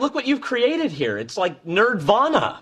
Look what you've created here. It's like nerdvana.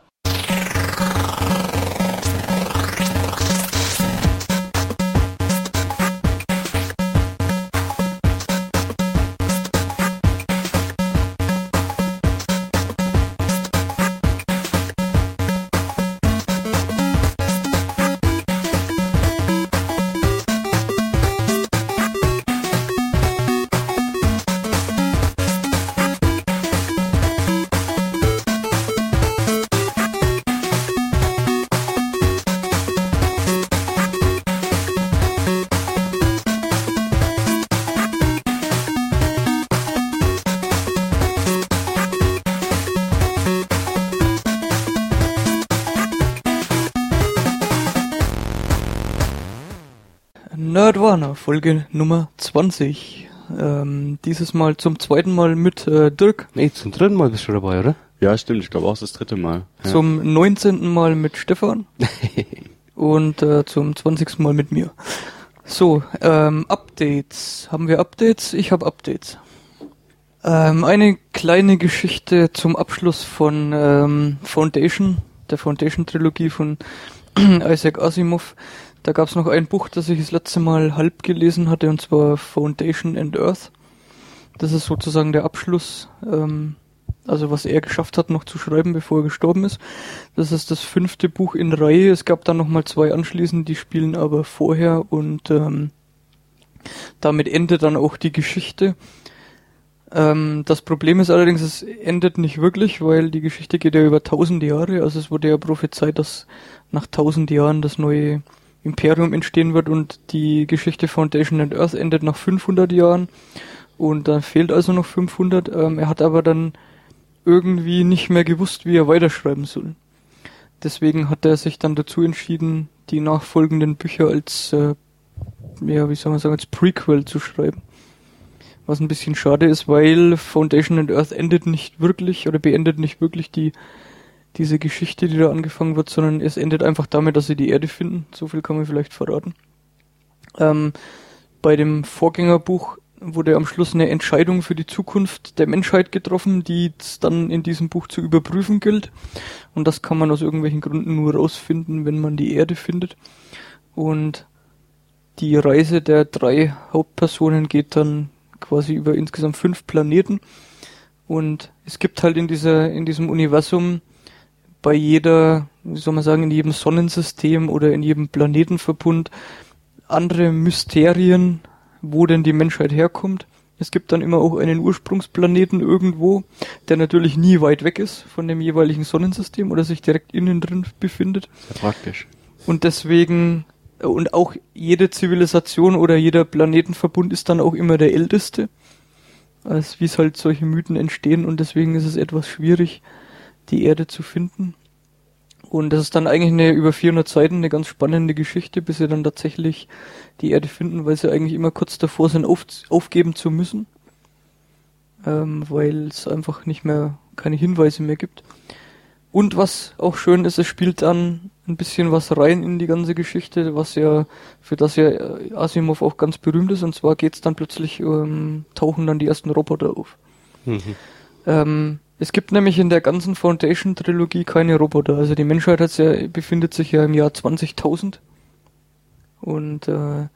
Nerdwana, Folge Nummer 20. Ähm, dieses Mal zum zweiten Mal mit äh, Dirk, Nee, zum dritten Mal bist du dabei, oder? Ja, stimmt. Ich glaube auch das dritte Mal. Ja. zum 19. Mal mit Stefan und äh, zum 20. Mal mit mir. So, ähm, Updates. Haben wir Updates? Ich habe Updates. Ähm, eine kleine Geschichte zum Abschluss von ähm, Foundation, der Foundation-Trilogie von Isaac Asimov. Da gab es noch ein Buch, das ich das letzte Mal halb gelesen hatte, und zwar Foundation and Earth. Das ist sozusagen der Abschluss, ähm, also was er geschafft hat, noch zu schreiben, bevor er gestorben ist. Das ist das fünfte Buch in Reihe. Es gab dann nochmal zwei anschließend, die spielen aber vorher und ähm, damit endet dann auch die Geschichte. Ähm, das Problem ist allerdings, es endet nicht wirklich, weil die Geschichte geht ja über tausend Jahre. Also es wurde ja prophezeit, dass nach tausend Jahren das neue Imperium entstehen wird und die Geschichte Foundation and Earth endet nach 500 Jahren und dann fehlt also noch 500. Ähm, er hat aber dann irgendwie nicht mehr gewusst, wie er weiterschreiben soll. Deswegen hat er sich dann dazu entschieden, die nachfolgenden Bücher als, äh, ja, wie soll man sagen, als Prequel zu schreiben. Was ein bisschen schade ist, weil Foundation and Earth endet nicht wirklich oder beendet nicht wirklich die diese Geschichte, die da angefangen wird, sondern es endet einfach damit, dass sie die Erde finden. So viel kann man vielleicht verraten. Ähm, bei dem Vorgängerbuch wurde am Schluss eine Entscheidung für die Zukunft der Menschheit getroffen, die es dann in diesem Buch zu überprüfen gilt. Und das kann man aus irgendwelchen Gründen nur rausfinden, wenn man die Erde findet. Und die Reise der drei Hauptpersonen geht dann quasi über insgesamt fünf Planeten. Und es gibt halt in dieser, in diesem Universum bei jeder, wie soll man sagen, in jedem Sonnensystem oder in jedem Planetenverbund andere Mysterien, wo denn die Menschheit herkommt. Es gibt dann immer auch einen Ursprungsplaneten irgendwo, der natürlich nie weit weg ist von dem jeweiligen Sonnensystem oder sich direkt innen drin befindet. Sehr praktisch. Und deswegen, und auch jede Zivilisation oder jeder Planetenverbund ist dann auch immer der älteste, als wie es halt solche Mythen entstehen und deswegen ist es etwas schwierig, die Erde zu finden. Und das ist dann eigentlich eine über 400 Seiten eine ganz spannende Geschichte, bis sie dann tatsächlich die Erde finden, weil sie eigentlich immer kurz davor sind, auf, aufgeben zu müssen, ähm, weil es einfach nicht mehr keine Hinweise mehr gibt. Und was auch schön ist, es spielt dann ein bisschen was rein in die ganze Geschichte, was ja, für das ja Asimov auch ganz berühmt ist, und zwar geht's dann plötzlich, ähm, tauchen dann die ersten Roboter auf. Mhm. Ähm, es gibt nämlich in der ganzen Foundation-Trilogie keine Roboter. Also die Menschheit hat's ja, befindet sich ja im Jahr 20.000. Und äh,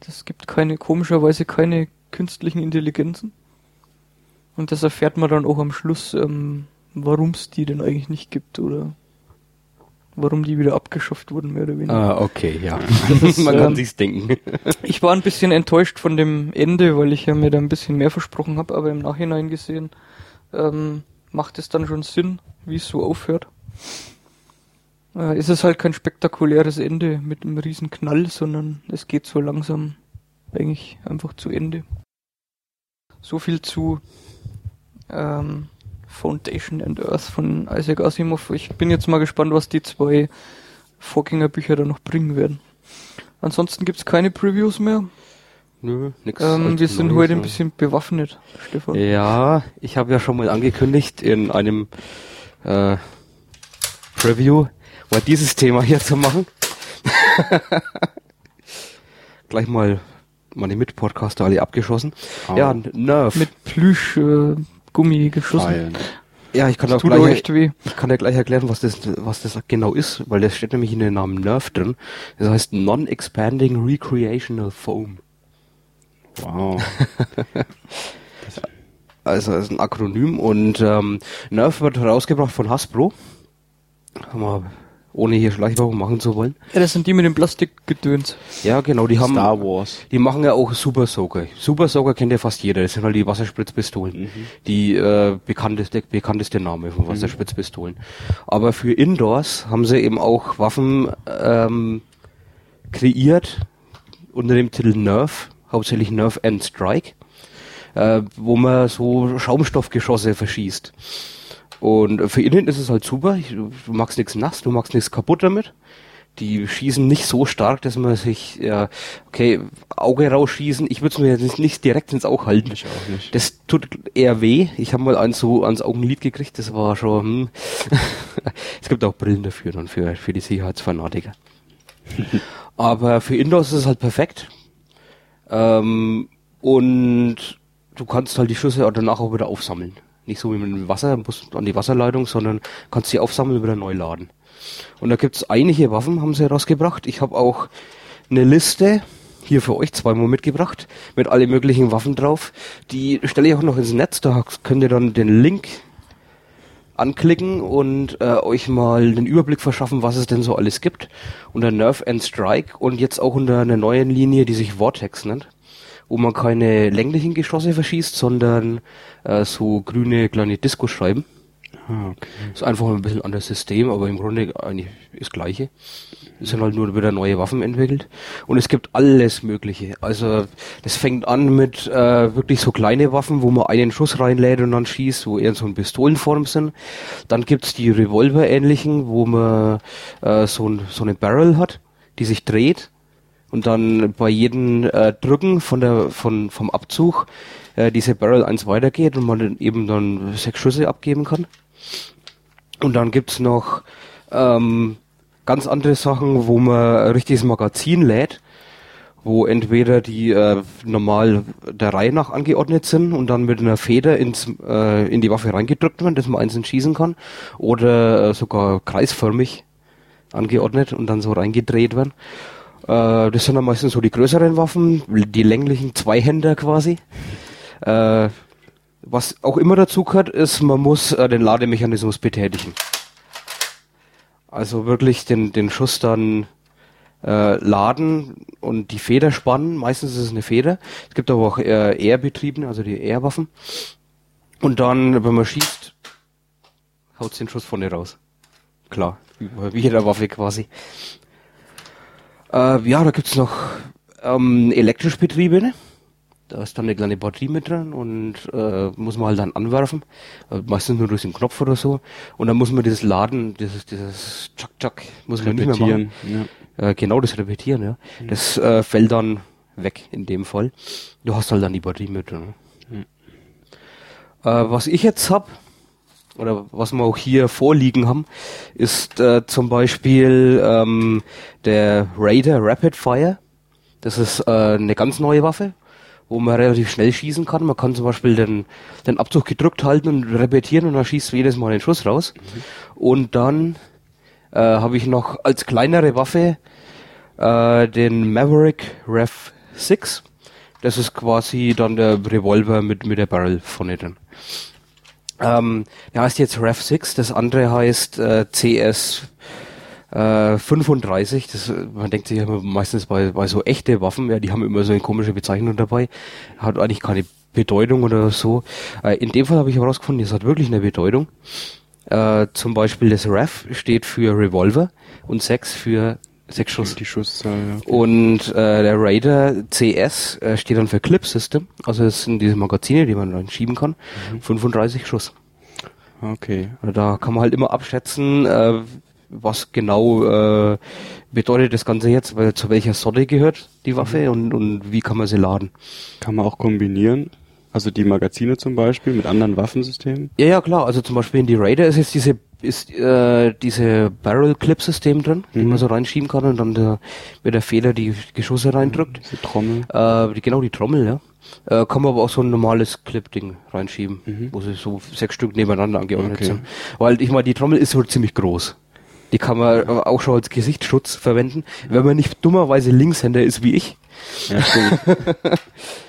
das gibt keine, komischerweise keine künstlichen Intelligenzen. Und das erfährt man dann auch am Schluss, ähm, warum es die denn eigentlich nicht gibt oder warum die wieder abgeschafft wurden, mehr oder weniger. Ah, okay, ja. Das, Man kann ähm, sich's denken. Ich war ein bisschen enttäuscht von dem Ende, weil ich ja mir da ein bisschen mehr versprochen habe, aber im Nachhinein gesehen ähm, macht es dann schon Sinn, wie es so aufhört. Äh, es halt kein spektakuläres Ende mit einem riesen Knall, sondern es geht so langsam eigentlich einfach zu Ende. So viel zu ähm, Foundation and Earth von Isaac Asimov. Ich bin jetzt mal gespannt, was die zwei Vorgängerbücher da noch bringen werden. Ansonsten gibt's keine Previews mehr. Nö, nix. Ähm, allzu wir sind heute ein ja. bisschen bewaffnet, Stefan. Ja, ich habe ja schon mal angekündigt in einem äh, Preview mal dieses Thema hier zu machen. Gleich mal meine Mitpodcaster alle abgeschossen. Au. Ja, Nerf. Mit Plüsch äh, Gummi geschossen. Pfeilen. Ja, ich kann Das auch gleich, echt weh. ich kann ja gleich erklären, was das, was das genau ist, weil das steht nämlich in dem Namen Nerf drin. Das heißt Non-Expanding Recreational Foam. Wow. Also das ist ein Akronym und ähm, Nerf wird herausgebracht von Hasbro. Haben wir, ohne hier Schleichwerbung machen zu wollen. Ja, das sind die mit dem Plastikgedöns. Ja, genau, die haben Star Wars. Die machen ja auch Super Soaker. Super Soaker kennt ja fast jeder. Das sind halt die Wasserspritzpistolen. Die äh, bekannteste, bekannteste Name von Wasserspritzpistolen. Aber für Indoors haben sie eben auch Waffen ähm, kreiert unter dem Titel Nerf, hauptsächlich Nerf and Strike, äh, wo man so Schaumstoffgeschosse verschießt. Und für innen ist es halt super. Ich, du magst nichts nass, du magst nichts kaputt damit. Die schießen nicht so stark, dass man sich, ja, okay, Auge rausschießen. Ich würde es mir jetzt nicht, nicht direkt ins Auge halten. Ich auch nicht. Das tut eher weh. Ich habe mal eins so ans Augenlid gekriegt, das war schon, hm. es gibt auch Brillen dafür dann für, für die Sicherheitsfanatiker. Aber für Indoors ist es halt perfekt. Ähm, und du kannst halt die Schüsse danach auch wieder aufsammeln. Nicht so wie mit dem Wasser, musst an die Wasserleitung, sondern kannst sie aufsammeln und wieder neu laden. Und da gibt's einige Waffen, haben sie herausgebracht. Ich habe auch eine Liste hier für euch zweimal mitgebracht, mit alle möglichen Waffen drauf. Die stelle ich auch noch ins Netz, da könnt ihr dann den Link anklicken und äh, euch mal den Überblick verschaffen, was es denn so alles gibt. Unter Nerf and Strike und jetzt auch unter einer neuen Linie, die sich Vortex nennt, wo man keine länglichen Geschosse verschießt, sondern äh, so grüne kleine Disco-Scheiben. Ah, okay. Ist einfach ein bisschen anderes System, aber im Grunde eigentlich das gleiche. Es sind halt nur wieder neue Waffen entwickelt. Und es gibt alles Mögliche. Also das fängt an mit äh, wirklich so kleine Waffen, wo man einen Schuss reinlädt und dann schießt, wo eher so in Pistolenform sind. Dann gibt's die Revolver-ähnlichen, wo man äh, so, ein, so eine Barrel hat, die sich dreht und dann bei jedem äh, Drücken von der von vom Abzug äh, diese Barrel eins weitergeht und man eben dann sechs Schüsse abgeben kann. Und dann gibt's noch ähm, ganz andere Sachen, wo man ein richtiges Magazin lädt, wo entweder die äh, normal der Reihe nach angeordnet sind und dann mit einer Feder ins, äh, in die Waffe reingedrückt werden, dass man einzeln schießen kann, oder äh, sogar kreisförmig angeordnet und dann so reingedreht werden. Äh, das sind dann meistens so die größeren Waffen, die länglichen Zweihänder quasi. Äh, was auch immer dazu gehört, ist, man muss äh, den Lademechanismus betätigen. Also wirklich den, den Schuss dann äh, laden und die Feder spannen. Meistens ist es eine Feder. Es gibt aber auch äh, Air-betriebene, also die Air-Waffen. Und dann, wenn man schießt, haut den Schuss vorne raus. Klar, wie jeder Waffe quasi. Äh, ja, da gibt's noch ähm, elektrisch betriebene. Da ist dann eine kleine Batterie mit drin und äh, muss man halt dann anwerfen. Äh, meistens nur durch den Knopf oder so. Und dann muss man dieses Laden, dieses, dieses Chuck Chuck, muss man nicht mehr machen. Repetieren. Ja. Äh, genau das Repetieren, ja. Das äh, fällt dann weg in dem Fall. Du hast halt dann die Batterie mit drin. Äh, was ich jetzt hab oder was wir auch hier vorliegen haben, ist äh, zum Beispiel ähm, der Raider Rapid Fire. Das ist äh, eine ganz neue Waffe, wo man relativ schnell schießen kann. Man kann zum Beispiel den, den Abzug gedrückt halten und repetieren und dann schießt jedes Mal den Schuss raus. Und dann äh, habe ich noch als kleinere Waffe äh, den Maverick Rev 6. Das ist quasi dann der Revolver mit, mit der Barrel vorne drin. Ähm, der heißt jetzt Rev 6, das andere heißt äh, CS äh, 35. Das, man denkt sich immer meistens bei, bei so echte Waffen, ja, die haben immer so eine komische Bezeichnung dabei. Hat eigentlich keine Bedeutung oder so. Äh, in dem Fall habe ich herausgefunden, das hat wirklich eine Bedeutung. Äh, zum Beispiel das Rev steht für Revolver und 6 für 6 Schuss. Die Schusszahl, ja. Und äh, der Raider CS äh, steht dann für Clip System. Also das sind diese Magazine, die man dann schieben kann. 35 Schuss. Okay. Also Da kann man halt immer abschätzen, äh, was genau äh, bedeutet das Ganze jetzt, weil zu welcher Sorte gehört die Waffe und, und wie kann man sie laden. Kann man auch kombinieren? Also die Magazine zum Beispiel mit anderen Waffensystemen? Ja, ja, klar. Also zum Beispiel in die Raider ist jetzt diese ist äh, diese Barrel Clip System drin, die Mhm. man so reinschieben kann und dann der, mit der Feder die Geschosse reindrückt. Diese Trommel? Äh, die, genau die Trommel, ja. Äh, kann man aber auch so ein normales Clip-Ding reinschieben, wo sie so sechs Stück nebeneinander angeordnet Okay. sind. Weil ich meine, die Trommel ist so ziemlich groß. Die kann man auch schon als Gesichtsschutz verwenden, wenn man nicht dummerweise Linkshänder ist wie ich. Ja, stimmt.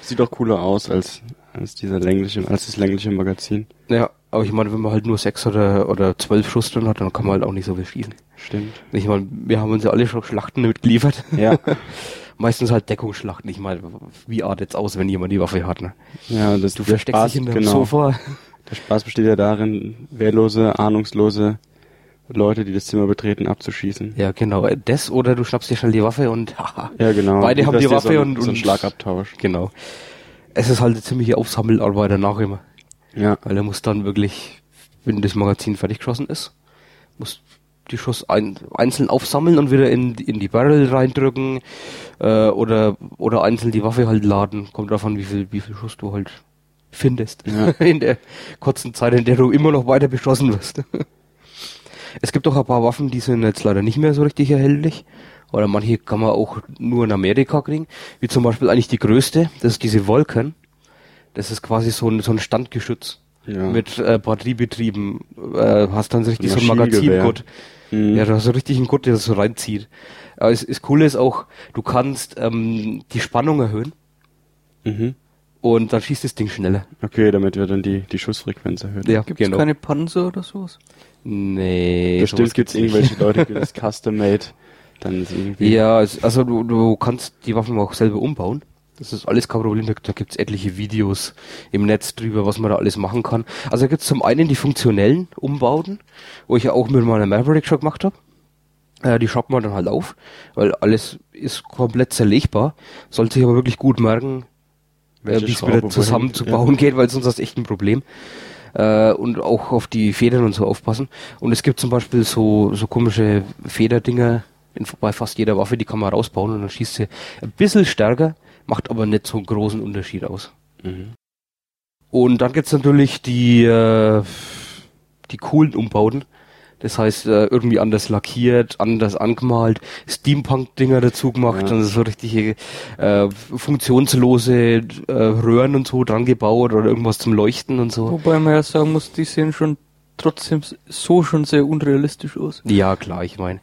Sieht doch cooler aus als, als dieser längliche, als das längliche Magazin. Ja, aber ich meine, wenn man halt nur sechs oder, oder zwölf Schuss drin hat, dann kann man halt auch nicht so viel schießen. Stimmt. Ich meine, wir haben uns ja alle schon Schlachten mitgeliefert. Ja. Meistens halt Deckungsschlachten. Ich meine, wie artet's aus, wenn jemand die Waffe hat, ne? Ja, das, Du versteckst Spaß, dich in genau. Sofa. Der Spaß besteht ja darin, wehrlose, ahnungslose Leute, die das Zimmer betreten, abzuschießen. Ja, genau. Das oder du schnappst dir schnell die Waffe und haha. Ja, genau. Beide Und haben die Waffe so ein, und, so ein und Schlagabtausch. Genau. Es ist halt eine ziemliche Aufsammelarbeit danach immer. Ja. Weil er muss dann wirklich, wenn das Magazin fertig geschossen ist, muss die Schuss ein, einzeln aufsammeln und wieder in, in die Barrel reindrücken äh, oder oder einzeln die Waffe halt laden. Kommt davon, wie viel wie viel Schuss du halt findest Ja. in der kurzen Zeit, in der du immer noch weiter beschossen wirst. es gibt auch ein paar Waffen, die sind jetzt leider nicht mehr so richtig erhältlich. Oder manche kann man auch nur in Amerika kriegen. Wie zum Beispiel eigentlich die größte, das ist diese Vulcan. Das ist quasi so ein, so ein Standgeschütz Ja. mit äh, Batteriebetrieben. Äh, hast dann so richtig so ein. Magazingurt. Mhm. Ja, du hast so richtig einen Gurt, der das so reinzieht. Aber es, das Coole ist auch, du kannst ähm, die Spannung erhöhen Mhm. Und dann schießt das Ding schneller. Okay, damit wird dann die, die Schussfrequenz erhöht. Ja, Gibt es genau. keine Panzer oder sowas? Nee. Bestimmt gibt's nicht. irgendwelche Leute, die das Custom-Made dann ist irgendwie. Ja, es- also du, du kannst die Waffen auch selber umbauen. Das ist alles kein Problem. Da, da gibt's etliche Videos im Netz drüber, was man da alles machen kann. Also da gibt's zum einen die funktionellen Umbauten, wo ich ja auch mit meiner Maverick schon gemacht habe. Äh, die schaut man dann halt auf, weil alles ist komplett zerlegbar. Sollte sich aber wirklich gut merken, äh, wie es wieder zusammenzubauen geht, weil sonst hast du echt ein Problem. Äh, und auch auf die Federn und so aufpassen. Und es gibt zum Beispiel so, so komische Federdinger in, bei fast jeder Waffe, die kann man rausbauen und dann schießt sie ein bisschen stärker, macht aber nicht so einen großen Unterschied aus. Mhm. Und dann gibt's natürlich die, äh, die coolen Umbauten. Das heißt, äh, irgendwie anders lackiert, anders angemalt, Steampunk-Dinger dazu gemacht, Ja. dann so richtige äh, funktionslose äh, Röhren und so dran gebaut oder irgendwas zum Leuchten und so. Wobei man ja sagen muss, die sehen schon trotzdem so schon sehr unrealistisch aus. Ja, klar, ich meine.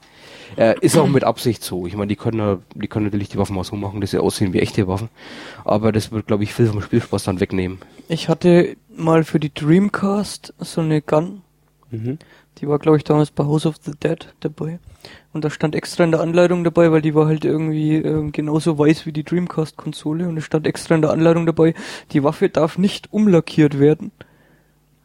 Äh, ist auch mit Absicht so. Ich meine, die können, ja- die können natürlich die Waffen auch so machen, dass sie aussehen wie echte Waffen. Aber das wird, glaube ich, viel vom Spielspaß dann wegnehmen. Ich hatte mal für die Dreamcast so eine Gun, Mhm. Die war glaube ich damals bei House of the Dead dabei. Und da stand extra in der Anleitung dabei, weil die war halt irgendwie ähm, genauso weiß wie die Dreamcast-Konsole und es stand extra in der Anleitung dabei, die Waffe darf nicht umlackiert werden,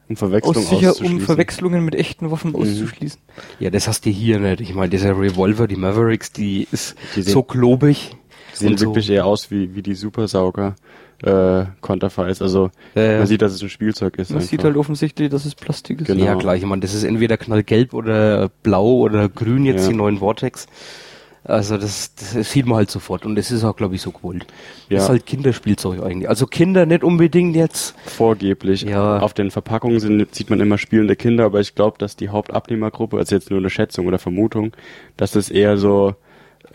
Um Verwechslung aus sicher um. Verwechslungen mit echten Waffen auszuschließen. Ja, das hast du hier nicht. Ich meine, dieser Revolver, die Mavericks, die ist Die sehen- so klobig. Die sehen und so. wirklich eher aus wie, wie die Supersauger äh, Konterfeis. Also Äh, man sieht, dass es ein Spielzeug ist. Man einfach. sieht halt offensichtlich, dass es Plastik ist. Genau. Ja, klar. Ich meine, das ist entweder knallgelb oder blau oder grün jetzt Ja. die neuen Vortex. Also das, das sieht man halt sofort und das ist auch, glaube ich, so gewollt. Ja. Das ist halt Kinderspielzeug eigentlich. Also Kinder nicht unbedingt jetzt. vorgeblich. Ja. Auf den Verpackungen sind, sieht man immer spielende Kinder, aber ich glaube, dass die Hauptabnehmergruppe, also jetzt nur eine Schätzung oder Vermutung, dass es eher so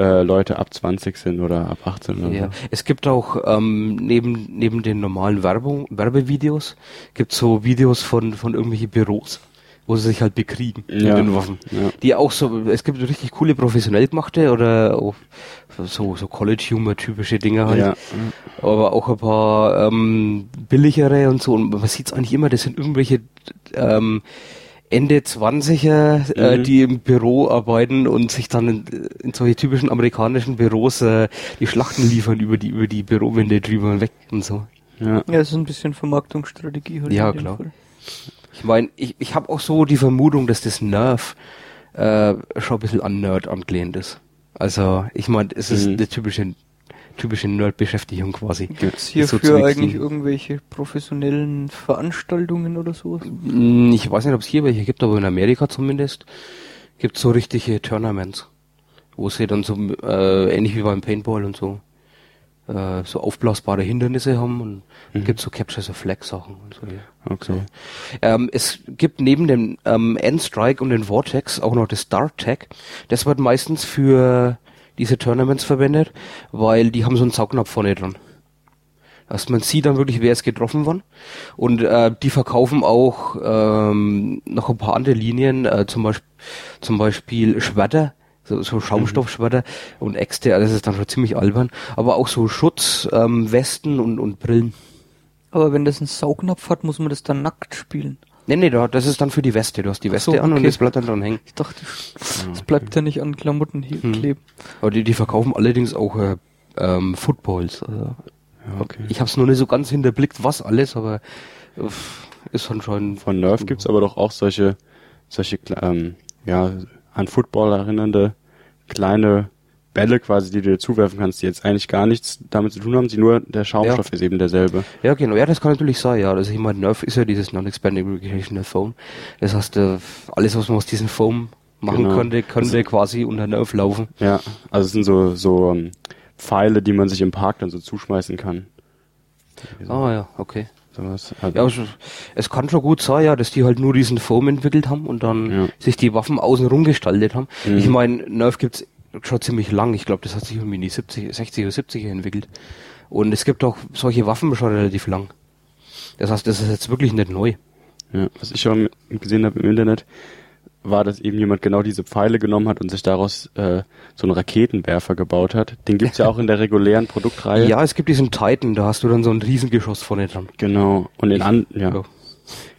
äh, Leute ab 20 sind oder ab 18 oder Ja. so. Es gibt auch ähm, neben neben den normalen Werbung, Werbevideos gibt so Videos von von irgendwelche Büros, wo sie sich halt bekriegen Ja. mit den Waffen. Ja. Die auch so, es gibt richtig coole professionell gemachte oder auch so so College Humor typische Dinge halt. Ja. aber auch ein paar ähm, billigere und so. Und man sieht's eigentlich immer, das sind irgendwelche ähm, Ende 20er, äh, Mhm. die im Büro arbeiten und sich dann in, in solche typischen amerikanischen Büros äh, die Schlachten liefern über die über die Bürowände drüber und weg und so. Ja. Ja, das ist ein bisschen Vermarktungsstrategie halt. Ja, klar. Fall. Ich meine, ich, ich habe auch so die Vermutung, dass das Nerf äh, schon ein bisschen an Nerd angelehnt ist. Also ich meine, es ist Mhm. eine typische typische Nerd-Beschäftigung quasi. Gibt's So hierfür mixen. eigentlich irgendwelche professionellen Veranstaltungen oder sowas? Mm, Ich weiß nicht, ob es hier welche gibt, aber in Amerika zumindest gibt es so richtige Tournaments, wo sie dann so äh, ähnlich wie beim Paintball und so äh, so aufblasbare Hindernisse haben und Mhm. gibt so Capture the Flag Sachen und so. Ja. Okay. Ähm, es gibt neben dem ähm, N-Strike und den Vortex auch noch das Dart Tag. Das wird meistens für diese Tournaments verwendet, weil die haben so einen Saugnapf vorne dran. Also man sieht dann wirklich, wer ist getroffen worden. Und äh, die verkaufen auch ähm, noch ein paar andere Linien, äh, zum, Beispiel, zum Beispiel Schwerter, so, so Schaumstoffschwerter und Äxte, also das ist dann schon ziemlich albern. Aber auch so Schutz, ähm, Westen und, und Brillen. Aber wenn das einen Saugnapf hat, muss man das dann nackt spielen. Nee, nee, da- das ist dann für die Weste. Du hast die Weste so, an und okay. das bleibt dann dran hängen. Ich dachte, es bleibt ja nicht an Klamotten hier Hm. kleben. Aber die, die verkaufen allerdings auch äh, ähm, Footballs. Also, Ja, okay. Ich habe es noch nicht so ganz hinterblickt, was alles, aber äh, ist schon schon Von Nerf gibt's aber doch auch solche, solche, ähm, ja, an Football erinnernde kleine Bälle quasi, die du dir zuwerfen kannst, die jetzt eigentlich gar nichts damit zu tun haben, die nur, der Schaumstoff Ja. ist eben derselbe. Ja, genau. Ja, das kann natürlich sein, ja. Also ich meine, Nerf ist ja dieses Non-Expandable Gravitational Foam. Das heißt, äh, alles, was man aus diesem Foam machen Genau. könnte, könnte Also- quasi unter Nerf laufen. Ja, also es sind so, so ähm, Pfeile, die man sich im Park dann so zuschmeißen kann. Ah ja, okay. Sowas. Also, Ja, also, es kann schon gut sein, ja, dass die halt nur diesen Foam entwickelt haben und dann Ja. sich die Waffen außenrum gestaltet haben. Mhm. Ich meine, Nerf gibt's schon ziemlich lang. Ich glaube, das hat sich irgendwie in die 70, 60 oder 70er entwickelt. Und es gibt auch solche Waffen schon relativ lang. Das heißt, das ist jetzt wirklich nicht neu. Ja, was ich schon gesehen habe im Internet, war, dass eben jemand genau diese Pfeile genommen hat und sich daraus äh, so einen Raketenwerfer gebaut hat. Den gibt's ja auch in der regulären Produktreihe. Ja, es gibt diesen Titan, da hast du dann so ein Riesengeschoss vorne dran. Genau. Und in an ja. Ja.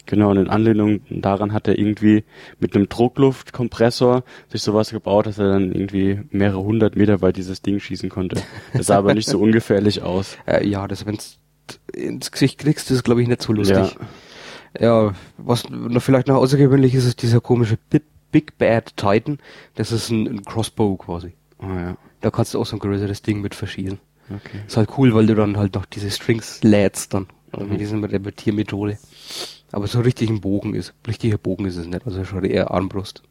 Genau, und in Anlehnung daran hat er irgendwie mit einem Druckluftkompressor sich sowas gebaut, dass er dann irgendwie mehrere hundert Meter weit dieses Ding schießen konnte. Das sah aber nicht so ungefährlich aus. Äh, ja, das, wenn's ins Gesicht kriegst, ist glaube ich nicht so lustig. Ja, was noch vielleicht noch außergewöhnlich ist, ist dieser komische Big, Big Bad Titan. Das ist ein, ein Crossbow quasi. Ah ja, Da kannst du auch so ein größeres Ding mit verschießen. okay. Ist halt cool, weil du dann halt noch diese Strings lädst dann. Mhm. mit dieser Repetiermethode. Aber so richtig ein Bogen ist, richtiger Bogen ist es nicht, also schon eher Armbrust.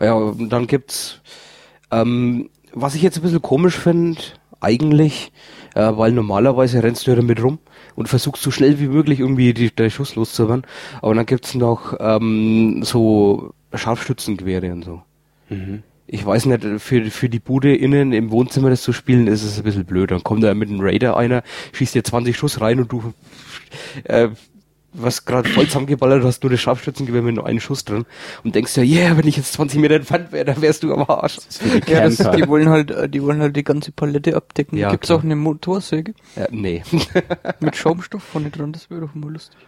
Ja, und dann gibt's, ähm, was ich jetzt ein bisschen komisch finde, eigentlich, äh, weil normalerweise rennst du ja damit rum und versuchst so schnell wie möglich irgendwie die, der Schuss loszuwerden. Aber dann gibt's noch ähm, so Scharfschützengewehre und so. Mhm. Ich weiß nicht, für, für die Bude innen im Wohnzimmer das zu spielen, ist es ein bisschen blöd. Dann kommt da mit einem Raider einer, schießt dir 20 Schuss rein und du, äh, was gerade voll zusammengeballert hast, nur das Scharfschützengewehr mit nur einem Schuss drin und denkst ja, yeah, wenn ich jetzt 20 Meter entfernt wäre, dann wärst du am Arsch. Ja, das, die wollen halt, äh, die wollen halt die ganze Palette abdecken. Ja, Gibt's klar. auch eine Motorsäge Äh, nee. mit Schaumstoff vorne dran, das wäre doch mal lustig.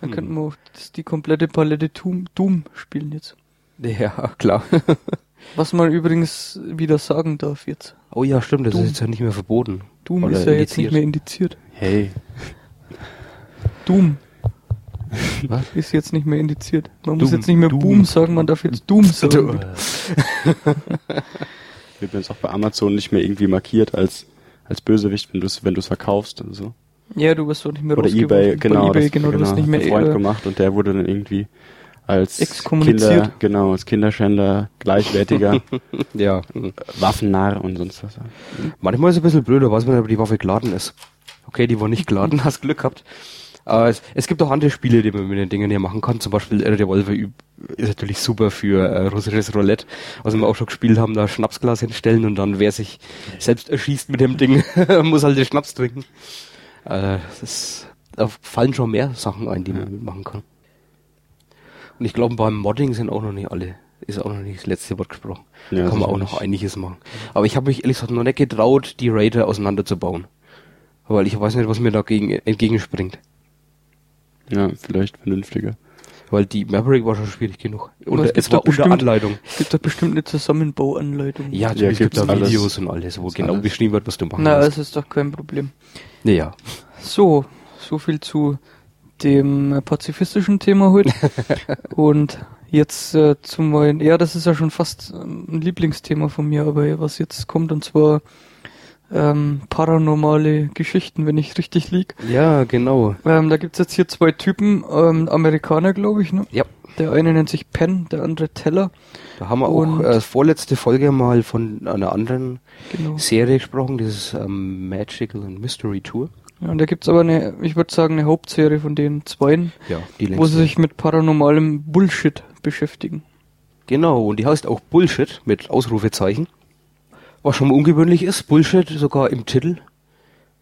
Dann Hm. könnten wir auch das, die komplette Palette Doom, Doom spielen jetzt. ja, klar. Was man übrigens wieder sagen darf jetzt. Oh ja, stimmt, das Doom. ist jetzt ja nicht mehr verboten. Doom Oder ist ja jetzt nicht indiziert. mehr indiziert. Hey. Doom Was? ist jetzt nicht mehr indiziert. Man muss Doom. jetzt nicht mehr Doom. Boom sagen, man darf jetzt Doom sagen. Wird mir jetzt auch bei Amazon nicht mehr irgendwie markiert als, als Bösewicht, wenn du es wenn du's verkaufst oder so. Ja, du wirst doch nicht mehr Oder. Ebay, genau. Ebay, das, genau, du wirst nicht mehr Freund gemacht und der wurde dann irgendwie als. Kinder, genau, als Kinderschänder, gleichwertiger Ja. Waffennarr und sonst was. Manchmal ist es ein bisschen blöd, da weiß man ob die Waffe geladen ist. Okay, die war nicht geladen, hast Glück gehabt. Aber es, es gibt auch andere Spiele, die man mit den Dingen hier machen kann. Zum Beispiel äh, Revolver ist natürlich super für äh, russisches Roulette, was wir auch schon gespielt haben, da Schnapsglas hinstellen und dann wer sich selbst erschießt mit dem Ding, muss halt den Schnaps trinken. Äh, das ist, da fallen schon mehr Sachen ein, die man mitmachen kann. Und ich glaube, beim Modding sind auch noch nicht alle, ist auch noch nicht das letzte Wort gesprochen. Ja, kann man auch noch einiges machen. Aber ich habe mich ehrlich gesagt noch nicht getraut, die Raider auseinanderzubauen. Weil ich weiß nicht, was mir dagegen entgegenspringt. Ja, vielleicht vernünftiger. Weil die Maverick war schon schwierig genug. Und es es, gibt war doch unter bestimmt- Anleitung. Es gibt da bestimmt eine Zusammenbauanleitung. Ja, Ja, ja es gibt da alles. Videos und alles, wo genau alles. beschrieben wird, was du machen Na, musst. das ist doch kein Problem. Ja. So, so viel zu dem pazifistischen Thema heute. Und jetzt äh, zum neuen, ja, das ist ja schon fast ein Lieblingsthema von mir, aber was jetzt kommt, und zwar ähm, paranormale Geschichten, wenn ich richtig lieg. Ja, genau. Ähm, da gibt's jetzt hier zwei Typen, ähm, Amerikaner, glaube ich, ne? Ja. Der eine nennt sich Penn, der andere Teller. Da haben wir Und- auch äh, vorletzte Folge mal von einer anderen Genau. Serie gesprochen, dieses ähm, Magical and Mystery Tour. Ja, und da gibt's aber eine, ich würde sagen, eine Hauptserie von den zweien, Ja, wo sie sich mit paranormalem Bullshit beschäftigen. Genau, und die heißt auch Bullshit mit Ausrufezeichen. Was schon mal ungewöhnlich ist, Bullshit sogar im Titel.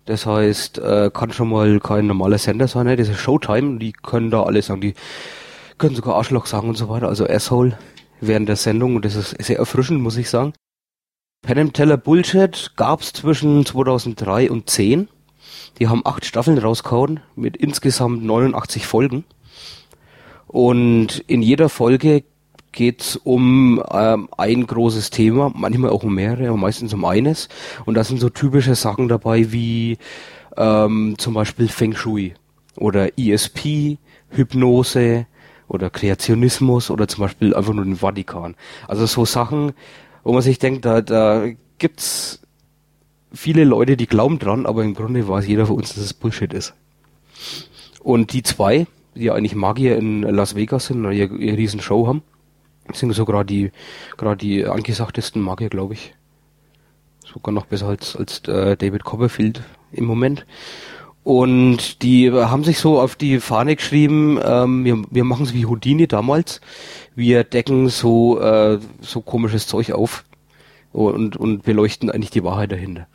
Das heißt, äh, kann schon mal kein normaler Sender sein, ne? das ist Showtime, die können da alles sagen, die können sogar Arschloch sagen und so weiter, also Asshole während der Sendung und das ist sehr erfrischend, muss ich sagen. Penn Teller Bullshit gab's zwischen 2003 und 10. Die haben acht Staffeln rausgehauen mit insgesamt 89 Folgen. Und in jeder Folge geht's um ähm, ein großes Thema, manchmal auch um mehrere, aber meistens um eines. Und da sind so typische Sachen dabei wie ähm, zum Beispiel Feng Shui oder ESP, Hypnose oder Kreationismus oder zum Beispiel einfach nur den Vatikan. Also so Sachen, wo man sich denkt, da, da gibt's viele Leute, die glauben dran, aber im Grunde weiß jeder von uns, dass es Bullshit ist. Und die zwei, die eigentlich Magier in Las Vegas sind, ihr, ihr riesen Show haben, sind so gerade die, gerade die angesagtesten Magier, glaube ich. Sogar noch besser als, als äh, David Copperfield im Moment. Und die haben sich so auf die Fahne geschrieben, ähm, wir, wir machen es wie Houdini damals. Wir decken so, äh, so komisches Zeug auf und, und beleuchten eigentlich die Wahrheit dahinter.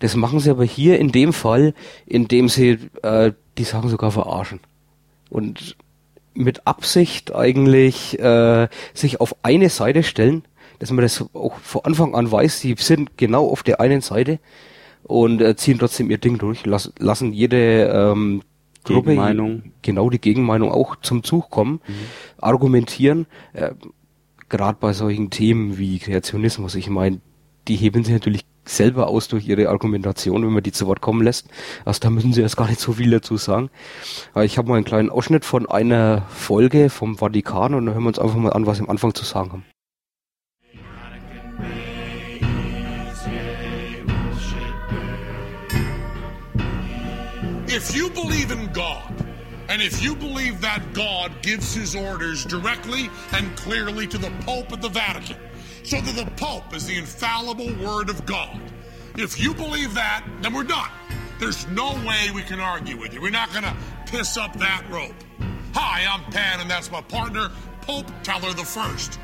Das machen sie aber hier in dem Fall, indem sie äh, die Sachen sogar verarschen. Und mit Absicht eigentlich äh, sich auf eine Seite stellen, dass man das auch von Anfang an weiß, sie sind genau auf der einen Seite und äh, ziehen trotzdem ihr Ding durch, lass, lassen jede ähm, Gruppe Gegenmeinung. genau die Gegenmeinung auch zum Zug kommen, Mhm. argumentieren, äh, gerade bei solchen Themen wie Kreationismus, ich meine, die heben sich natürlich selber aus durch ihre Argumentation, wenn man die zu Wort kommen lässt. Also da müssen sie erst gar nicht so viel dazu sagen. Aber ich habe mal einen kleinen Ausschnitt von einer Folge vom Vatikan und dann hören wir uns einfach mal an, was sie am Anfang zu sagen haben. If you believe in God, and if you believe that God gives his orders directly and clearly to the Pope at the Vatican, so that the Pope is the infallible word of God, if you believe that, then we're done. There's no way we can argue with you. We're not going to piss up that rope. Hi, I'm Pan, and that's my partner, Pope Teller the First.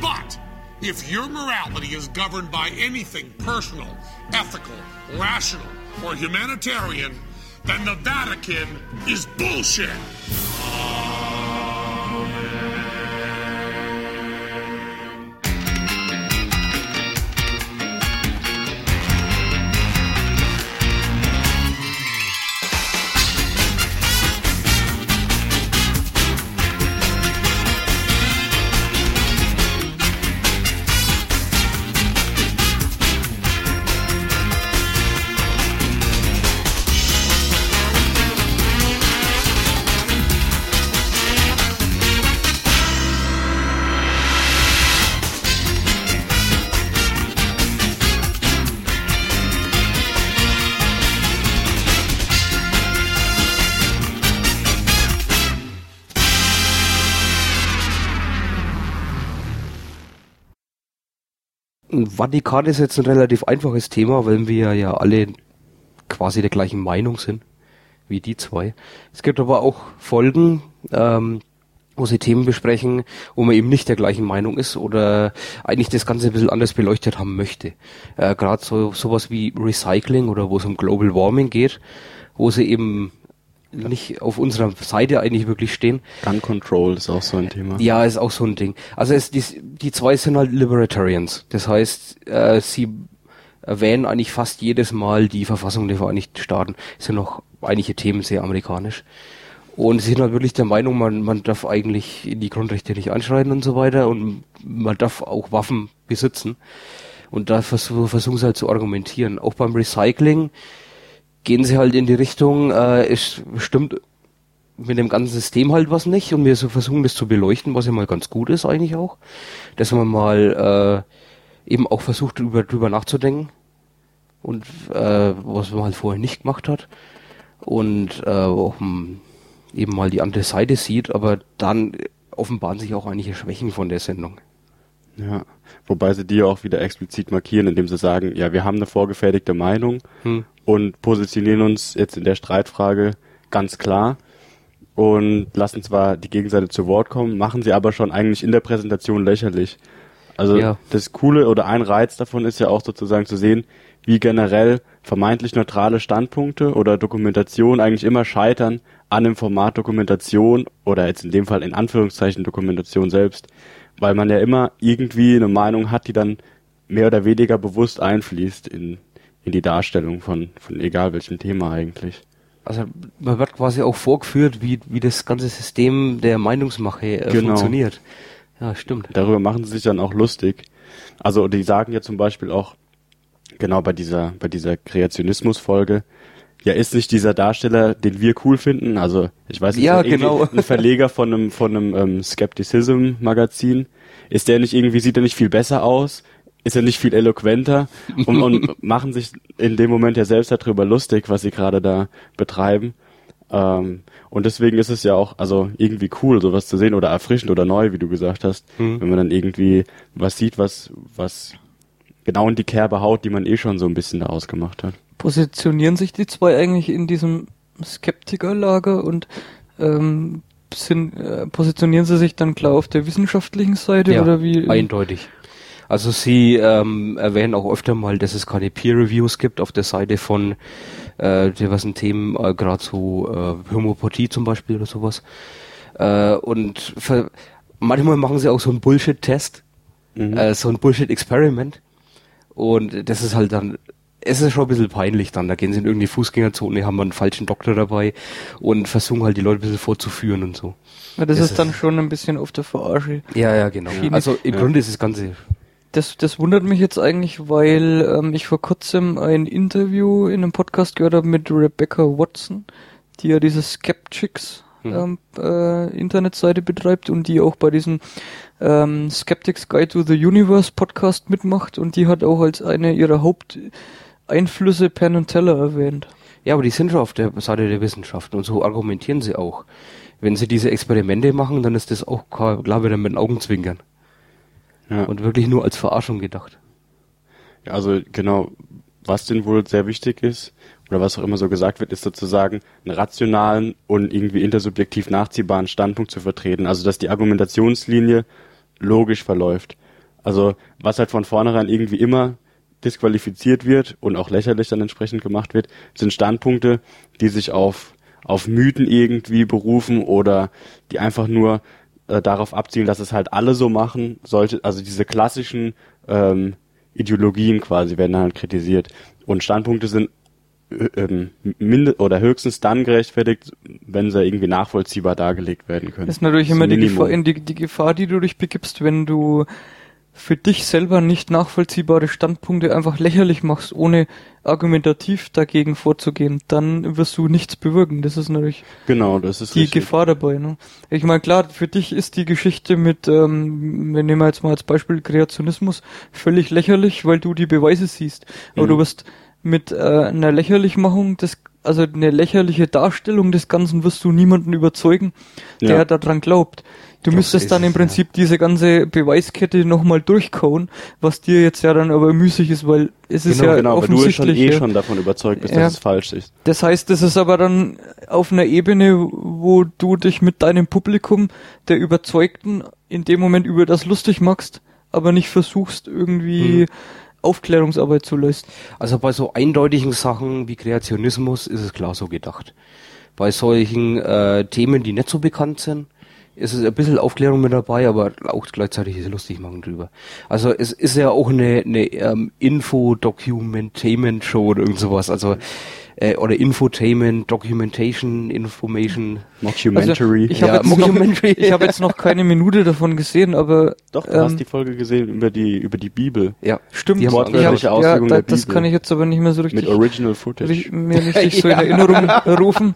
But if your morality is governed by anything personal, ethical, rational, or humanitarian, then the Vatican is bullshit. Vatikan ist jetzt ein relativ einfaches Thema, weil wir ja alle quasi der gleichen Meinung sind, wie die zwei. Es gibt aber auch Folgen, ähm, wo sie Themen besprechen, wo man eben nicht der gleichen Meinung ist oder eigentlich das Ganze ein bisschen anders beleuchtet haben möchte. Äh, Gerade so sowas wie Recycling oder wo es um Global Warming geht, wo sie eben nicht auf unserer Seite eigentlich wirklich stehen. Gun Control ist auch so ein Thema. Ja, ist auch so ein Ding. Also es, die, die zwei sind halt Libertarians. Das heißt, äh, sie erwähnen eigentlich fast jedes Mal die Verfassung der Vereinigten Staaten. Es sind noch einige Themen sehr amerikanisch. Und sie sind halt wirklich der Meinung, man, man darf eigentlich in die Grundrechte nicht einschreiten und so weiter und man darf auch Waffen besitzen. Und da vers versuchen sie halt zu argumentieren. Auch beim Recycling gehen sie halt in die Richtung, äh, es stimmt mit dem ganzen System halt was nicht und wir so versuchen das zu beleuchten, was ja mal ganz gut ist eigentlich auch, dass man mal äh, eben auch versucht drüber, drüber nachzudenken und äh, was man halt vorher nicht gemacht hat und äh, auch m, eben mal die andere Seite sieht, aber dann offenbaren sich auch einige Schwächen von der Sendung. Ja. Wobei sie die auch wieder explizit markieren, indem sie sagen, ja, wir haben eine vorgefertigte Meinung Hm. und positionieren uns jetzt in der Streitfrage ganz klar und lassen zwar die Gegenseite zu Wort kommen, machen sie aber schon eigentlich in der Präsentation lächerlich. Also Ja. das Coole oder ein Reiz davon ist ja auch sozusagen zu sehen, wie generell vermeintlich neutrale Standpunkte oder Dokumentation eigentlich immer scheitern an dem Format Dokumentation oder jetzt in dem Fall in Anführungszeichen Dokumentation selbst, weil man ja immer irgendwie eine Meinung hat, die dann mehr oder weniger bewusst einfließt in, in die Darstellung von, von egal welchem Thema eigentlich. Also man wird quasi auch vorgeführt, wie, wie das ganze System der Meinungsmache äh, Genau. funktioniert. Ja, stimmt. Darüber machen sie sich dann auch lustig. Also die sagen ja zum Beispiel auch, genau bei dieser, bei dieser Kreationismus-Folge, ja, ist nicht dieser Darsteller, den wir cool finden, also ich weiß nicht, Ja, genau. ein Verleger von einem, von einem ähm, Skepticism-Magazin, ist der nicht irgendwie, sieht er nicht viel besser aus? Ist er nicht viel eloquenter? Und, und machen sich in dem Moment ja selbst darüber lustig, was sie gerade da betreiben. Ähm, und deswegen ist es ja auch, also irgendwie cool, sowas zu sehen oder erfrischend oder neu, wie du gesagt hast, wenn man dann irgendwie was sieht, was, was genau in die Kerbe haut, die man eh schon so ein bisschen da ausgemacht hat. Positionieren sich die zwei eigentlich in diesem Skeptikerlager und ähm, sind, äh, positionieren sie sich dann klar auf der wissenschaftlichen Seite Ja, oder wie? eindeutig. Also sie ähm, erwähnen auch öfter mal, dass es keine Peer-Reviews gibt auf der Seite von äh, diversen Themen, äh, gerade so äh, Homöopathie zum Beispiel oder sowas. Äh, und ver manchmal machen sie auch so einen Bullshit-Test, äh, so ein Bullshit-Experiment. Und das ist halt dann, es ist schon ein bisschen peinlich dann. Da gehen sie in irgendeine Fußgängerzone, haben einen falschen Doktor dabei und versuchen halt die Leute ein bisschen vorzuführen und so. Ja, das, das ist dann ist- schon ein bisschen auf der Verarsche. Ja, ja, genau. Schiene. Also im Grunde ist das Ganze Das, das wundert mich jetzt eigentlich, weil ähm, ich vor kurzem ein Interview in einem Podcast gehört habe mit Rebecca Watson, die ja diese Skeptics ähm, äh, Internetseite betreibt und die auch bei diesem ähm, Skeptics Guide to the Universe Podcast mitmacht und die hat auch als eine ihrer Haupteinflüsse Penn und Teller erwähnt. Ja, aber die sind schon auf der Seite der Wissenschaft und so argumentieren sie auch. Wenn sie diese Experimente machen, dann ist das auch klar klar wieder mit den Augenzwinkern Ja. und wirklich nur als Verarschung gedacht. Ja, also genau, was denn wohl sehr wichtig ist, oder was auch immer so gesagt wird, ist sozusagen einen rationalen und irgendwie intersubjektiv nachziehbaren Standpunkt zu vertreten. Also dass die Argumentationslinie logisch verläuft. Also was halt von vornherein irgendwie immer disqualifiziert wird und auch lächerlich dann entsprechend gemacht wird, sind Standpunkte, die sich auf, auf Mythen irgendwie berufen oder die einfach nur äh, darauf abzielen, dass es halt alle so machen sollte. Also diese klassischen ähm, Ideologien quasi werden dann halt kritisiert. Und Standpunkte sind äh, ähm, minde oder höchstens dann gerechtfertigt, wenn sie irgendwie nachvollziehbar dargelegt werden können. Das ist natürlich Das immer die. Gefahr, in die, die Gefahr, die du dich begibst, wenn du für dich selber nicht nachvollziehbare Standpunkte einfach lächerlich machst, ohne argumentativ dagegen vorzugehen, dann wirst du nichts bewirken. Das ist natürlich Genau, das ist die richtig. Gefahr dabei. Ne? Ich meine, klar, für dich ist die Geschichte mit, ähm, wir nehmen jetzt mal als Beispiel Kreationismus, völlig lächerlich, weil du die Beweise siehst. Aber Mhm. du wirst mit äh, einer Lächerlichmachung des also eine lächerliche Darstellung des Ganzen wirst du niemanden überzeugen, der Ja. daran glaubt. Du müsstest ist dann es, im Prinzip diese ganze Beweiskette nochmal durchkauen, was dir jetzt ja dann aber müßig ist, weil es ist Genau, ja genau, aber du schon offensichtlich. eh ja. schon davon überzeugt bist, Ja. dass es falsch ist. Das heißt, das ist aber dann auf einer Ebene, wo du dich mit deinem Publikum der Überzeugten in dem Moment über das lustig machst, aber nicht versuchst irgendwie Hm. Aufklärungsarbeit zu leisten. Also bei so eindeutigen Sachen wie Kreationismus ist es klar so gedacht. Bei solchen äh, Themen, die nicht so bekannt sind, ist es ein bisschen Aufklärung mit dabei, aber auch gleichzeitig ist lustig machen drüber. Also es ist ja auch eine, eine ähm, Info-Document-Tainment-Show oder irgend sowas. Also äh, oder Infotainment, Documentation, Information. Mockumentary. Also, ich Ja, habe jetzt, noch- Mockumentary. ich hab jetzt noch keine Minute davon gesehen, aber Doch, du ähm, hast die Folge gesehen über die über die Bibel Ja, stimmt. Die wortwörtliche Auslegung ja, da, das Bibel. kann ich jetzt aber nicht mehr so richtig mit Original Footage. mir richtig so in Erinnerung rufen.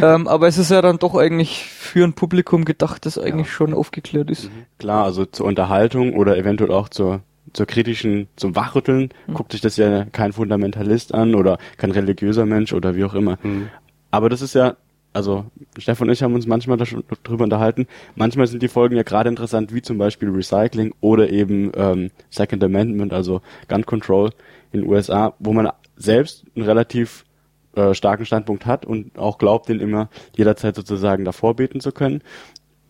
Ähm, aber es ist ja dann doch eigentlich für ein Publikum gedacht, das eigentlich schon aufgeklärt ist. Klar, also zur Unterhaltung oder eventuell auch zur zur kritischen, zum Wachrütteln, guckt sich das ja kein Fundamentalist an oder kein religiöser Mensch oder wie auch immer. Aber das ist ja, also Stefan und ich haben uns manchmal da schon drüber unterhalten. Manchmal sind die Folgen ja gerade interessant, wie zum Beispiel Recycling oder eben ähm, Second Amendment, also Gun Control in den USA, wo man selbst einen relativ äh, starken Standpunkt hat und auch glaubt, den immer jederzeit sozusagen davor beten zu können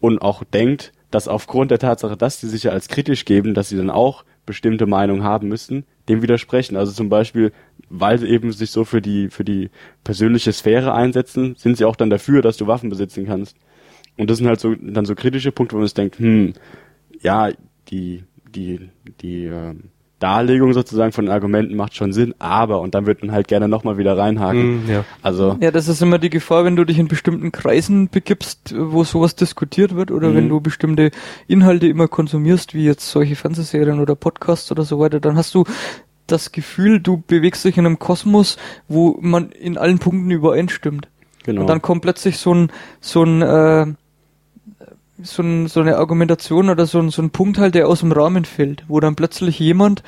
und auch denkt, dass aufgrund der Tatsache, dass sie sich ja als kritisch geben, dass sie dann auch bestimmte Meinung haben müssten, dem widersprechen. Also zum Beispiel, weil sie eben sich so für die, für die persönliche Sphäre einsetzen, sind sie auch dann dafür, dass du Waffen besitzen kannst. Und das sind halt so, dann so kritische Punkte, wo man sich denkt, hm, ja, die, die, die, ähm, Darlegung sozusagen von den Argumenten macht schon Sinn, aber, und dann wird man halt gerne nochmal wieder reinhaken. Mm, ja. Also, Ja, das ist immer die Gefahr, wenn du dich in bestimmten Kreisen begibst, wo sowas diskutiert wird, oder Mhm. wenn du bestimmte Inhalte immer konsumierst, wie jetzt solche Fernsehserien oder Podcasts oder so weiter, dann hast du das Gefühl, du bewegst dich in einem Kosmos, wo man in allen Punkten übereinstimmt. genau. Und dann kommt plötzlich so ein, so ein, äh, so, ein, so eine Argumentation oder so ein, so ein Punkt halt, der aus dem Rahmen fällt, wo dann plötzlich jemand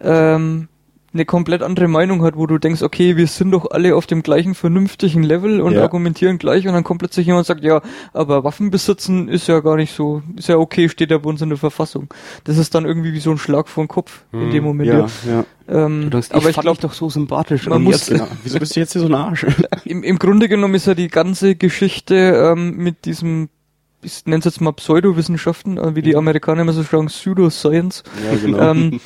ähm, eine komplett andere Meinung hat, wo du denkst, okay, wir sind doch alle auf dem gleichen vernünftigen Level und Ja. argumentieren gleich und dann kommt plötzlich jemand und sagt, ja, aber Waffen besitzen ist ja gar nicht so, ist ja okay, steht ja bei uns in der Verfassung. Das ist dann irgendwie wie so ein Schlag vor den Kopf in dem Moment. ja, ja. Ähm, Du denkst, aber ich ich fand glaube, doch so sympathisch. man und muss- jetzt- Genau. Wieso bist du jetzt hier so ein Arsch? im, im Grunde genommen ist ja die ganze Geschichte ähm, mit diesem, ich nenne es jetzt mal Pseudowissenschaften, äh, wie die Amerikaner immer so sagen, Pseudoscience. ja, genau. Ähm,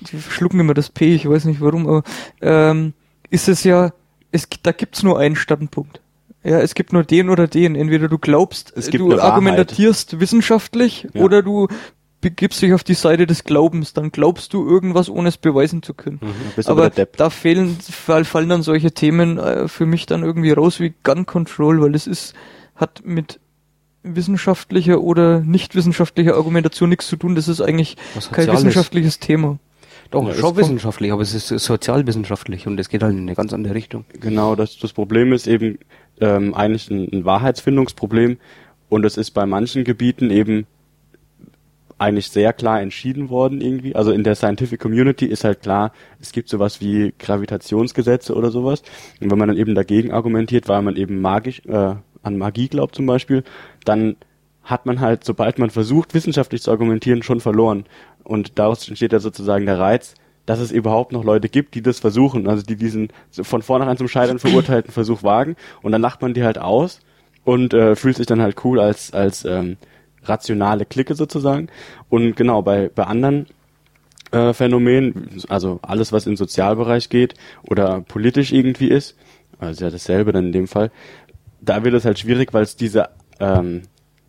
die schlucken immer das P, ich weiß nicht warum, aber ähm, ist es ja, es, da gibt's nur einen Standpunkt. Ja, es gibt nur den oder den. Entweder du glaubst, Es gibt du argumentierst wissenschaftlich Ja. oder du begibst dich auf die Seite des Glaubens. Dann glaubst du irgendwas, ohne es beweisen zu können. Bist aber, da fehlen, fall- fallen dann solche Themen äh, für mich dann irgendwie raus wie Gun Control, weil es ist, hat mit wissenschaftlicher oder nicht wissenschaftlicher Argumentation nichts zu tun. Das ist eigentlich Was kein wissenschaftliches Thema. Doch, Ja, es schon wissenschaftlich, aber es ist sozialwissenschaftlich und es geht halt in eine ganz andere Richtung. Genau, das, das Problem ist eben ähm, eigentlich ein, ein Wahrheitsfindungsproblem und es ist bei manchen Gebieten eben eigentlich sehr klar entschieden worden irgendwie. Also in der Scientific Community ist halt klar, es gibt sowas wie Gravitationsgesetze oder sowas. Und wenn man dann eben dagegen argumentiert, weil man eben magisch äh, an Magie glaubt zum Beispiel, dann hat man halt, sobald man versucht, wissenschaftlich zu argumentieren, schon verloren. Und daraus entsteht ja sozusagen der Reiz, dass es überhaupt noch Leute gibt, die das versuchen, also die diesen von vornherein zum Scheitern verurteilten Versuch wagen. Und dann lacht man die halt aus und äh, fühlt sich dann halt cool als, als ähm, rationale Clique sozusagen. Und genau, bei, bei anderen äh, Phänomenen, also alles, was im Sozialbereich geht oder politisch irgendwie ist, also ja dasselbe dann in dem Fall, da wird es halt schwierig, weil es diese ähm,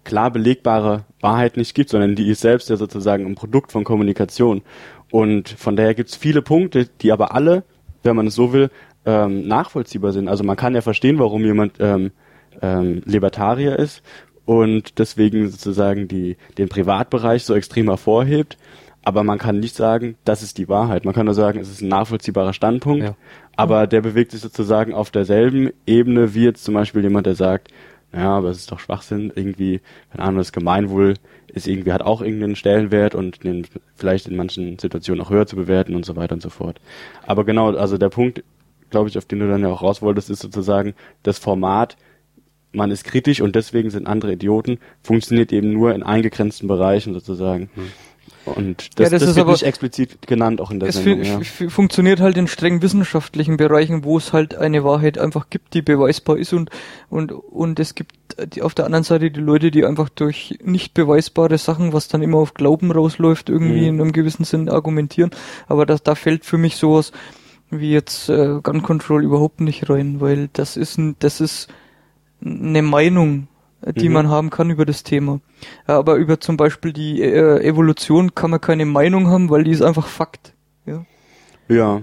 klar belegbare Wahrheit nicht gibt, sondern die ist selbst ja sozusagen ein Produkt von Kommunikation. Und von daher gibt es viele Punkte, die aber alle, wenn man es so will, ähm, nachvollziehbar sind. Also man kann ja verstehen, warum jemand ähm, ähm, Libertarier ist und deswegen sozusagen die, den Privatbereich so extrem hervorhebt. Aber man kann nicht sagen, das ist die Wahrheit. Man kann nur sagen, es ist ein nachvollziehbarer Standpunkt. Ja. Aber der bewegt sich sozusagen auf derselben Ebene wie jetzt zum Beispiel jemand, der sagt, naja, aber es ist doch Schwachsinn, irgendwie, keine Ahnung, das Gemeinwohl ist irgendwie, hat auch irgendeinen Stellenwert und den vielleicht in manchen Situationen auch höher zu bewerten und so weiter und so fort. Aber genau, also der Punkt, glaube ich, auf den du dann ja auch raus wolltest, ist sozusagen das Format, man ist kritisch und deswegen sind andere Idioten, funktioniert eben nur in eingegrenzten Bereichen sozusagen. Und das, Ja, das das, ist wird aber- nicht explizit genannt auch in der Es Sendung. Ja. fu- funktioniert halt in streng wissenschaftlichen Bereichen, wo es halt eine Wahrheit einfach gibt, die beweisbar ist und und und es gibt die, auf der anderen Seite die Leute, die einfach durch nicht beweisbare Sachen, was dann immer auf Glauben rausläuft, irgendwie Mhm. in einem gewissen Sinn argumentieren. Aber das, da fällt für mich sowas wie jetzt äh, Gun Control überhaupt nicht rein, weil das ist ein, das ist eine Meinung, die Mhm. man haben kann über das Thema. Ja, aber über zum Beispiel die äh, Evolution kann man keine Meinung haben, weil die ist einfach Fakt. Ja. Ja,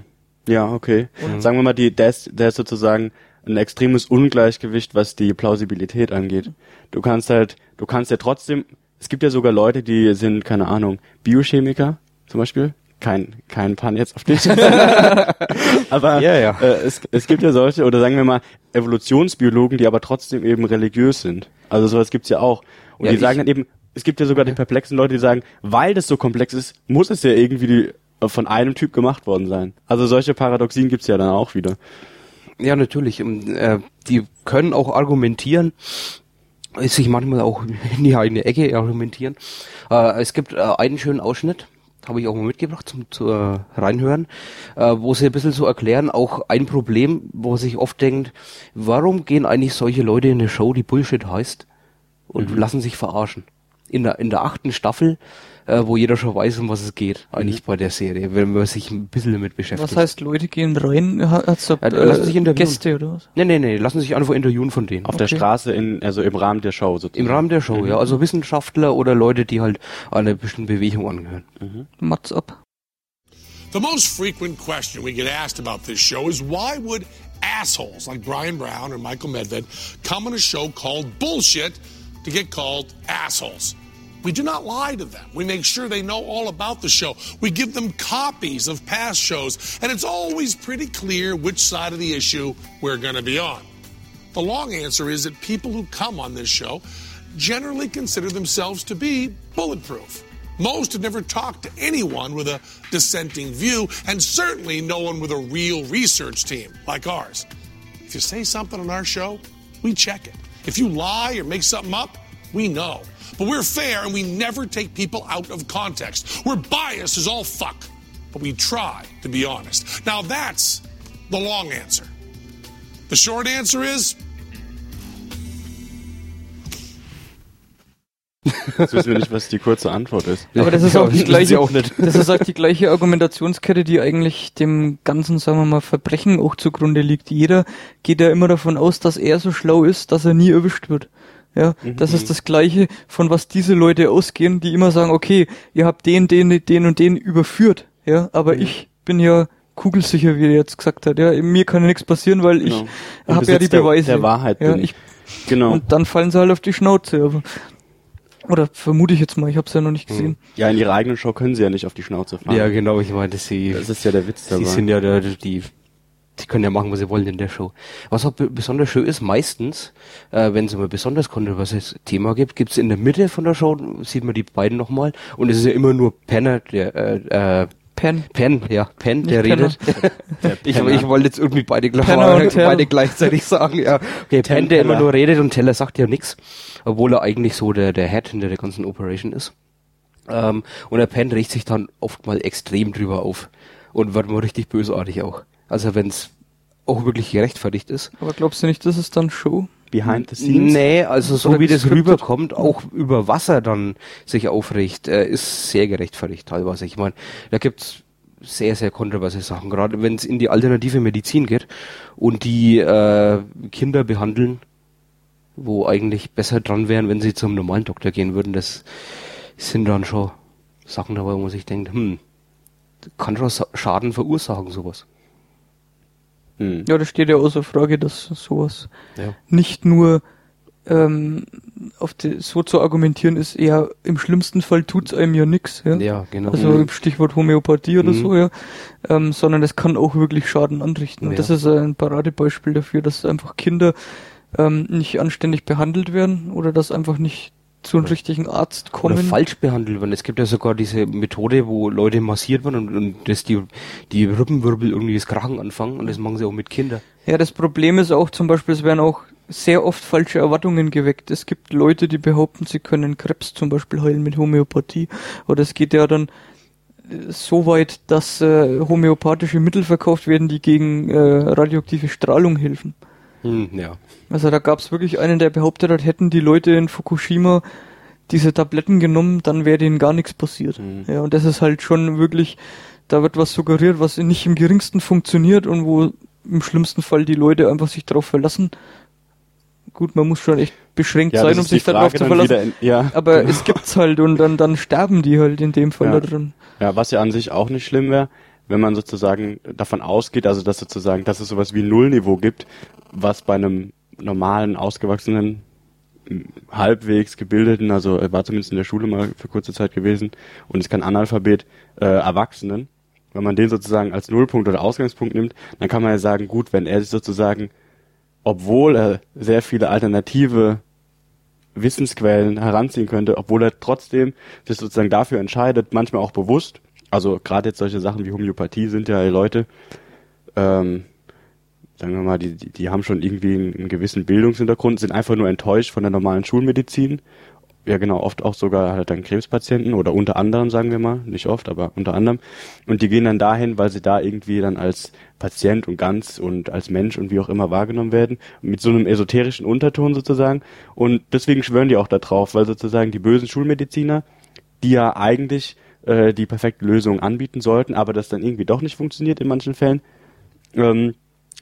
ja, okay. Sagen wir mal, die, der, ist, der ist sozusagen ein extremes Ungleichgewicht, was die Plausibilität angeht. Du kannst halt, du kannst ja trotzdem, es gibt ja sogar Leute, die sind, keine Ahnung, Biochemiker zum Beispiel. Kein, kein Pan jetzt auf dich. aber Ja, ja. Äh, es, es gibt ja solche, oder sagen wir mal, Evolutionsbiologen, die aber trotzdem eben religiös sind. Also sowas gibt's ja auch. Und Ja, die sagen dann eben, es gibt ja sogar die perplexen Leute, die sagen, weil das so komplex ist, muss es ja irgendwie die, von einem Typ gemacht worden sein. Also solche Paradoxien gibt's ja dann auch wieder. Ja, natürlich. Äh, die können auch argumentieren, sich manchmal auch in die eigene Ecke argumentieren. Äh, es gibt äh, einen schönen Ausschnitt, habe ich auch mal mitgebracht zum zu, äh, reinhören, äh, wo sie ein bisschen so erklären, auch ein Problem, wo man sich oft denkt, warum gehen eigentlich solche Leute in eine Show, die Bullshit heißt und lassen sich verarschen? in der, in der achten Staffel, äh, wo jeder schon weiß, um was es geht, eigentlich bei der Serie, wenn man sich ein bisschen damit beschäftigt. Was heißt, Leute gehen rein? Hat, hat's da, Ja, lassen sich äh, interviewen. Gäste oder was? Nee, nee, nee, lassen sich einfach interviewen von denen. Auf der Okay. Straße, in, also im Rahmen der Show sozusagen. Im Rahmen der Show, ja. Also Wissenschaftler oder Leute, die halt einer bestimmten Bewegung angehören. Mats ab. The most frequent question we get asked about this show is why would assholes like Brian Brown or Michael Medved come on a show called Bullshit to get called assholes? We do not lie to them. We make sure they know all about the show. We give them copies of past shows, and it's always pretty clear which side of the issue we're going to be on. The long answer is that people who come on this show generally consider themselves to be bulletproof. Most have never talked to anyone with a dissenting view, and certainly no one with a real research team like ours. If you say something on our show, we check it. If you lie or make something up, we know. But we're fair and we never take people out of context. We're biased as all fuck, but we try to be honest. Now that's the long answer. The short answer is Jetzt wissen wir nicht, was die kurze Antwort ist. Aber das ist Ja, auch die gleiche, auch nicht. das ist auch die gleiche Argumentationskette, die eigentlich dem ganzen, sagen wir mal, Verbrechen auch zugrunde liegt. Jeder geht ja immer davon aus, dass er so schlau ist, dass er nie erwischt wird. Ja, das ist das Gleiche, von was diese Leute ausgehen, die immer sagen, okay, ihr habt den, den, den und den überführt. Ja, aber ich bin ja kugelsicher, wie er jetzt gesagt hat. Ja, mir kann ja nichts passieren, weil ich Genau. Im habe ja die Besitz der- Beweise. der Wahrheit ja, bin. ich, Genau. Und dann fallen sie halt auf die Schnauze. Aber, oder vermute ich jetzt mal, ich habe es ja noch nicht gesehen. Ja, in ihrer eigenen Show können sie ja nicht auf die Schnauze fahren. Ja, genau, ich meine, sie, Das ist ja der Witz dabei. sie sind ja der, die, die können ja machen, was sie wollen in der Show. Was auch be- besonders schön ist, meistens, äh, wenn es immer besonders kontroverses Thema gibt, gibt's in der Mitte von der Show, sieht man die beiden nochmal, und es ist ja immer nur Penner, der, äh, äh, Pen. Penn, ja, Penn, Nicht der Penner. redet. ich, Penner. ich wollte jetzt irgendwie beide, beide gleichzeitig sagen. Ja. Okay, Penn, der immer nur redet und Teller sagt ja nichts, obwohl er eigentlich so der, der Head hinter der ganzen Operation ist. Ähm, und der Penn regt sich dann oft mal extrem drüber auf und wird mal richtig bösartig auch. Also wenn es auch wirklich gerechtfertigt ist. Aber glaubst du nicht, das ist dann Show? Behind the scenes. Nee, also so wie das rüberkommt, auch über Wasser dann sich aufregt, äh, ist sehr gerechtfertigt teilweise. Ich meine, da gibt's sehr, sehr kontroverse Sachen, gerade wenn es in die alternative Medizin geht und die äh, Kinder behandeln, wo eigentlich besser dran wären, wenn sie zum normalen Doktor gehen würden. Das sind dann schon Sachen dabei, wo man sich denkt, hm, kann schon Schaden verursachen, sowas. Hm. Ja, das steht ja außer Frage, dass sowas Ja. nicht nur ähm, auf die, so zu argumentieren ist, ja, im schlimmsten Fall tut's einem ja nix, ja. Ja, genau. Also Stichwort Homöopathie oder Mhm. so, ja. Ähm, sondern es kann auch wirklich Schaden anrichten. Und Ja. das ist ein Paradebeispiel dafür, dass einfach Kinder ähm, nicht anständig behandelt werden oder dass einfach nicht zu einem richtigen Arzt kommen. Oder falsch behandelt werden. Es gibt ja sogar diese Methode, wo Leute massiert werden und, und dass die, die Rippenwirbel irgendwie das Krachen anfangen und das machen sie auch mit Kindern. Ja, das Problem ist auch zum Beispiel, es werden auch sehr oft falsche Erwartungen geweckt. Es gibt Leute, die behaupten, sie können Krebs zum Beispiel heilen mit Homöopathie. Oder es geht ja dann äh, so weit, dass äh, homöopathische Mittel verkauft werden, die gegen äh, radioaktive Strahlung helfen. Hm, ja. Also da gab es wirklich einen, der behauptet hat, hätten die Leute in Fukushima diese Tabletten genommen, dann wäre denen gar nichts passiert. Mhm. Ja, und das ist halt schon wirklich, da wird was suggeriert, was nicht im geringsten funktioniert und wo im schlimmsten Fall die Leute einfach sich darauf verlassen. Gut, man muss schon echt beschränkt Ja, sein, um sich darauf zu verlassen. in- ja. Aber es gibt's halt und dann, dann sterben die halt in dem Fall Ja. da drin. Ja, was ja an sich auch nicht schlimm wäre, wenn man sozusagen davon ausgeht, also dass sozusagen, dass es sowas wie Nullniveau gibt, was bei einem normalen, ausgewachsenen, halbwegs gebildeten, also er war zumindest in der Schule mal für kurze Zeit gewesen und ist kein Analphabet, äh, Erwachsenen, wenn man den sozusagen als Nullpunkt oder Ausgangspunkt nimmt, dann kann man ja sagen, gut, wenn er sich sozusagen, obwohl er sehr viele alternative Wissensquellen heranziehen könnte, obwohl er trotzdem sich sozusagen dafür entscheidet, manchmal auch bewusst. Also gerade jetzt solche Sachen wie Homöopathie sind ja Leute, ähm, sagen wir mal, die, die, haben schon irgendwie einen, einen gewissen Bildungshintergrund, sind einfach nur enttäuscht von der normalen Schulmedizin ja genau, oft auch sogar halt dann Krebspatienten oder unter anderem, sagen wir mal, nicht oft, aber unter anderem. Und die gehen dann dahin, weil sie da irgendwie dann als Patient und ganz und als Mensch und wie auch immer wahrgenommen werden, mit so einem esoterischen Unterton sozusagen. Und deswegen schwören die auch da drauf, weil sozusagen die bösen Schulmediziner, die ja eigentlich äh, die perfekte Lösung anbieten sollten, aber das dann irgendwie doch nicht funktioniert in manchen Fällen, ähm,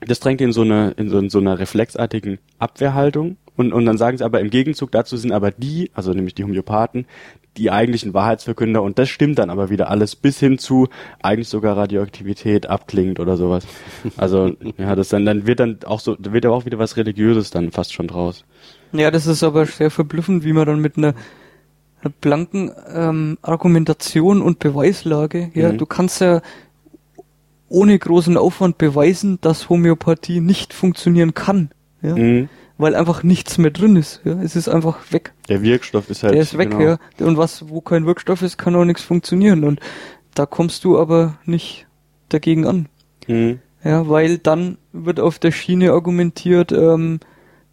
das drängt in so eine in so, in so einer reflexartigen Abwehrhaltung und und dann sagen sie aber im Gegenzug dazu sind aber die, also nämlich die Homöopathen, die eigentlichen Wahrheitsverkünder und das stimmt dann aber wieder alles bis hin zu eigentlich sogar Radioaktivität abklingt oder sowas. Also ja, das dann dann wird dann auch so wird aber auch wieder was religiöses dann fast schon draus. Ja, das ist aber sehr verblüffend, wie man dann mit einer blanken ähm, Argumentation und Beweislage, ja, Mhm. du kannst ja ohne großen Aufwand beweisen, dass Homöopathie nicht funktionieren kann, ja, Mhm. weil einfach nichts mehr drin ist, ja, es ist einfach weg. Der Wirkstoff ist halt Der ist weg, genau. ja. Und was, wo kein Wirkstoff ist, kann auch nichts funktionieren. Und da kommst du aber nicht dagegen an. Mhm. Ja, weil dann wird auf der Schiene argumentiert, ähm,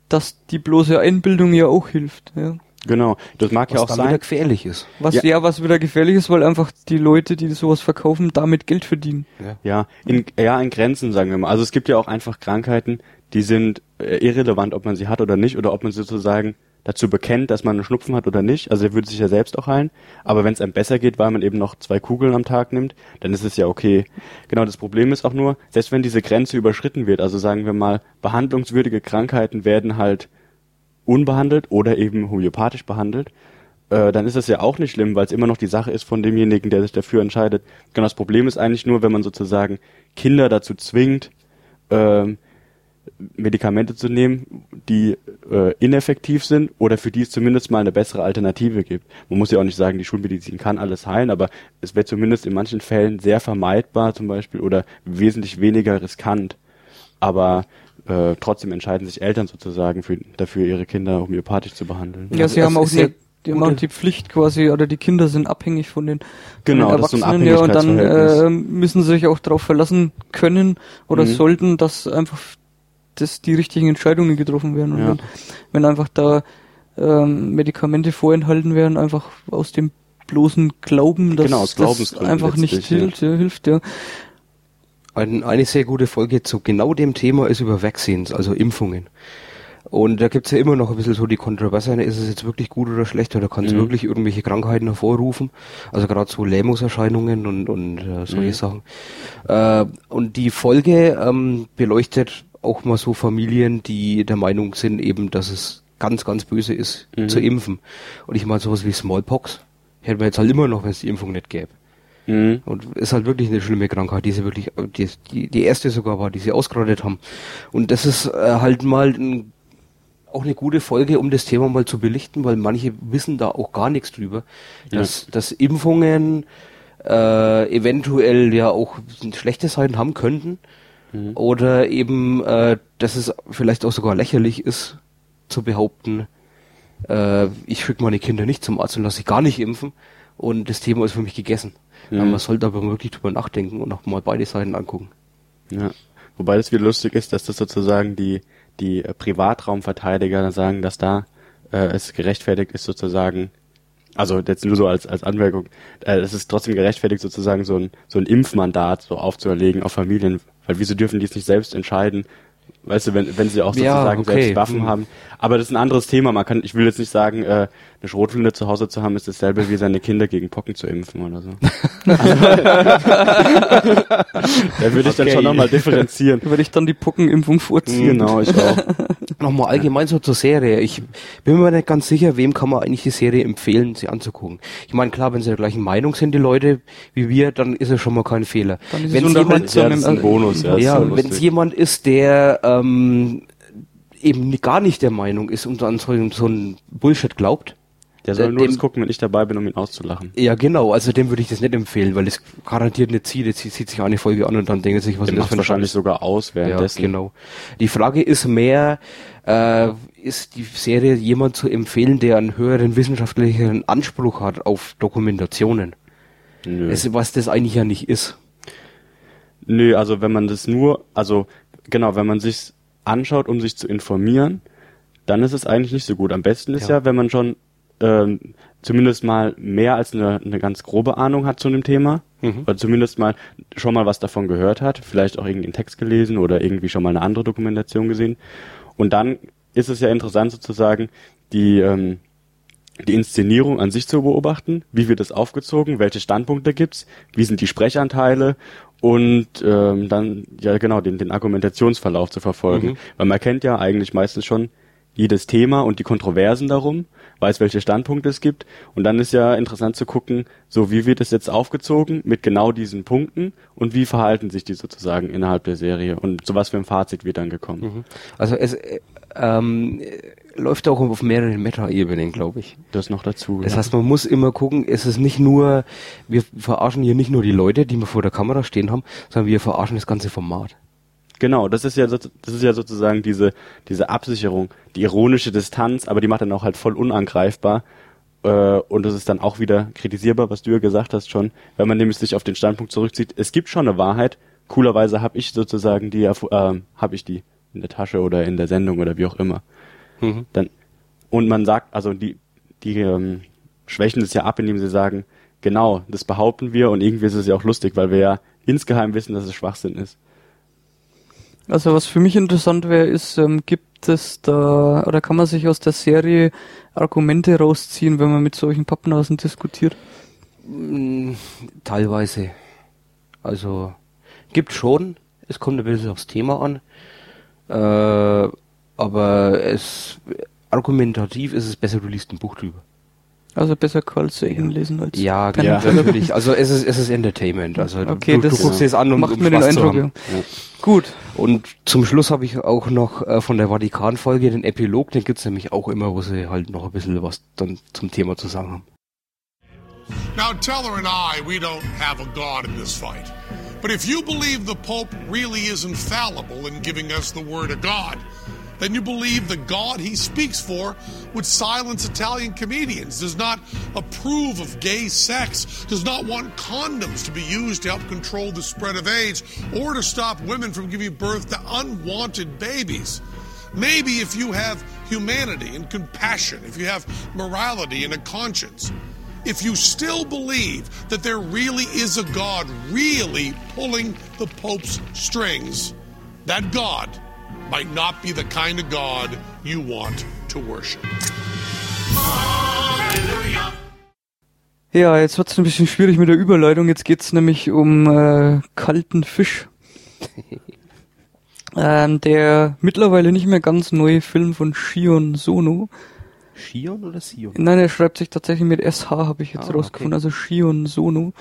dass die bloße Einbildung ja auch hilft. Ja. Genau, das mag ja Was auch dann sein. wieder gefährlich ist. Was Ja. ja. was wieder gefährlich ist, weil einfach die Leute, die sowas verkaufen, damit Geld verdienen. Ja, in, ja, in Grenzen, sagen wir mal. Also es gibt ja auch einfach Krankheiten, die sind äh, irrelevant, ob man sie hat oder nicht, oder ob man sie sozusagen dazu bekennt, dass man einen Schnupfen hat oder nicht. Also er würde sich ja selbst auch heilen. Aber wenn es einem besser geht, weil man eben noch zwei Kugeln am Tag nimmt, dann ist es ja okay. Genau, das Problem ist auch nur, selbst wenn diese Grenze überschritten wird, also sagen wir mal, behandlungswürdige Krankheiten werden halt unbehandelt oder eben homöopathisch behandelt, äh, dann ist das ja auch nicht schlimm, weil es immer noch die Sache ist von demjenigen, der sich dafür entscheidet. Genau, das Problem ist eigentlich nur, wenn man sozusagen Kinder dazu zwingt, ähm, Medikamente zu nehmen, die äh, ineffektiv sind oder für die es zumindest mal eine bessere Alternative gibt. Man muss ja auch nicht sagen, die Schulmedizin kann alles heilen, aber es wäre zumindest in manchen Fällen sehr vermeidbar zum Beispiel oder wesentlich weniger riskant. Aber äh, trotzdem entscheiden sich Eltern sozusagen für, dafür, ihre Kinder homöopathisch zu behandeln. Ja, sie das haben auch die haben die Pflicht quasi, oder die Kinder sind abhängig von den, Genau, von den ein Erwachsenen, ja, und dann äh, müssen sie sich auch darauf verlassen können oder Mhm. sollten, dass einfach dass die richtigen Entscheidungen getroffen werden. Und Ja. wenn, wenn einfach da ähm, Medikamente vorenthalten werden, einfach aus dem bloßen Glauben, dass Genau, das einfach nicht hilft, ja, hilft, ja. Ein, eine sehr gute Folge zu genau dem Thema ist über Vaccines, also Impfungen. Und da gibt's ja immer noch ein bisschen so die Kontroverse, ist es jetzt wirklich gut oder schlecht oder kann es Mhm. wirklich irgendwelche Krankheiten hervorrufen? Also gerade so Lähmungserscheinungen und, und äh, solche Mhm. Sachen. Äh, und die Folge ähm, beleuchtet auch mal so Familien, die der Meinung sind eben, dass es ganz, ganz böse ist, Mhm. zu impfen. Und ich meine sowas wie Smallpox, hätten wir jetzt halt immer noch, wenn es die Impfung nicht gäbe. Mhm. Und ist halt wirklich eine schlimme Krankheit, die sie wirklich, die, die, die erste sogar war, die sie ausgerottet haben. Und das ist äh, halt mal ein, auch eine gute Folge, um das Thema mal zu belichten, weil manche wissen da auch gar nichts drüber, dass, dass Impfungen äh, eventuell ja auch schlechte Seiten haben könnten oder eben, äh, dass es vielleicht auch sogar lächerlich ist, zu behaupten, äh, ich schicke meine Kinder nicht zum Arzt und lasse sie gar nicht impfen und das Thema ist für mich gegessen. Ja, Mhm. man sollte aber wirklich drüber nachdenken und auch mal beide Seiten angucken. Ja. Wobei das wieder lustig ist, dass das sozusagen die, die äh, Privatraumverteidiger dann sagen, dass da äh, es gerechtfertigt ist sozusagen, also jetzt nur so als, als Anmerkung, äh, es ist trotzdem gerechtfertigt sozusagen so ein, so ein Impfmandat so aufzuerlegen auf Familien, weil wieso dürfen die es nicht selbst entscheiden, weißt du, wenn, wenn sie auch Ja, sozusagen okay. selbst Waffen Hm. haben. Aber das ist ein anderes Thema, man kann, ich will jetzt nicht sagen, äh, eine Schrotflinte zu Hause zu haben, ist dasselbe wie seine Kinder gegen Pocken zu impfen oder so. da würde ich dann Okay. schon nochmal differenzieren. Da würde ich dann die Pockenimpfung vorziehen. Genau, ich auch. Nochmal allgemein so zur Serie. Ich bin mir nicht ganz sicher, wem kann man eigentlich die Serie empfehlen, sie anzugucken. Ich meine, klar, wenn sie der gleichen Meinung sind, die Leute, wie wir, dann ist es schon mal kein Fehler. Dann ist es Wenn unterhaltsam Ja, das ist ein Bonus, ja. ja, so wenn es jemand ist, der ähm, eben gar nicht der Meinung ist und an so, so einen Bullshit glaubt, Der soll äh, nur dem- das gucken, wenn ich dabei bin, um ihn auszulachen. ja genau, also dem würde ich das nicht empfehlen, weil es garantiert nicht zieht. Jetzt sieht sich eine Folge an und dann denkt sich, was Der ist das für ein wahrscheinlich Scheiß? sogar aus Ja, währenddessen. genau. Die Frage ist mehr, äh, ist die Serie jemand zu empfehlen, der einen höheren wissenschaftlichen Anspruch hat auf Dokumentationen? Nö. Es, was das eigentlich ja nicht ist. Nö, also wenn man das nur, also genau, wenn man sich anschaut, um sich zu informieren, dann ist es eigentlich nicht so gut. Am besten ist Ja. ja, wenn man schon ähm, zumindest mal mehr als eine, eine ganz grobe Ahnung hat zu dem Thema. Mhm. Oder zumindest mal schon mal was davon gehört hat, vielleicht auch irgendwie einen Text gelesen oder irgendwie schon mal eine andere Dokumentation gesehen. Und dann ist es ja interessant sozusagen, die, ähm, die Inszenierung an sich zu beobachten, wie wird es aufgezogen, welche Standpunkte gibt's, wie sind die Sprechanteile und ähm, dann ja genau den, den Argumentationsverlauf zu verfolgen. Mhm. Weil man kennt ja eigentlich meistens schon jedes Thema und die Kontroversen darum, weiß, welche Standpunkte es gibt. Und dann ist ja interessant zu gucken, so wie wird es jetzt aufgezogen mit genau diesen Punkten und wie verhalten sich die sozusagen innerhalb der Serie. Und so was für ein Fazit wird dann gekommen. Mhm. Also es äh, ähm, äh, läuft auch auf mehreren Meta-Ebenen, glaube ich. Das noch dazu. Das ja. heißt, man muss immer gucken, es ist nicht nur, wir verarschen hier nicht nur die Leute, die wir vor der Kamera stehen haben, sondern wir verarschen das ganze Format. Genau, das ist ja so, das ist ja sozusagen diese diese Absicherung, die ironische Distanz, aber die macht dann auch halt voll unangreifbar. Äh, und das ist dann auch wieder kritisierbar, was du ja gesagt hast schon, wenn man nämlich sich auf den Standpunkt zurückzieht. Es gibt schon eine Wahrheit. Coolerweise habe ich sozusagen die, äh, habe ich die in der Tasche oder in der Sendung oder wie auch immer. Mhm. Dann und man sagt, also die die ähm, schwächen es ja ab, indem sie sagen, genau, das behaupten wir und irgendwie ist es ja auch lustig, weil wir ja insgeheim wissen, dass es Schwachsinn ist. Also was für mich interessant wäre, ist, ähm, gibt es da, oder kann man sich aus der Serie Argumente rausziehen, wenn man mit solchen Pappenhasen diskutiert? Mm, Teilweise. Also gibt schon, es kommt ein bisschen aufs Thema an. Äh, aber es argumentativ ist es besser, du liest ein Buch drüber. Also besser Carl Sagan lesen als Ja, genau, and Teller. natürlich. Also es ist, es ist Entertainment. Also du- Okay, du, du das guckst dir das an, um, macht um mir den Spaß zu Eindruck. haben. Ja. Gut. Und zum Schluss habe ich auch noch äh, von der Vatikan-Folge den Epilog, den gibt's nämlich auch immer, wo sie halt noch ein bisschen was dann zum Thema zu sagen haben. Now, Teller and I, we don't have a God in this fight. But if you believe the Pope really is infallible in giving us the Word of God, then you believe the God he speaks for would silence Italian comedians, does not approve of gay sex, does not want condoms to be used to help control the spread of AIDS, or to stop women from giving birth to unwanted babies. Maybe if you have humanity and compassion, if you have morality and a conscience, if you still believe that there really is a God really pulling the Pope's strings, that God might not be the kind of God you want to worship. Ja, jetzt wird's ein bisschen schwierig mit der Überleitung. Jetzt geht's nämlich um äh, kalten Fisch. ähm, der mittlerweile nicht mehr ganz neue Film von Shion Sono. Shion oder Sion? Nein, er schreibt sich tatsächlich mit SH, habe ich jetzt Ah, rausgefunden. okay. Also Shion Sono.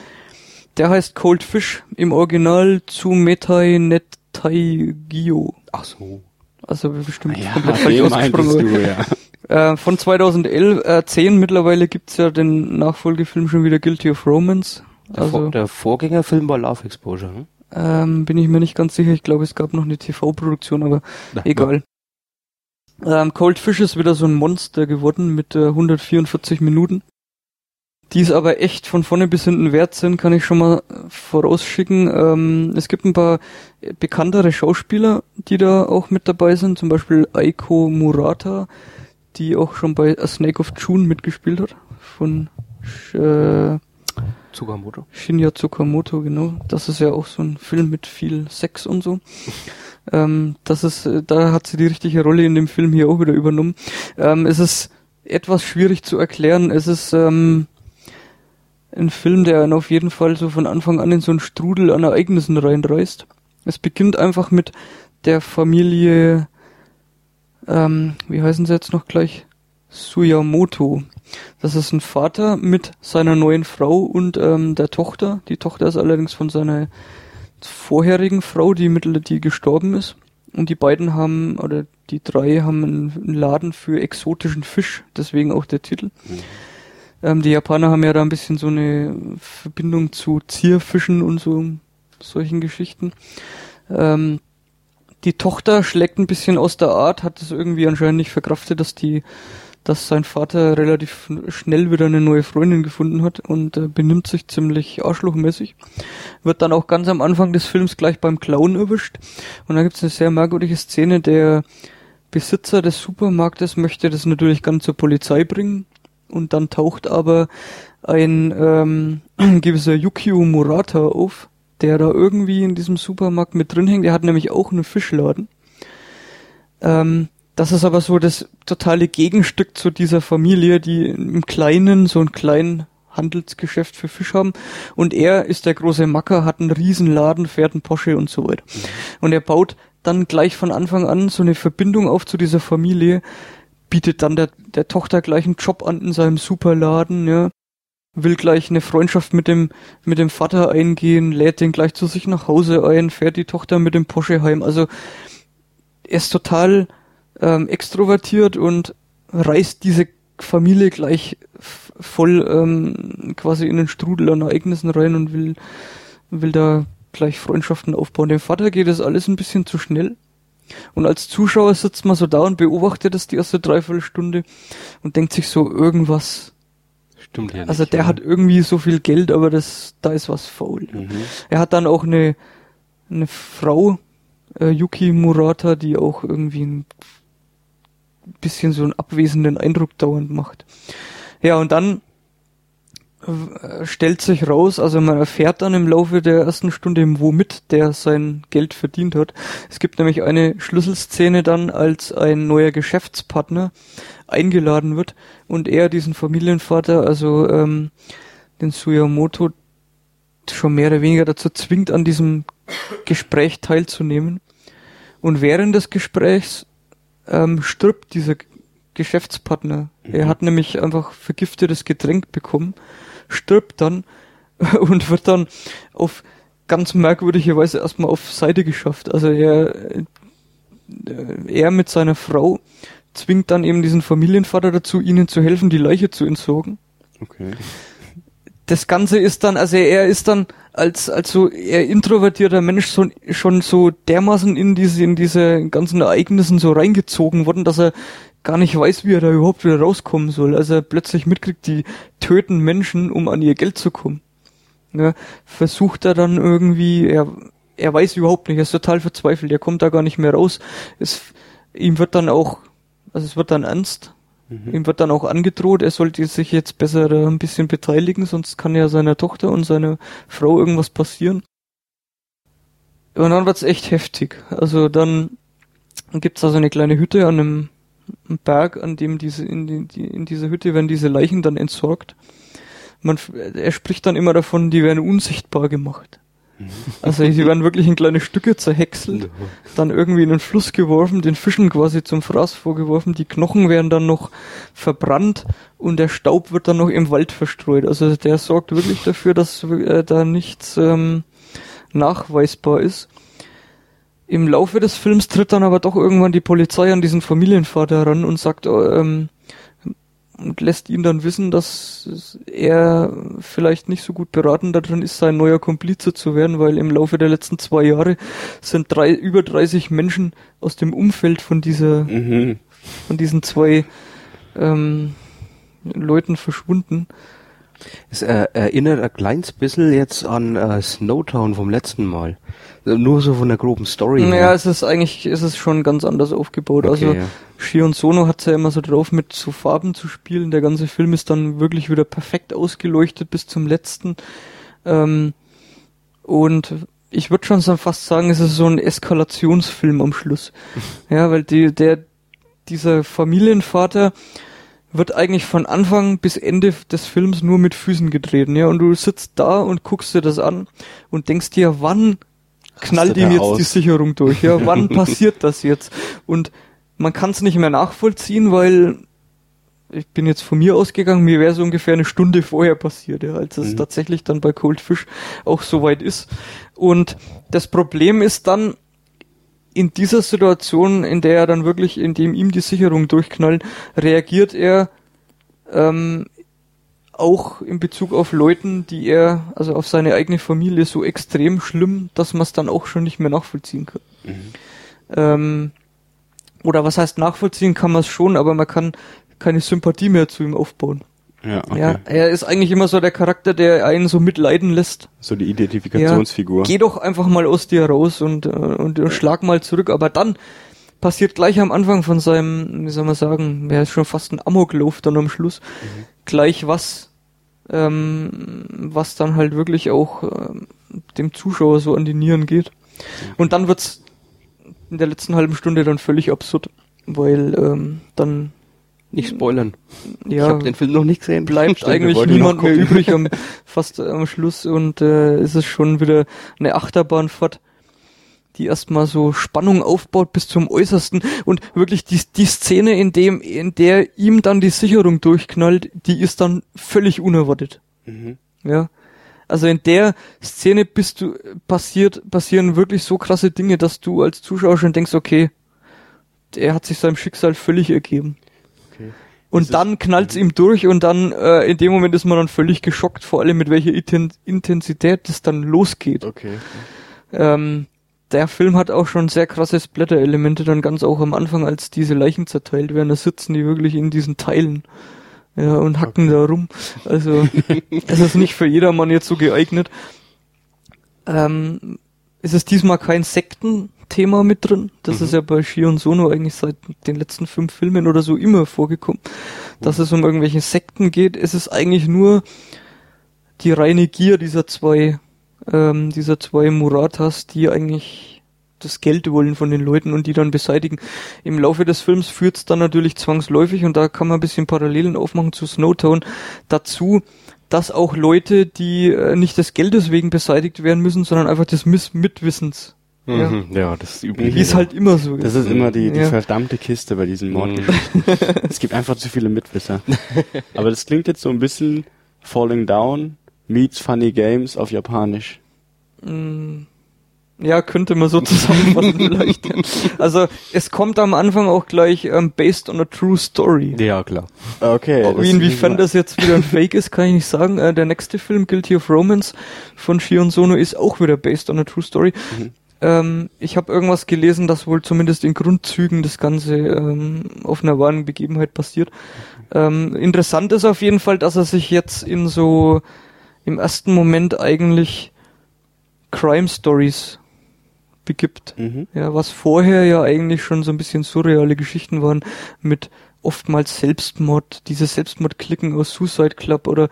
Der heißt Cold Fish. Im Original zu Metai Netai Gyo. Ach so. Also bestimmt Ja, komplett falsch ausgesprochen. du, ja. Äh, von 2011, äh, 10 mittlerweile gibt's ja den Nachfolgefilm schon wieder Guilty of Romance. Der, Vor Also der Vorgängerfilm war Love Exposure, hm? ähm, bin ich mir nicht ganz sicher. Ich glaube, es gab noch eine TV-Produktion, aber Na, egal. Ähm, Cold Fish ist wieder so ein Monster geworden mit äh, 144 Minuten. Die es aber echt von vorne bis hinten wert sind, kann ich schon mal äh, vorausschicken. Ähm, es gibt ein paar bekanntere Schauspieler, die da auch mit dabei sind. Zum Beispiel Aiko Murata, die auch schon bei A Snake of June mitgespielt hat. Von äh, Tsukamoto. Shinya Tsukamoto, genau. Das ist ja auch so ein Film mit viel Sex und so. Ähm, das ist, äh, da hat sie die richtige Rolle in dem Film hier auch wieder übernommen. Ähm, es ist etwas schwierig zu erklären. Es ist ähm, ein Film, der einen auf jeden Fall so von Anfang an in so einen Strudel an Ereignissen reinreißt. Es beginnt einfach mit der Familie, ähm, wie heißen sie jetzt noch gleich? Suyamoto. Das ist ein Vater mit seiner neuen Frau und ähm, der Tochter. Die Tochter ist allerdings von seiner vorherigen Frau, die mittel, die gestorben ist. Und die beiden haben, oder die drei haben einen, einen Laden für exotischen Fisch, deswegen auch der Titel. Ähm, die Japaner haben ja da ein bisschen so eine Verbindung zu Zierfischen und so solchen Geschichten. Ähm, die Tochter schlägt ein bisschen aus der Art, hat es irgendwie anscheinend nicht verkraftet, dass die, dass sein Vater relativ schnell wieder eine neue Freundin gefunden hat und äh, benimmt sich ziemlich arschlochmäßig. Wird dann auch ganz am Anfang des Films gleich beim Clown erwischt. Und da gibt es eine sehr merkwürdige Szene, der Besitzer des Supermarktes möchte das natürlich ganz zur Polizei bringen Und dann taucht aber ein ähm, gewisser Yukio Murata auf, der da irgendwie in diesem Supermarkt mit drin hängt. Der hat nämlich auch einen Fischladen. Ähm, das ist aber so das totale Gegenstück zu dieser Familie, die im Kleinen so einen kleinen Handelsgeschäft für Fisch haben. Und er ist der große Macker, hat einen Riesenladen, fährt einen Porsche und so weiter. Und er baut dann gleich von Anfang an so eine Verbindung auf zu dieser Familie, bietet dann der, der Tochter gleich einen Job an in seinem Superladen, ja, will gleich eine Freundschaft mit dem, mit dem Vater eingehen, lädt den gleich zu sich nach Hause ein, fährt die Tochter mit dem Porsche heim. Also er ist total ähm, extrovertiert und reißt diese Familie gleich voll ähm, quasi in den Strudel an Ereignissen rein und will, will da gleich Freundschaften aufbauen. Dem Vater geht das alles ein bisschen zu schnell. Und als Zuschauer sitzt man so da und beobachtet das die erste Dreiviertelstunde und denkt sich so irgendwas. Stimmt ja Also nicht, der ja. hat irgendwie so viel Geld, aber das, da ist was faul. Mhm. Er hat dann auch eine, eine Frau, äh, Yuki Murata, die auch irgendwie ein bisschen so einen abwesenden Eindruck dauernd macht. Ja, und dann stellt sich raus, also man erfährt dann im Laufe der ersten Stunde, womit der sein Geld verdient hat. Es gibt nämlich eine Schlüsselszene dann, als ein neuer Geschäftspartner eingeladen wird und er diesen Familienvater, also ähm, den Suyamoto, schon mehr oder weniger dazu zwingt, an diesem Gespräch teilzunehmen. Und während des Gesprächs ähm, stirbt dieser Geschäftspartner. Er hat nämlich einfach vergiftetes Getränk bekommen, stirbt dann und wird dann auf ganz merkwürdige Weise erstmal auf Seite geschafft. Also er, äh, er mit seiner Frau zwingt dann eben diesen Familienvater dazu, ihnen zu helfen, die Leiche zu entsorgen Okay. Das Ganze ist dann, also er ist dann als, als so eher introvertierter Mensch so, schon so dermaßen in diese, in diese ganzen Ereignissen so reingezogen worden, dass er gar nicht weiß, wie er da überhaupt wieder rauskommen soll. Also er plötzlich mitkriegt, die töten Menschen, um an ihr Geld zu kommen. Ja, versucht er dann irgendwie, er, er weiß überhaupt nicht, er ist total verzweifelt, er kommt da gar nicht mehr raus. Es, ihm wird dann auch, also es wird dann ernst, Ihm wird dann auch angedroht, er sollte sich jetzt besser ein bisschen beteiligen, sonst kann ja seiner Tochter und seiner Frau irgendwas passieren. Und dann wird's echt heftig. Also dann gibt's da so eine kleine Hütte an einem Berg, an dem diese, in, die, in dieser Hütte werden diese Leichen dann entsorgt. Man, er spricht dann immer davon, die werden unsichtbar gemacht. Also die werden wirklich in kleine Stücke zerhäckselt dann irgendwie in den Fluss geworfen, den Fischen quasi zum Fraß vorgeworfen, die Knochen werden dann noch verbrannt und der Staub wird dann noch im Wald verstreut. Also der sorgt wirklich dafür, dass äh, da nichts ähm, nachweisbar ist. Im Laufe des Films tritt dann aber doch irgendwann die Polizei an diesen Familienvater ran und sagt, äh, ähm, und lässt ihn dann wissen, dass er vielleicht nicht so gut beraten darin ist, sein neuer Komplize zu werden, weil im Laufe der letzten zwei Jahre sind drei, über 30 Menschen aus dem Umfeld von dieser, Mhm. von diesen zwei ähm, Leuten verschwunden. Es äh, erinnert ein kleines bisschen jetzt an äh, Snowtown vom letzten Mal. Nur so von der groben Story. Naja, her. es ist eigentlich, es ist schon ganz anders aufgebaut. Okay, also ja. Shion Sono hat's ja immer so drauf, mit so Farben zu spielen. Der ganze Film ist dann wirklich wieder perfekt ausgeleuchtet bis zum letzten. Ähm, und ich würde schon so fast sagen, es ist so ein Eskalationsfilm am Schluss. ja, weil die, der, dieser Familienvater wird eigentlich von Anfang bis Ende des Films nur mit Füßen getreten, ja, und du sitzt da und guckst dir das an und denkst dir, wann knallt ihm jetzt aus? die Sicherung durch, ja, wann passiert das jetzt? Und man kann es nicht mehr nachvollziehen, weil ich bin jetzt von mir ausgegangen, mir wäre so ungefähr eine Stunde vorher passiert, ja, als es Mhm. tatsächlich dann bei Cold Fish auch soweit ist. Und das Problem ist dann, in dieser Situation, in der er dann wirklich, in dem ihm die Sicherung durchknallt, reagiert er ähm, auch in Bezug auf Leuten, die er, also auf seine eigene Familie, so extrem schlimm, dass man es dann auch schon nicht mehr nachvollziehen kann. Ähm, oder was heißt nachvollziehen kann man es schon, aber man kann keine Sympathie mehr zu ihm aufbauen. Ja, okay. Ja, er ist eigentlich immer so der Charakter, der einen so mitleiden lässt. So die Identifikationsfigur. Geh doch einfach mal aus dir raus und, äh, und, und schlag mal zurück. Aber dann, passiert gleich am Anfang von seinem, wie soll man sagen, ja, ist schon fast ein Amoklauf dann am Schluss, gleich was, ähm, was dann halt wirklich auch ähm, dem Zuschauer so an die Nieren geht. Und dann wird's in der letzten halben Stunde dann völlig absurd, weil ähm, dann Nicht spoilern. Ich ja habe den Film noch nicht gesehen. bleibt Stimmt, eigentlich niemand mehr übrig am, fast am Schluss und äh, ist es schon wieder eine Achterbahnfahrt, die erstmal so Spannung aufbaut bis zum Äußersten und wirklich die, die Szene, in dem, in der ihm dann die Sicherung durchknallt, die ist dann völlig unerwartet. Mhm. Ja. Also in der Szene bist du, passiert, passieren wirklich so krasse Dinge, dass du als Zuschauer schon denkst, okay, der hat sich seinem Schicksal völlig ergeben. Okay. Und es- dann knallt's ihm durch und dann äh, in dem Moment ist man dann völlig geschockt, vor allem mit welcher Inten Intensität das dann losgeht. Okay. Ähm, der Film hat auch schon sehr krasse Splatter-Elemente dann ganz auch am Anfang, als diese Leichen zerteilt werden, da sitzen die wirklich in diesen Teilen. Ja, und hacken da rum. Also, es ist nicht für jedermann jetzt so geeignet. Ähm, es ist diesmal kein Sektenthema mit drin. Das ist ja bei Shion Sono eigentlich seit den letzten fünf Filmen oder so immer vorgekommen. Dass es um irgendwelche Sekten geht. Es ist eigentlich nur die reine Gier dieser zwei, ähm, dieser zwei Muratas, die eigentlich das Geld wollen von den Leuten und die dann beseitigen. Im Laufe des Films führt's dann natürlich zwangsläufig und da kann man ein bisschen Parallelen aufmachen zu Snowtown dazu, dass auch Leute, die äh, nicht des Geldes wegen beseitigt werden müssen, sondern einfach des Miss Mitwissens. Ja. Mhm. Ja, das ist üblich. Wie es halt immer so Das ist. ist immer die, die Ja. verdammte Kiste bei diesen Mordgeschichten. es gibt einfach zu viele Mitwisser. Aber das klingt jetzt so ein bisschen Falling Down meets Funny Games auf Japanisch. Mm, Ja, könnte man so zusammenfassen vielleicht. Also es kommt am Anfang auch gleich ähm, based on a true story. Ja, klar. Okay. Ob das- inwiefern das jetzt wieder ein Fake ist, kann ich nicht sagen. Äh, der nächste Film, Guilty of Romance von Shion Sono, ist auch wieder based on a true story. Ähm, ich habe irgendwas gelesen, dass wohl zumindest in Grundzügen das Ganze ähm, auf einer wahren Begebenheit basiert. Ähm, interessant ist auf jeden Fall, dass er sich jetzt in so im ersten Moment eigentlich Crime Stories begibt. Mhm. Ja, was vorher ja eigentlich schon so ein bisschen surreale Geschichten waren mit oftmals Selbstmord, diese Selbstmordklicken aus Suicide Club oder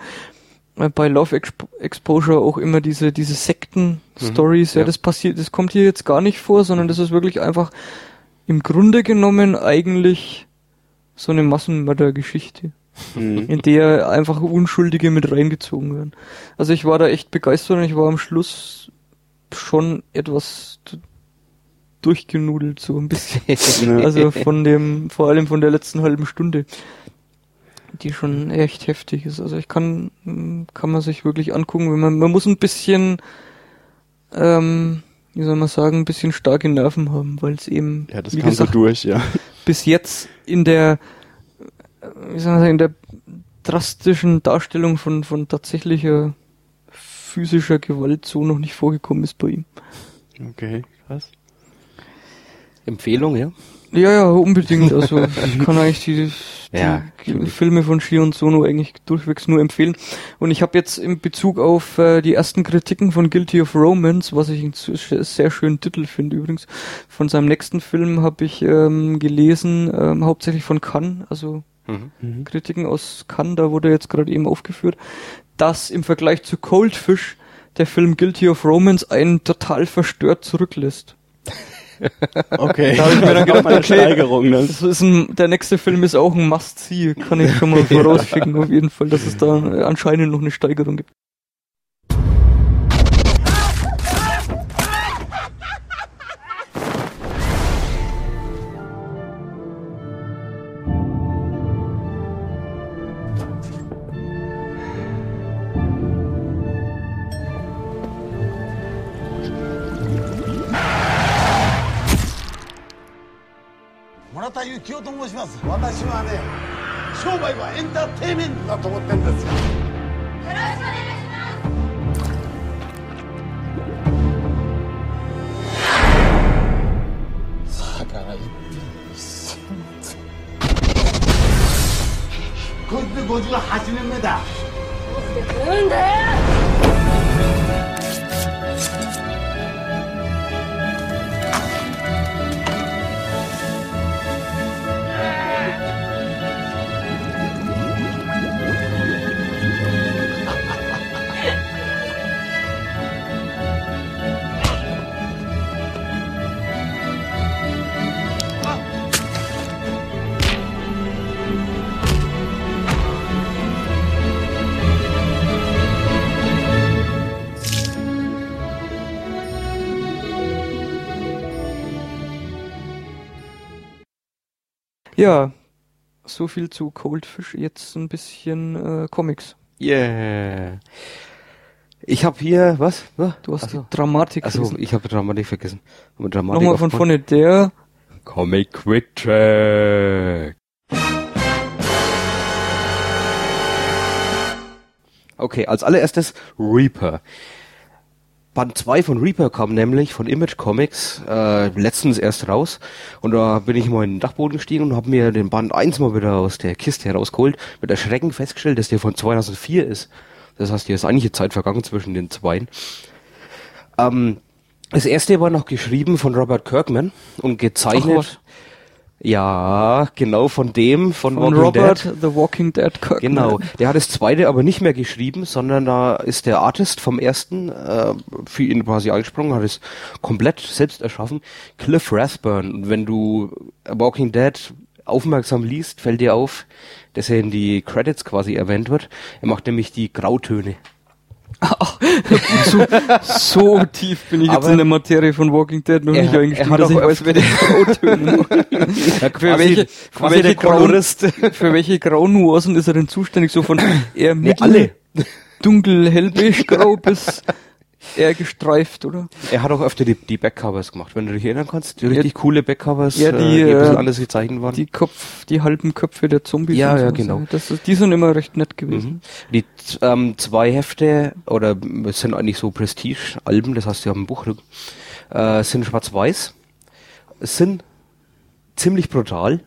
äh, bei Love Exp Exposure auch immer diese diese Sekten-Stories. ja, ja. das passiert, das kommt hier jetzt gar nicht vor, sondern das ist wirklich einfach im Grunde genommen eigentlich so eine Massenmördergeschichte Mhm. in der einfach Unschuldige mit reingezogen werden. Also ich war da echt begeistert und ich war am Schluss schon etwas durchgenudelt, so ein bisschen. Also von dem, vor allem von der letzten halben Stunde, die schon echt heftig ist. Also ich kann, kann man sich wirklich angucken, wenn man, man muss ein bisschen, ähm, wie soll man sagen, ein bisschen starke Nerven haben, weil es eben, Ja, das wie gesagt, so durch, ja. bis jetzt in der, wie soll man sagen, in der drastischen Darstellung von, von tatsächlicher physischer Gewalt so noch nicht vorgekommen ist bei ihm. Okay, krass. Empfehlung, ja? Ja, ja, unbedingt. Also ich kann eigentlich die, die Ja, Filme von Shion Sono eigentlich durchwegs nur empfehlen. Und ich habe jetzt in Bezug auf äh, die ersten Kritiken von Guilty of Romance, was ich einen sehr schönen Titel finde übrigens, von seinem nächsten Film habe ich ähm, gelesen, ähm, hauptsächlich von Cannes, also Mhm. Kritiken aus Cannes, da wurde jetzt gerade eben aufgeführt, dass im Vergleich zu Coldfish der Film Guilty of Romance einen total verstört zurücklässt. Okay. Da hab ich mir dann gedacht, okay, Steigerung. Das. Das ist ein, der nächste Film ist auch ein Must-See, kann ich schon mal vorausschicken, auf jeden Fall, dass es da anscheinend noch eine Steigerung gibt. ます。私はね商売はエンターテインメントだと思ってるんですよ。よろしくお願いします。だから1こいつで58年目だ。どうしてくれるんだよ。Ja, so viel zu Coldfish. Jetzt ein bisschen äh, Comics. Yeah. Ich habe hier, was? was? Du hast Ach so. die Dramatik. Achso, vergessen. ich habe Dramatik vergessen. Dramatik Nochmal von vorne der. Comic Quick Track. Okay, als allererstes Reaper. Band 2 von Reaper kam nämlich von Image Comics äh, letztens erst raus und da bin ich mal in den Dachboden gestiegen und habe mir den Band 1 mal wieder aus der Kiste herausgeholt, mit Erschrecken festgestellt, dass der von 2004 ist. Das heißt, hier ist einige Zeit vergangen zwischen den zweien. Ähm, das erste war noch geschrieben von Robert Kirkman und gezeichnet. Ja, genau von dem, von, Von Walking Robert Dead. The Walking Dead Kirkman. Genau. Der hat das zweite aber nicht mehr geschrieben, sondern da ist der Artist vom ersten äh, für ihn quasi eingesprungen, hat es komplett selbst erschaffen. Cliff Rathburn. Und wenn du Walking Dead aufmerksam liest, fällt dir auf, dass er in die Credits quasi erwähnt wird. Er macht nämlich die Grautöne. So, so tief bin ich jetzt Aber- in der Materie von Walking Dead noch Er- nicht eingestiegen, dass ich weiß, wer die Grautöne für welche, für welche, der Grau, Kolorist. für welche Graunuancen ist er denn zuständig? So von eher Nee, mittel, alle. dunkel, hellbeige grau bis eher gestreift, oder? Er hat auch öfter die, die Backcovers gemacht, wenn du dich erinnern kannst. Die richtig coole Backcovers, Ja, die, äh, die ein bisschen äh, anders gezeichnet waren. Die Kopf, die halben Köpfe der Zombies. Ja, ja, so. genau. Das ist, die sind immer recht nett gewesen. Mhm. Die ähm, zwei Hefte, oder es sind eigentlich so Prestige-Alben, das heißt, sie haben ein Buchrücken, äh, sind schwarz-weiß, sind ziemlich brutal,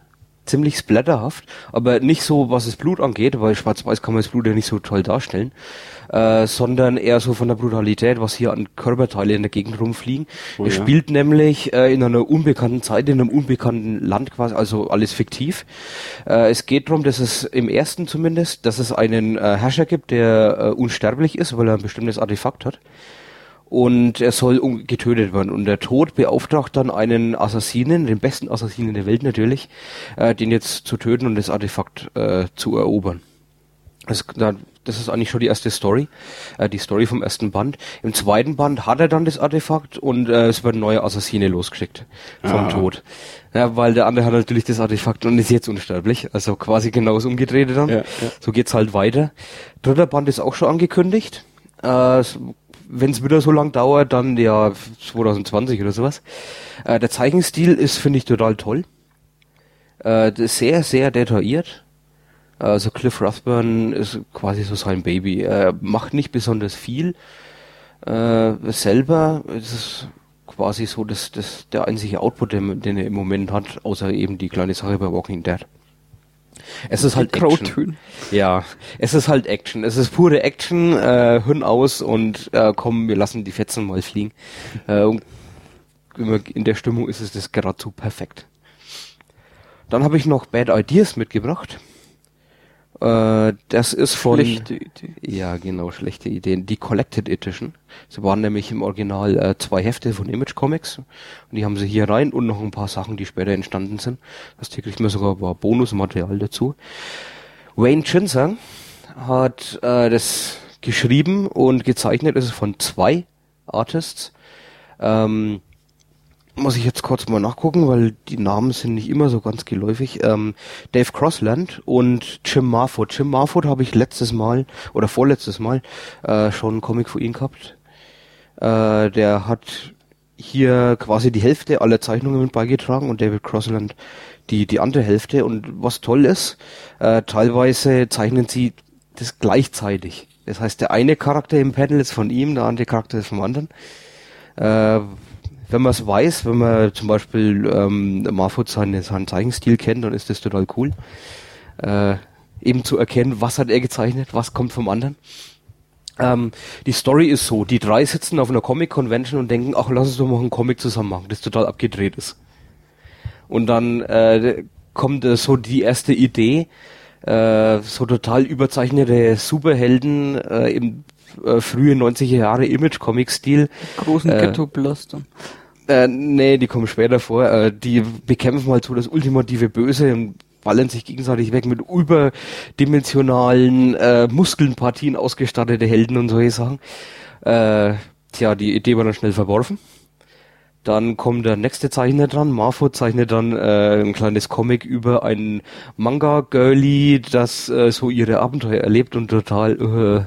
ziemlich splatterhaft, aber nicht so, was das Blut angeht, weil schwarz-weiß kann man das Blut ja nicht so toll darstellen, äh, sondern eher so von der Brutalität, was hier an Körperteile in der Gegend rumfliegen. Oh er ja. spielt nämlich äh, in einer unbekannten Zeit, in einem unbekannten Land quasi, also alles fiktiv. Äh, es geht darum, dass es im ersten zumindest, dass es einen äh, Herrscher gibt, der äh, unsterblich ist, weil er ein bestimmtes Artefakt hat. Und er soll getötet werden. Und der Tod beauftragt dann einen Assassinen, den besten Assassinen der Welt natürlich, äh, den jetzt zu töten und das Artefakt äh, zu erobern. Das, da- das ist eigentlich schon die erste Story, äh, die Story vom ersten Band. Im zweiten Band hat er dann das Artefakt und äh, es werden neue Assassine losgeschickt vom Ah. Tod. Ja, weil der andere hat natürlich das Artefakt und ist jetzt unsterblich. Also quasi genau das Umgedrehte dann. Ja, ja. So geht's halt weiter. Dritter Band ist auch schon angekündigt. Äh, Wenn es wieder so lang dauert, dann ja 2020 oder sowas. Äh, der Zeichenstil ist, finde ich, total toll. Äh, sehr, sehr detailliert. Also Cliff Rathburn ist quasi so sein Baby. Er macht nicht besonders viel äh, selber. Es ist quasi so das, das, der einzige Output, den, den er im Moment hat, außer eben die kleine Sache bei Walking Dead. Es ist halt Action. Ja, es ist halt Action. Es ist pure Action, äh, Hirn aus und äh, komm, wir lassen die Fetzen mal fliegen. Äh, in der Stimmung ist es das geradezu perfekt. Dann habe ich noch Bad Ideas mitgebracht. Äh, das ist von... Schlechte Idee. Ja, genau, schlechte Ideen. Die Collected Edition. Sie waren nämlich im Original äh, zwei Hefte von Image Comics. Und die haben sie hier rein und noch ein paar Sachen, die später entstanden sind. Das kriegt man sogar ein paar Bonusmaterial dazu. Wayne Chinzer hat äh, das geschrieben und gezeichnet. Es ist von zwei Artists. Ähm, muss ich jetzt kurz mal nachgucken, weil die Namen sind nicht immer so ganz geläufig. Ähm, Dave Crossland und Jim Marford. Jim Marford habe ich letztes Mal oder vorletztes Mal äh, schon einen Comic für ihn gehabt. Äh, der hat hier quasi die Hälfte aller Zeichnungen mit beigetragen und David Crossland die, die andere Hälfte. Und was toll ist, äh, teilweise zeichnen sie das gleichzeitig. Das heißt, der eine Charakter im Panel ist von ihm, der andere Charakter ist vom anderen. Äh, wenn man es weiß, wenn man zum Beispiel ähm, Marfut seinen, seinen Zeichenstil kennt, dann ist das total cool. Äh, eben zu erkennen, was hat er gezeichnet, was kommt vom anderen. Ähm, die Story ist so, die drei sitzen auf einer Comic-Convention und denken, ach, lass uns doch mal einen Comic zusammen machen, das total abgedreht ist. Und dann äh, kommt äh, so die erste Idee, äh, so total überzeichnete Superhelden äh, im äh, frühe 90er Jahre Image-Comic-Stil. Großen Äh, Ghetto-Blastern. Äh, nee, die kommen später vor. Äh, die bekämpfen halt so das ultimative Böse und ballern sich gegenseitig weg mit überdimensionalen äh, Muskelnpartien ausgestattete Helden und solche Sachen. Äh, tja, die Idee war dann schnell verworfen. Dann kommt der nächste Zeichner dran. Marfo zeichnet dann äh, ein kleines Comic über ein Manga-Girlie, das äh, so ihre Abenteuer erlebt und total äh,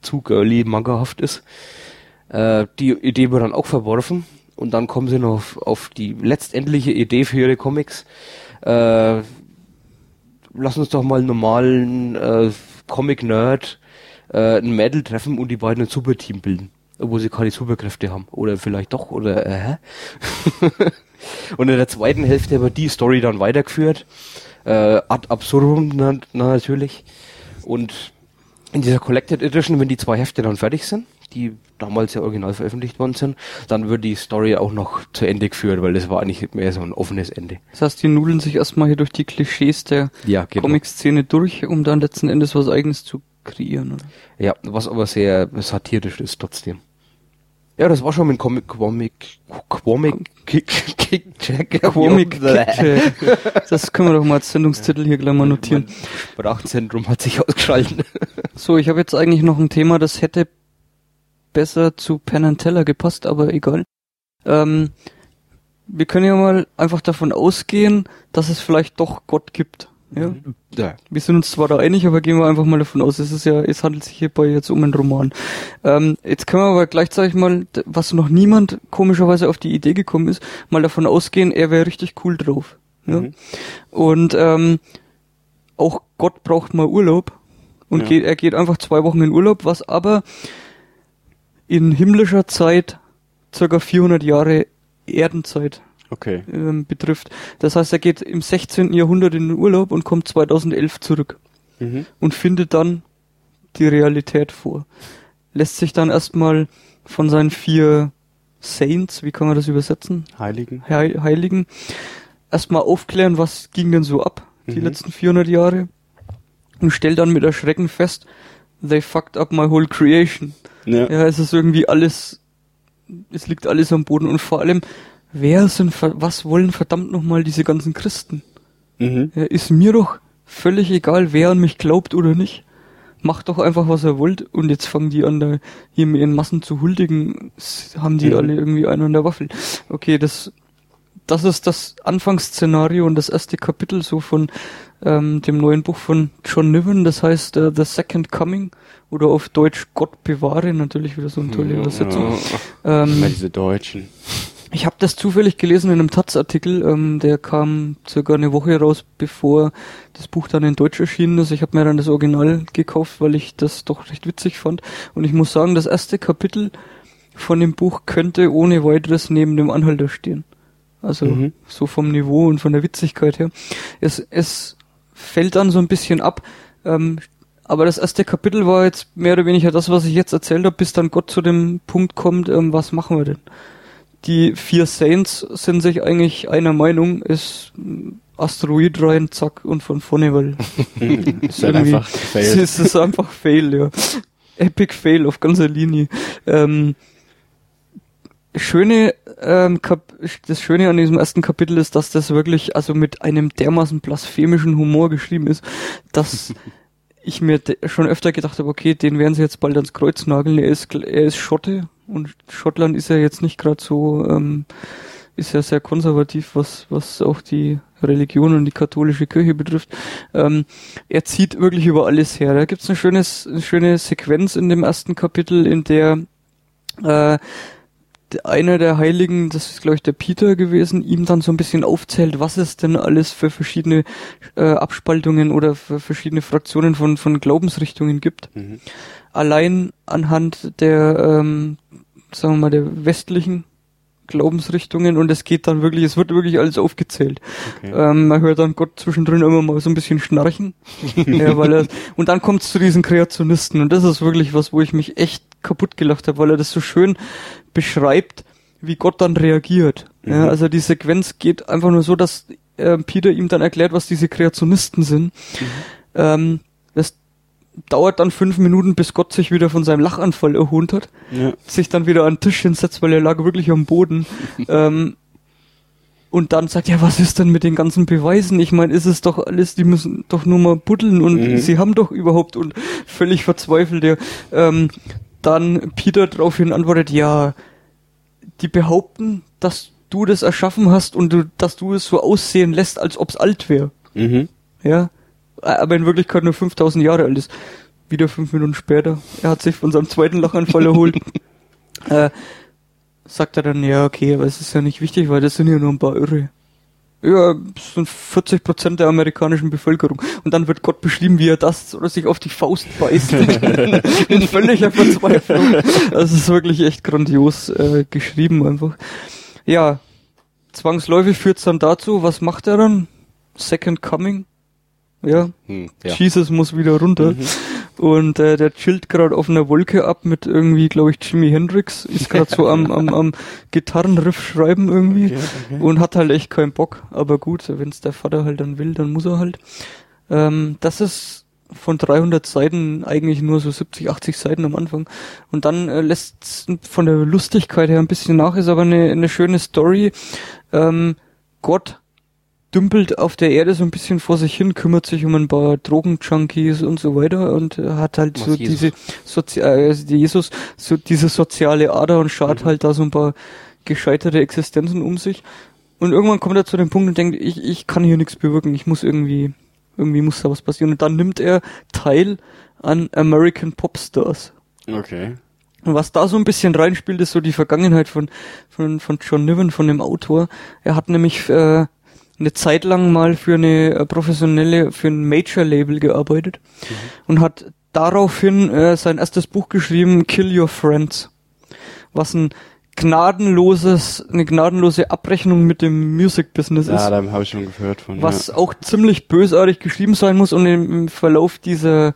zu girly mangahaft ist. Äh, die Idee wird dann auch verworfen und dann kommen sie noch auf, auf die letztendliche Idee für ihre Comics. Äh, lass uns doch mal einen normalen äh, Comic-Nerd äh, ein Mädel treffen und die beiden ein Superteam bilden wo sie keine Superkräfte haben. Oder vielleicht doch, oder äh? Und in der zweiten Hälfte wird die Story dann weitergeführt. Äh, ad absurdum na, na, natürlich. Und in dieser Collected Edition, wenn die zwei Hefte dann fertig sind, die damals ja original veröffentlicht worden sind, dann wird die Story auch noch zu Ende geführt, weil das war eigentlich mehr so ein offenes Ende. Das heißt, die nudeln sich erstmal hier durch die Klischees der Ja, genau. Comic-Szene durch, um dann letzten Endes was eigenes zu kreieren, oder? Ja, was aber sehr satirisch ist trotzdem. Ja, das war schon mit Comic, Comic, Comic, Kick, Kick, Jack, Comic. Das können wir doch mal als Sendungstitel hier gleich mal notieren. Sprachzentrum hat sich ausgeschaltet. So, ich habe jetzt eigentlich noch ein Thema, das hätte besser zu Penn and Teller gepasst, aber egal. Ähm, wir können ja mal einfach davon ausgehen, dass es vielleicht doch Gott gibt. Ja? Ja. Wir sind uns zwar da einig, aber gehen wir einfach mal davon aus, es ist ja, es handelt sich hierbei jetzt um einen Roman. Ähm, jetzt können wir aber gleichzeitig mal, was noch niemand komischerweise auf die Idee gekommen ist, mal davon ausgehen, er wäre richtig cool drauf. Ja? Mhm. Und ähm, auch Gott braucht mal Urlaub und Ja. geht, er geht einfach zwei Wochen in Urlaub, was aber in himmlischer Zeit circa 400 Jahre Erdenzeit Okay. ähm, betrifft. Das heißt, er geht im 16. Jahrhundert in den Urlaub und kommt 2011 zurück Mhm. und findet dann die Realität vor. Lässt sich dann erstmal von seinen vier Saints, wie kann man das übersetzen? Heiligen. Heil- Heiligen, erstmal aufklären, was ging denn so ab, die Mhm. letzten 400 Jahre und stellt dann mit Erschrecken fest, they fucked up my whole creation. Ja. Ja, es ist irgendwie alles, es liegt alles am Boden und vor allem, wer sind, was wollen verdammt nochmal diese ganzen Christen? Mhm. Ja, ist mir doch völlig egal, wer an mich glaubt oder nicht. Macht doch einfach, was er wollt. Und jetzt fangen die an, da hier mit ihren Massen zu huldigen. Haben die Mhm. alle irgendwie einen an der Waffel. Okay, das, das ist das Anfangsszenario und das erste Kapitel so von ähm, dem neuen Buch von John Niven. Das heißt äh, The Second Coming oder auf Deutsch Gott bewahre. Natürlich wieder so eine tolle Übersetzung. Ja. Ähm, Immer diese Deutschen. Ich habe das zufällig gelesen in einem Taz-Artikel, ähm, der kam circa eine Woche raus, bevor das Buch dann in Deutsch erschienen ist. Ich habe mir dann das Original gekauft, weil ich das doch recht witzig fand. Und ich muss sagen, das erste Kapitel von dem Buch könnte ohne weiteres neben dem Anhalter stehen. Also Mhm. so vom Niveau und von der Witzigkeit her. Es, es fällt dann so ein bisschen ab. Ähm, aber das erste Kapitel war jetzt mehr oder weniger das, was ich jetzt erzählt habe, bis dann Gott zu dem Punkt kommt, ähm, was machen wir denn? Die vier Saints sind sich eigentlich einer Meinung, ist mm, Asteroid rein, zack, und von vorne, weil Ist halt einfach ist, es ist einfach Fail, ja. Epic Fail auf ganzer Linie. Ähm, schöne, ähm, Kap das Schöne an diesem ersten Kapitel ist, dass das wirklich also mit einem dermaßen blasphemischen Humor geschrieben ist, dass ich mir schon öfter gedacht habe, okay, den werden sie jetzt bald ans Kreuz nageln. Er ist, er ist Schotte und Schottland ist ja jetzt nicht gerade so, ähm, ist ja sehr konservativ, was, was auch die Religion und die katholische Kirche betrifft. Ähm, er zieht wirklich über alles her. Da gibt's eine, schönes, eine schöne Sequenz in dem ersten Kapitel, in der äh, einer der Heiligen, das ist glaube ich der Peter gewesen, ihm dann so ein bisschen aufzählt, was es denn alles für verschiedene äh, Abspaltungen oder für verschiedene Fraktionen von, von Glaubensrichtungen gibt. Mhm. Allein anhand der, ähm, sagen wir mal, der westlichen Glaubensrichtungen und es geht dann wirklich, es wird wirklich alles aufgezählt. Okay. Ähm, man hört dann Gott zwischendrin immer mal so ein bisschen schnarchen. ja, weil er, und dann kommt es zu diesen Kreationisten und das ist wirklich was, wo ich mich echt kaputt gelacht habe, weil er das so schön beschreibt, wie Gott dann reagiert. Ja, Mhm. also die Sequenz geht einfach nur so, dass äh, Peter ihm dann erklärt, was diese Kreationisten sind. Ähm, das dauert dann fünf Minuten, bis Gott sich wieder von seinem Lachanfall erholt hat Ja. sich dann wieder an den Tisch hinsetzt, weil er lag wirklich am Boden. ähm, und dann sagt, ja, was ist denn mit den ganzen Beweisen? Ich meine, ist es doch alles, die müssen doch nur mal buddeln und Mhm. sie haben doch überhaupt und völlig verzweifelt. Ja. Ähm, dann Peter daraufhin antwortet, ja, die behaupten, dass du das erschaffen hast und du, dass du es so aussehen lässt, als ob's alt wäre. Mhm. Ja. Aber in Wirklichkeit nur 5000 Jahre alt ist. Wieder fünf Minuten später. Er hat sich von seinem zweiten Lachanfall erholt. äh, sagt er dann, ja, okay, aber es ist ja nicht wichtig, weil das sind ja nur ein paar Irre. Ja, das sind 40 Prozent der amerikanischen Bevölkerung. Und dann wird Gott beschrieben, wie er das oder sich auf die Faust beißt. In völliger Verzweiflung. Das ist wirklich echt grandios äh, geschrieben einfach. Ja, zwangsläufig führt's dann dazu, was macht er dann? Second Coming. Ja, Hm, ja. Jesus muss wieder runter. Und äh, der chillt gerade auf einer Wolke ab mit irgendwie, glaube ich, Jimi Hendrix. Ist gerade so am, am, am Gitarrenriff schreiben irgendwie. Und hat halt echt keinen Bock. Aber gut, wenn's der Vater halt dann will, dann muss er halt. Ähm, das ist von 300 Seiten eigentlich nur so 70, 80 Seiten am Anfang. Und dann äh, lässt von der Lustigkeit her ein bisschen nach, ist aber eine, eine schöne Story. Ähm, Gott dümpelt auf der Erde so ein bisschen vor sich hin, kümmert sich um ein paar Drogenjunkies und so weiter und äh, hat halt Was so Jesus? diese Sozi äh, also Jesus so diese soziale Ader und schart halt da so ein paar gescheiterte Existenzen um sich und irgendwann kommt er zu dem Punkt und denkt, ich, ich kann hier nichts bewirken, ich muss irgendwie irgendwie muss da was passieren und dann nimmt er teil an American Popstars. Okay. Und was da so ein bisschen reinspielt, ist so die Vergangenheit von, von, von John Niven, von dem Autor. Er hat nämlich äh, eine Zeit lang mal für eine äh, professionelle, für ein Major-Label gearbeitet und hat daraufhin äh, sein erstes Buch geschrieben, Kill Your Friends, was ein gnadenloses, eine gnadenlose Abrechnung mit dem Music-Business ist Ja, da habe ich schon gehört von. was ja. auch ziemlich bösartig geschrieben sein muss und im, Verlauf dieser,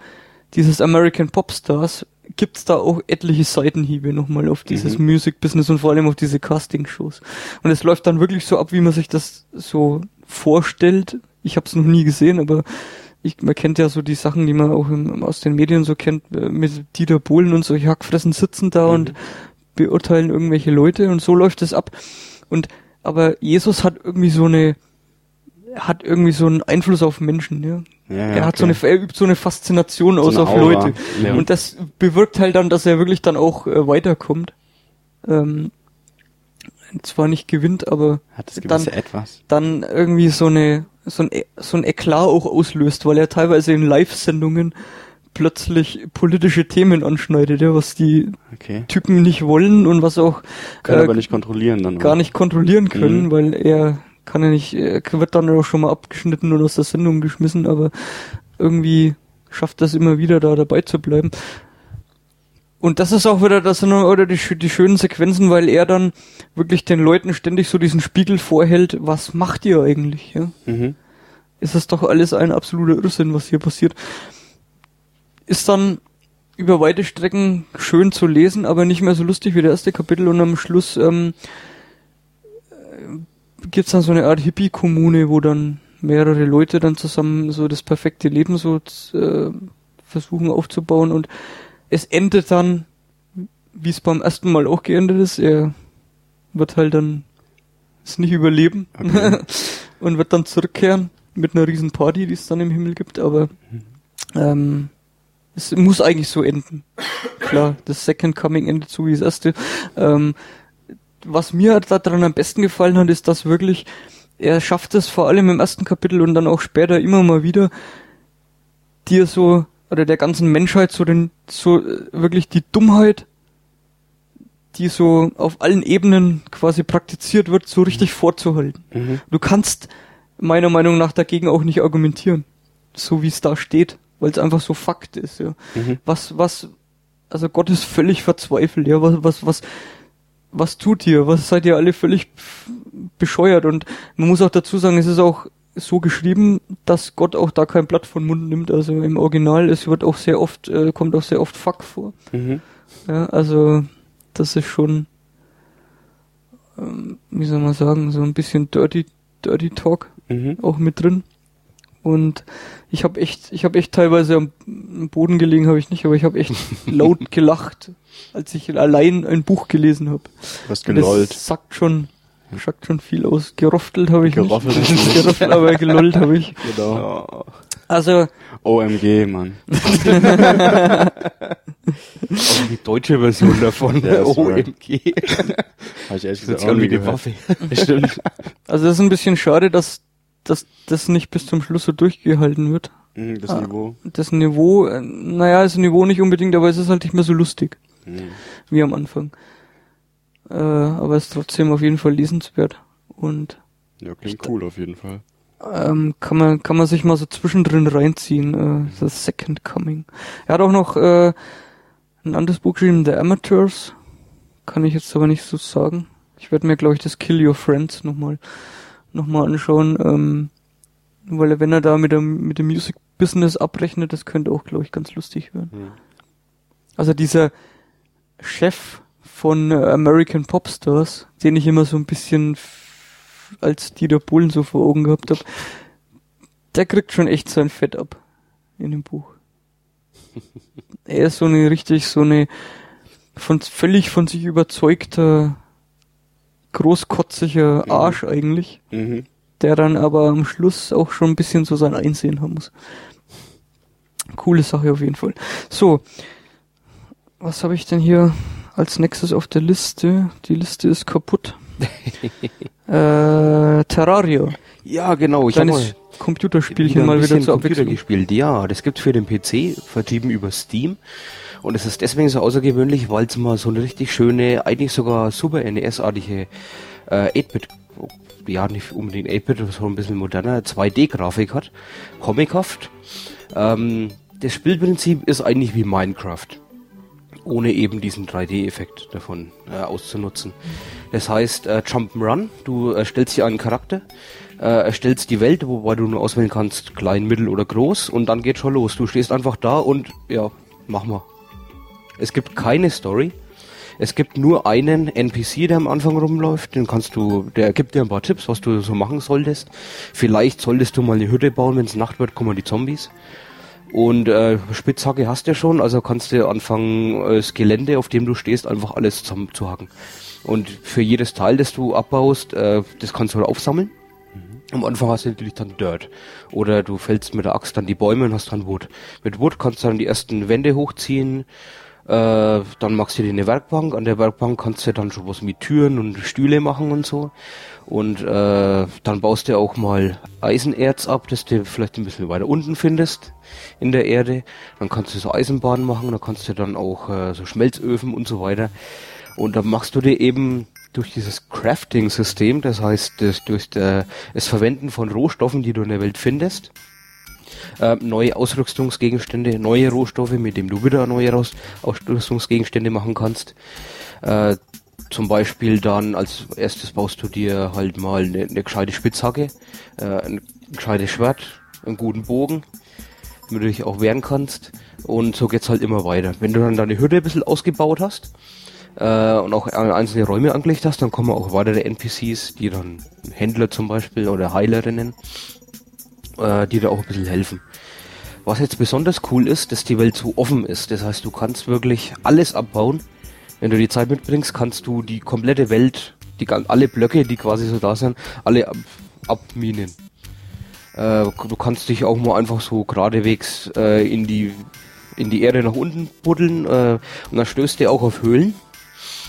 dieses American Popstars gibt's da auch etliche Seitenhiebe nochmal auf dieses Mhm. Music Business und vor allem auf diese Casting-Shows. Und es läuft dann wirklich so ab, wie man sich das so vorstellt. Ich habe es noch nie gesehen, aber ich, man kennt ja so die Sachen, die man auch im, aus den Medien so kennt, äh, mit Dieter Bohlen und solche Hackfressen sitzen da und beurteilen irgendwelche Leute und so läuft es ab. Und aber Jesus hat irgendwie so eine hat irgendwie so einen Einfluss auf Menschen, ja. Ja, ja, er hat so okay. eine, er übt so eine Faszination So aus eine auf Aura. Leute. Ja. Und das bewirkt halt dann, dass er wirklich dann auch äh, weiterkommt. Ähm, zwar nicht gewinnt, aber dann, Etwas. dann irgendwie so eine, so ein, E- so ein Eklat auch auslöst, weil er teilweise in Live-Sendungen plötzlich politische Themen anschneidet, ja, was die Okay. Typen nicht wollen und was auch Kann äh, aber nicht kontrollieren dann. gar oder? nicht kontrollieren können, Mhm. weil er kann ja nicht, er wird dann auch schon mal abgeschnitten und aus der Sendung geschmissen, aber irgendwie schafft das immer wieder da dabei zu bleiben. Und das ist auch wieder, das sind oder die, die schönen Sequenzen, weil er dann wirklich den Leuten ständig so diesen Spiegel vorhält, was macht ihr eigentlich, ja? Mhm. ist das doch alles ein absoluter Irrsinn, was hier passiert. Ist dann über weite Strecken schön zu lesen, aber nicht mehr so lustig wie der erste Kapitel und am Schluss ähm, äh, gibt's dann so eine Art Hippie-Kommune, wo dann mehrere Leute dann zusammen so das perfekte Leben so äh, versuchen aufzubauen und es endet dann, wie es beim ersten Mal auch geendet ist, er wird halt dann es nicht überleben Okay. und wird dann zurückkehren mit einer riesen Party, die es dann im Himmel gibt, aber ähm, es muss eigentlich so enden. Klar, das Second Coming endet so wie das erste. Ähm, was mir daran am besten gefallen hat, ist, dass wirklich er schafft es vor allem im ersten Kapitel und dann auch später immer mal wieder, dir so oder der ganzen Menschheit so den so äh, wirklich die Dummheit, die so auf allen Ebenen quasi praktiziert wird, so richtig vorzuhalten. Mhm. Du kannst meiner Meinung nach dagegen auch nicht argumentieren, so wie es da steht, weil es einfach so Fakt ist, ja. Mhm. Was, was, also Gott ist völlig verzweifelt, ja, was, was, was, was tut ihr? Was seid ihr alle völlig bescheuert? Und man muss auch dazu sagen, es ist auch so geschrieben, dass Gott auch da kein Blatt von Mund nimmt. Also im Original, es wird auch sehr oft, äh, kommt auch sehr oft Fuck vor. Mhm. Ja, also das ist schon, ähm, wie soll man sagen, so ein bisschen Dirty, Dirty Talk Mhm. auch mit drin. Und ich habe echt, ich habe echt teilweise am am Boden gelegen, habe ich nicht, aber ich habe echt laut gelacht, als ich allein ein Buch gelesen habe. Du hast gelollt. Das sagt schon, sagt schon viel aus. Geroftelt habe ich Geroffelt nicht. nicht. Geroffelt, aber gelollt habe ich. Genau. Also, OMG, Mann. Also die deutsche Version davon, Ja, OMG. Hab ich ehrlich gesagt ist auch wie eine gehört. Waffe. Stimmt. also das ist ein bisschen schade, dass, dass das nicht bis zum Schluss so durchgehalten wird. Mhm, Das Ah. Niveau. Das Niveau, äh, naja, das Niveau nicht unbedingt, aber es ist halt nicht mehr so lustig Mhm. wie am Anfang. Äh, aber es ist trotzdem auf jeden Fall lesenswert und Ja, klingt cool auf jeden Fall. ähm, kann man kann man sich mal so zwischendrin reinziehen. Äh, The Second Coming. Er hat auch noch äh, ein anderes Buch geschrieben, The Amateurs. Kann ich jetzt aber nicht so sagen. Ich werde mir, glaube ich, das Kill Your Friends nochmal noch mal anschauen, ähm, weil wenn er da mit dem mit dem Music Business abrechnet, das könnte auch, glaube ich, ganz lustig werden. Mhm. Also dieser Chef von äh, American Popstars, den ich immer so ein bisschen als Dieter Bohlen so vor Augen gehabt habe, der kriegt schon echt sein Fett ab in dem Buch. er ist so eine richtig so eine von völlig von sich überzeugter großkotziger Mhm. Arsch eigentlich, Mhm. der dann aber am Schluss auch schon ein bisschen so sein Einsehen haben muss. Coole Sache auf jeden Fall. So, was habe ich denn hier als nächstes auf der Liste? Die Liste ist kaputt. äh, Terraria. Ja, genau. Ich habe mal Computerspielchen ein mal wieder zur Computer gespielt. Ja, das gibt für den PC, vertrieben über Steam. Und es ist deswegen so außergewöhnlich, weil es mal so eine richtig schöne, eigentlich sogar super NES-artige äh, 8-Bit, ja nicht unbedingt 8-Bit, aber so ein bisschen moderner 2D-Grafik hat. Comichaft. Ähm, das Spielprinzip ist eigentlich wie Minecraft. Ohne eben diesen 3D-Effekt davon äh, auszunutzen. Das heißt, äh, Jump'n'Run, du erstellst dir einen Charakter, äh, erstellst die Welt, wobei du nur auswählen kannst, klein, mittel oder groß, und dann geht schon los. Du stehst einfach da und ja, mach mal. Es gibt keine Story. Es gibt nur einen NPC, der am Anfang rumläuft. Den kannst du, der gibt dir ein paar Tipps, was du so machen solltest. Vielleicht solltest du mal eine Hütte bauen, wenn es Nacht wird, kommen die Zombies. Und äh, Spitzhacke hast du schon, also kannst du anfangen, äh, das Gelände, auf dem du stehst, einfach alles zusammenzuhacken. Und für jedes Teil, das du abbaust, äh, das kannst du aufsammeln. Am Anfang hast du natürlich dann Dirt. Oder du fällst mit der Axt dann die Bäume und hast dann Wood. Mit Wood kannst du dann die ersten Wände hochziehen. Äh, dann machst du dir eine Werkbank. An der Werkbank kannst du dann schon was mit Türen und Stühle machen und so. Und äh, dann baust du auch mal Eisenerz ab, das du vielleicht ein bisschen weiter unten findest in der Erde. Dann kannst du so Eisenbahnen machen, dann kannst du dann auch äh, so Schmelzöfen und so weiter. Und dann machst du dir eben durch dieses Crafting-System, das heißt das, durch äh, das Verwenden von Rohstoffen, die du in der Welt findest, äh, neue Ausrüstungsgegenstände, neue Rohstoffe, mit dem du wieder neue Ausrüstungsgegenstände machen kannst. Äh, zum Beispiel dann als erstes baust du dir halt mal eine, eine gescheite Spitzhacke, äh, ein gescheites Schwert, einen guten Bogen, damit du dich auch wehren kannst. Und so geht's halt immer weiter. Wenn du dann deine Hütte ein bisschen ausgebaut hast, äh, und auch einzelne Räume angelegt hast, dann kommen auch weitere NPCs, die dann Händler zum Beispiel oder Heilerinnen, äh, die da auch ein bisschen helfen. Was jetzt besonders cool ist, dass die Welt so offen ist. Das heißt, du kannst wirklich alles abbauen. Wenn du die Zeit mitbringst, kannst du die komplette Welt, die alle Blöcke, die quasi so da sind, alle ab, abminen. Äh, du kannst dich auch mal einfach so geradewegs äh, in die in die Erde nach unten buddeln äh, und dann stößt du auch auf Höhlen.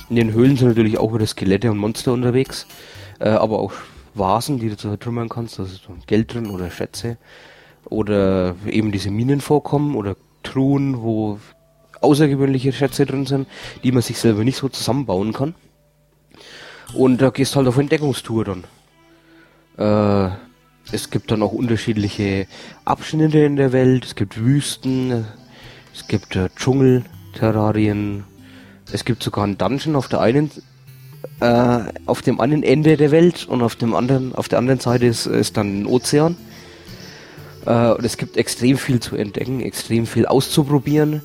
In den Höhlen sind natürlich auch wieder Skelette und Monster unterwegs, äh, aber auch Vasen, die du zertrümmern kannst, da ist Geld drin oder Schätze. Oder eben diese Minen vorkommen oder Truhen, wo außergewöhnliche Schätze drin sind, die man sich selber nicht so zusammenbauen kann. Und da gehst halt auf Entdeckungstour dann. Äh, es gibt dann auch unterschiedliche Abschnitte in der Welt. Es gibt Wüsten, es gibt äh, Dschungel-Terrarien. Es gibt sogar einen Dungeon auf der einen, äh, auf dem einen Ende der Welt und auf dem anderen, auf der anderen Seite ist, ist dann ein Ozean. Äh, und es gibt extrem viel zu entdecken, extrem viel auszuprobieren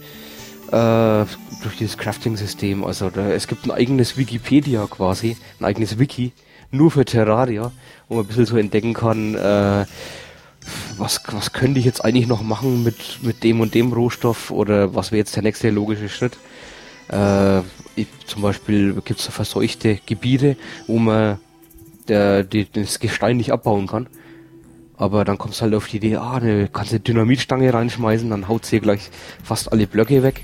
äh, durch dieses Crafting-System. Also da, es gibt ein eigenes Wikipedia quasi, ein eigenes Wiki, nur für Terraria, wo man ein bisschen so entdecken kann, äh, was, was könnte ich jetzt eigentlich noch machen mit, mit dem und dem Rohstoff oder was wäre jetzt der nächste logische Schritt. Äh, ich, zum Beispiel gibt es verseuchte Gebiete, wo man der, die, das Gestein nicht abbauen kann. Aber dann kommst du halt auf die Idee, ah, ne, kannst eine Dynamitstange reinschmeißen, dann haut sie gleich fast alle Blöcke weg.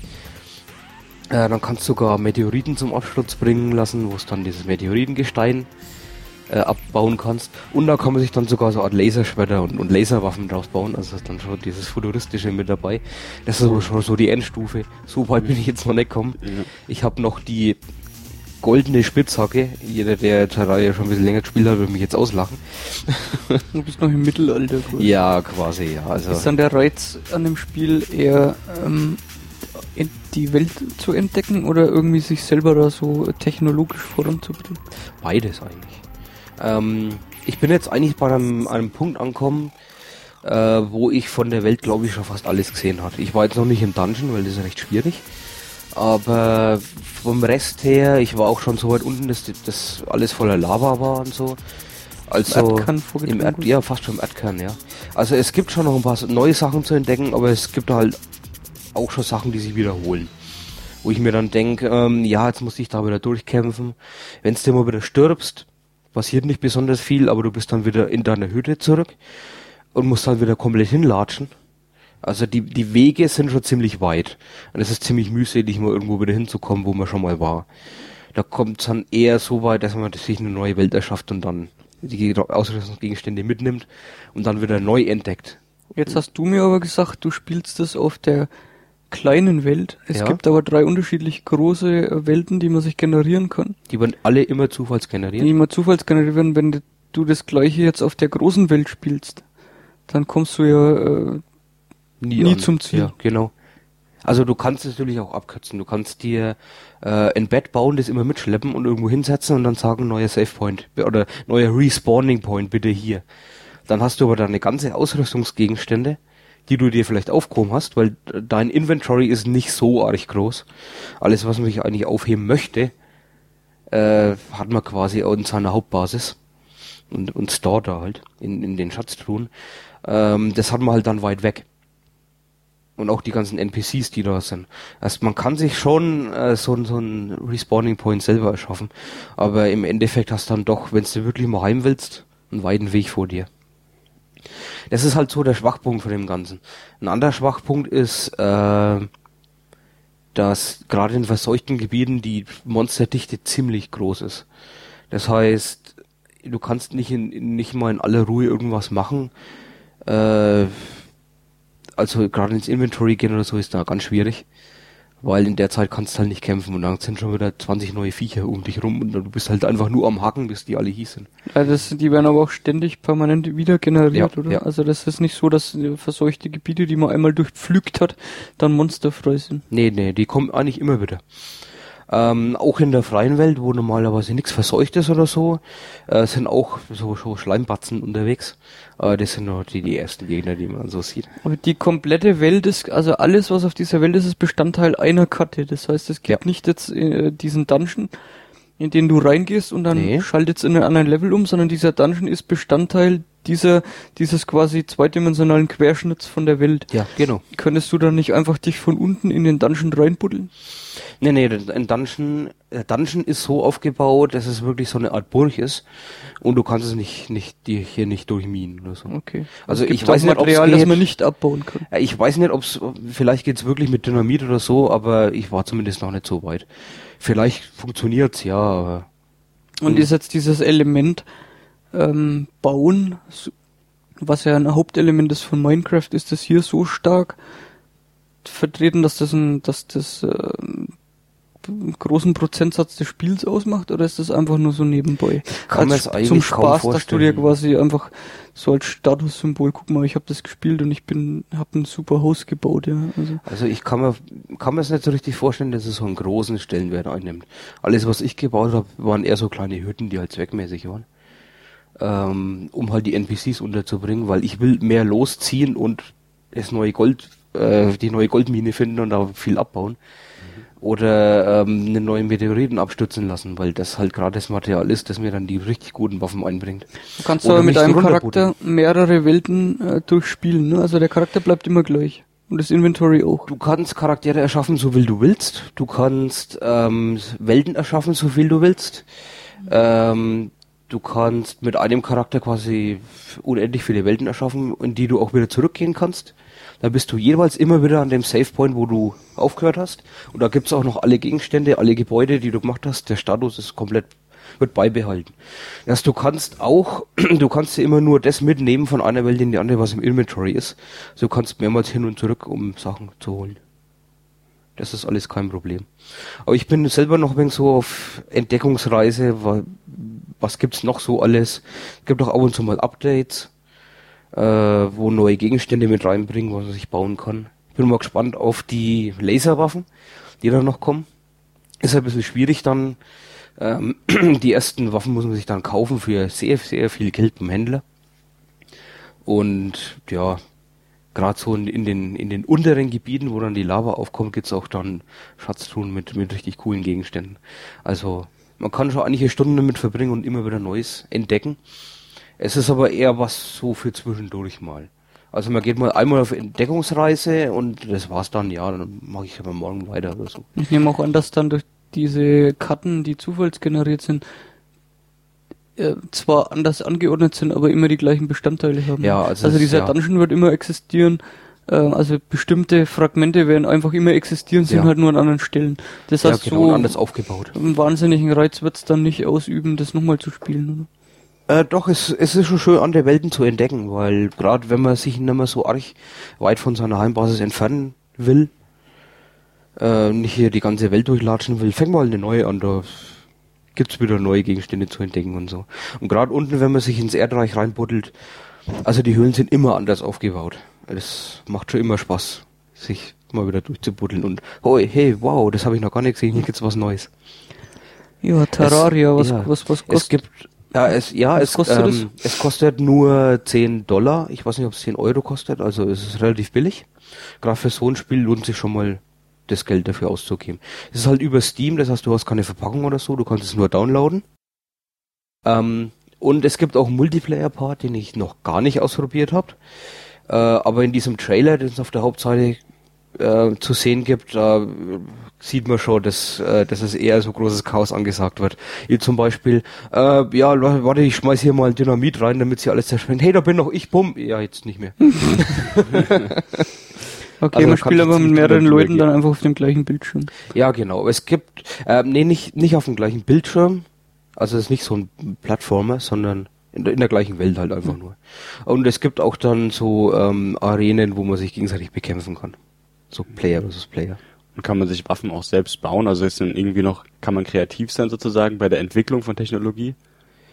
Äh, dann kannst du sogar Meteoriten zum Absturz bringen lassen, wo es dann dieses Meteoritengestein äh, abbauen kannst. Und da kann man sich dann sogar so eine Art Laserschwerter und, und Laserwaffen draus bauen. Also ist dann schon dieses Futuristische mit dabei. Das ist aber schon so die Endstufe. So weit bin ich jetzt noch nicht gekommen. Ich habe noch die goldene Spitzhacke. Jeder, der Terraria schon ein bisschen länger gespielt hat, würde mich jetzt auslachen. Du bist noch im Mittelalter. quasi. Ja, quasi, ja. Also Ist dann der Reiz an dem Spiel eher ähm, die Welt zu entdecken oder irgendwie sich selber da so technologisch voranzubringen? beides eigentlich. Ähm, ich bin jetzt eigentlich bei einem, einem Punkt angekommen, äh, wo ich von der Welt, glaube ich, schon fast alles gesehen habe. Ich war jetzt noch nicht im Dungeon, weil das ist recht schwierig. Aber vom Rest her, ich war auch schon so weit unten, dass das alles voller Lava war und so. Also Erdkern im Erd, ja, fast schon im Erdkern, ja. Also es gibt schon noch ein paar neue Sachen zu entdecken, aber es gibt halt auch schon Sachen, die sich wiederholen. Wo ich mir dann denke, ähm, ja, jetzt muss ich da wieder durchkämpfen. Wenn du mal wieder stirbst, passiert nicht besonders viel, aber du bist dann wieder in deiner Hütte zurück und musst dann wieder komplett hinlatschen. Also die, die Wege sind schon ziemlich weit. Und es ist ziemlich mühselig, mal irgendwo wieder hinzukommen, wo man schon mal war. Da kommt es dann eher so weit, dass man sich eine neue Welt erschafft und dann die Ausrüstungsgegenstände mitnimmt und dann wieder neu entdeckt. Jetzt hast du mir aber gesagt, du spielst das auf der kleinen Welt. Es Ja. gibt aber drei unterschiedlich große äh, Welten, die man sich generieren kann. Die werden alle immer zufallsgeneriert. Die immer zufallsgeneriert werden, wenn du das gleiche jetzt auf der großen Welt spielst. Dann kommst du ja äh, nie zum Ziel. Ja, genau. Also du kannst es natürlich auch abkürzen. Du kannst dir äh, ein Bett bauen, das immer mitschleppen und irgendwo hinsetzen und dann sagen, neuer Save Point oder neuer Respawning Point bitte hier. Dann hast du aber deine ganze Ausrüstungsgegenstände, die du dir vielleicht aufgehoben hast, weil dein Inventory ist nicht so arg groß. Alles, was man sich eigentlich aufheben möchte, äh, hat man quasi in seiner Hauptbasis und, und Store da halt, in, in den Schatztruhen. Ähm, das hat man halt dann weit weg und auch die ganzen NPCs, die da sind. Also man kann sich schon äh, so, so einen Respawning Point selber erschaffen, aber im Endeffekt hast du dann doch, wenn du wirklich mal heim willst, einen weiten Weg vor dir. Das ist halt so der Schwachpunkt von dem Ganzen. Ein anderer Schwachpunkt ist, äh, dass gerade in verseuchten Gebieten die Monsterdichte ziemlich groß ist. Das heißt, du kannst nicht in, nicht mal in aller Ruhe irgendwas machen. Äh, also gerade ins Inventory gehen oder so ist da ganz schwierig. Weil in der Zeit kannst du halt nicht kämpfen und dann sind schon wieder 20 neue Viecher um dich rum und du bist halt einfach nur am Hacken, bis die alle hieß sind. Ja, das, die werden aber auch ständig permanent wieder generiert, Ja, oder? ja. Also das ist nicht so, dass äh, verseuchte Gebiete, die man einmal durchpflügt hat, dann monsterfrei sind. Nee, nee, die kommen eigentlich immer wieder. Ähm, auch in der freien Welt, wo normalerweise nichts verseucht ist oder so, äh, sind auch so, so Schleimbatzen unterwegs. Äh, das sind nur die, die ersten Gegner, die man so sieht. Aber die komplette Welt ist, also alles, was auf dieser Welt ist, ist Bestandteil einer Karte. Das heißt, es gibt Ja. nicht jetzt äh, diesen Dungeon, in den du reingehst und dann Nee. schaltet in einen anderen Level um, sondern dieser Dungeon ist Bestandteil dieser, dieses quasi zweidimensionalen Querschnitts von der Welt. Ja, genau. Könntest du dann nicht einfach dich von unten in den Dungeon reinbuddeln? Nee, nee, ein Dungeon, der Dungeon ist so aufgebaut, dass es wirklich so eine Art Burg ist und du kannst es nicht, nicht, dir hier nicht durchminen oder so. Okay. Also Es ich weiß nicht, Material, das man nicht abbauen kann. Ja, Ich weiß nicht, ob's, vielleicht geht's wirklich mit Dynamit oder so, aber ich war zumindest noch nicht so weit. Vielleicht funktioniert's, ja, aber Und Mhm. ist jetzt dieses Element ähm, Bauen, was ja ein Hauptelement ist von Minecraft, ist das hier so stark vertreten, dass das ein, dass das ähm, einen großen Prozentsatz des Spiels ausmacht, oder ist das einfach nur so nebenbei? kann mir's Als- eigentlich zum Spaß, dass du dir quasi einfach so als Statussymbol, guck mal, ich habe das gespielt und ich bin, habe ein super Haus gebaut, ja. Also, Also ich kann mir kann mir es nicht so richtig vorstellen, dass es so einen großen Stellenwert einnimmt. Alles, was ich gebaut habe, waren eher so kleine Hütten, die halt zweckmäßig waren. Ähm, um halt die NPCs unterzubringen, weil ich will mehr losziehen und das neue Gold, äh, die neue Goldmine finden und da viel abbauen. Oder ähm, einen neuen Meteoriten abstürzen lassen, weil das halt gerade das Material ist, das mir dann die richtig guten Waffen einbringt. du kannst Oder aber mit runterbuddeln. Charakter mehrere Welten äh, durchspielen, ne? Also der Charakter bleibt immer gleich. Und das Inventory auch. Du kannst Charaktere erschaffen, so viel du willst. Du kannst ähm, Welten erschaffen, so viel du willst. Ähm, du kannst mit einem Charakter quasi unendlich viele Welten erschaffen, in die du auch wieder zurückgehen kannst. Da bist du jeweils immer wieder an dem Save Point, wo du aufgehört hast. Und da gibt's auch noch alle Gegenstände, alle Gebäude, die du gemacht hast. Der Status ist komplett wird beibehalten. Dass du kannst auch, du kannst ja immer nur das mitnehmen von einer Welt in die andere, was im Inventory ist. Du kannst mehrmals hin und zurück, um Sachen zu holen. Das ist alles kein Problem. Aber ich bin selber noch ein wenig so auf Entdeckungsreise. Was gibt's noch so alles? Es gibt auch ab und zu mal Updates, äh, wo neue Gegenstände mit reinbringen, was man sich bauen kann. Ich bin mal gespannt auf die Laserwaffen, die da noch kommen. Ist ein bisschen schwierig dann. Ähm, die ersten Waffen muss man sich dann kaufen für sehr, sehr viel Geld beim Händler. Und ja, gerade so in, in, den, in den unteren Gebieten, wo dann die Lava aufkommt, gibt's auch dann Schatztruhen mit, mit richtig coolen Gegenständen. Also man kann schon einige Stunden damit verbringen und immer wieder Neues entdecken. Es ist aber eher was so für zwischendurch mal. Also man geht mal einmal auf Entdeckungsreise und das war's dann, ja, dann mache ich aber morgen weiter oder so. Ich nehme auch an, dass dann durch diese Karten, die zufallsgeneriert sind, äh, zwar anders angeordnet sind, aber immer die gleichen Bestandteile haben. Ja, also also es- dieser ja. Dungeon wird immer existieren. äh, Also bestimmte Fragmente werden einfach immer existieren, sind Ja. halt nur an anderen Stellen. Das Ja, heißt, genau, so anders aufgebaut. einen wahnsinnigen Reiz wird's dann nicht ausüben, das nochmal zu spielen, oder? Äh, doch, es, es ist schon schön, andere Welten zu entdecken, weil gerade wenn man sich nicht mehr so arg weit von seiner Heimbasis entfernen will, äh, nicht hier die ganze Welt durchlatschen will, fängt mal eine neue an, da gibt's wieder neue Gegenstände zu entdecken und so. Und gerade unten, wenn man sich ins Erdreich reinbuddelt, also die Höhlen sind immer anders aufgebaut. Es macht schon immer Spaß, sich mal wieder durchzubuddeln und, oh, hey, wow, das habe ich noch gar nicht gesehen, hier gibt's was Neues. Ja, Terraria, was, ja, was, was Es kostet? gibt, ja, es, ja, es kostet ähm, es kostet nur 10 Dollar. Ich weiß nicht, ob es 10 Euro kostet. Also es ist relativ billig. Gerade für so ein Spiel lohnt sich schon mal das Geld dafür auszugeben. Es ist halt über Steam, das heißt, du hast keine Verpackung oder so, du kannst es nur downloaden. Ähm, und es gibt auch einen Multiplayer-Part, den ich noch gar nicht ausprobiert habe. Äh, aber in diesem Trailer, den es auf der Hauptseite äh, zu sehen gibt, da äh, sieht man schon, dass, äh, dass es eher so großes Chaos angesagt wird. Hier zum Beispiel, äh, ja, wa- warte, ich schmeiß hier mal Dynamit rein, damit sie alles zersprengt. Hey, da bin noch ich, bumm. Ja, jetzt nicht mehr. Okay, Also man spielt aber mit mehreren Leuten dann einfach auf dem gleichen Bildschirm. Ja, genau. Es gibt, äh, nee, nicht, nicht auf dem gleichen Bildschirm. Also es ist nicht so ein Plattformer, sondern in der, in der gleichen Welt halt einfach nur. Und es gibt auch dann so ähm, Arenen, wo man sich gegenseitig bekämpfen kann. So Player versus Player. Und kann man sich Waffen auch selbst bauen? Also ist dann irgendwie noch, kann man kreativ sein sozusagen bei der Entwicklung von Technologie,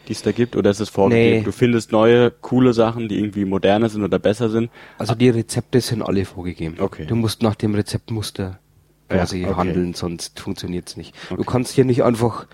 die es da gibt? Oder ist es vorgegeben? Nee. Du findest neue, coole Sachen, die irgendwie moderner sind oder besser sind? Also die Rezepte sind alle vorgegeben. Okay. Du musst nach dem Rezeptmuster quasi Ja, okay. handeln, sonst funktioniert's nicht. Du Okay. kannst hier nicht einfach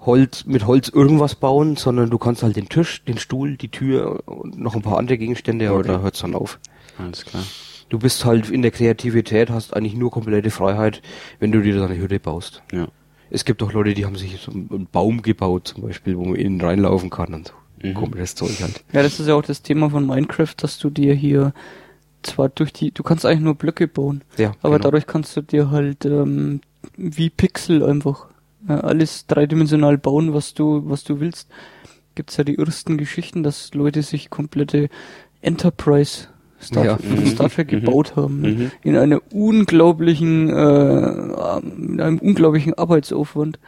Holz mit Holz irgendwas bauen, sondern du kannst halt den Tisch, den Stuhl, die Tür und noch ein paar andere Gegenstände, aber Okay. da hört's dann auf. Alles klar. Du bist halt in der Kreativität, hast eigentlich nur komplette Freiheit, wenn du dir deine Hürde baust. Ja. Es gibt auch Leute, die haben sich so einen Baum gebaut, zum Beispiel, wo man innen reinlaufen kann und so. Mhm. Komisches Zeug halt. Ja, das ist ja auch das Thema von Minecraft, dass du dir hier zwar durch die, du kannst eigentlich nur Blöcke bauen, Ja, aber genau. dadurch kannst du dir halt ähm, wie Pixel einfach ja, alles dreidimensional bauen, was du, was du willst. Gibt's ja die ersten Geschichten, dass Leute sich komplette Enterprise Star, Ja. Mhm. Star Trek Mhm. gebaut haben. Mhm. In einer unglaublichen, äh, mit einem unglaublichen Arbeitsaufwand,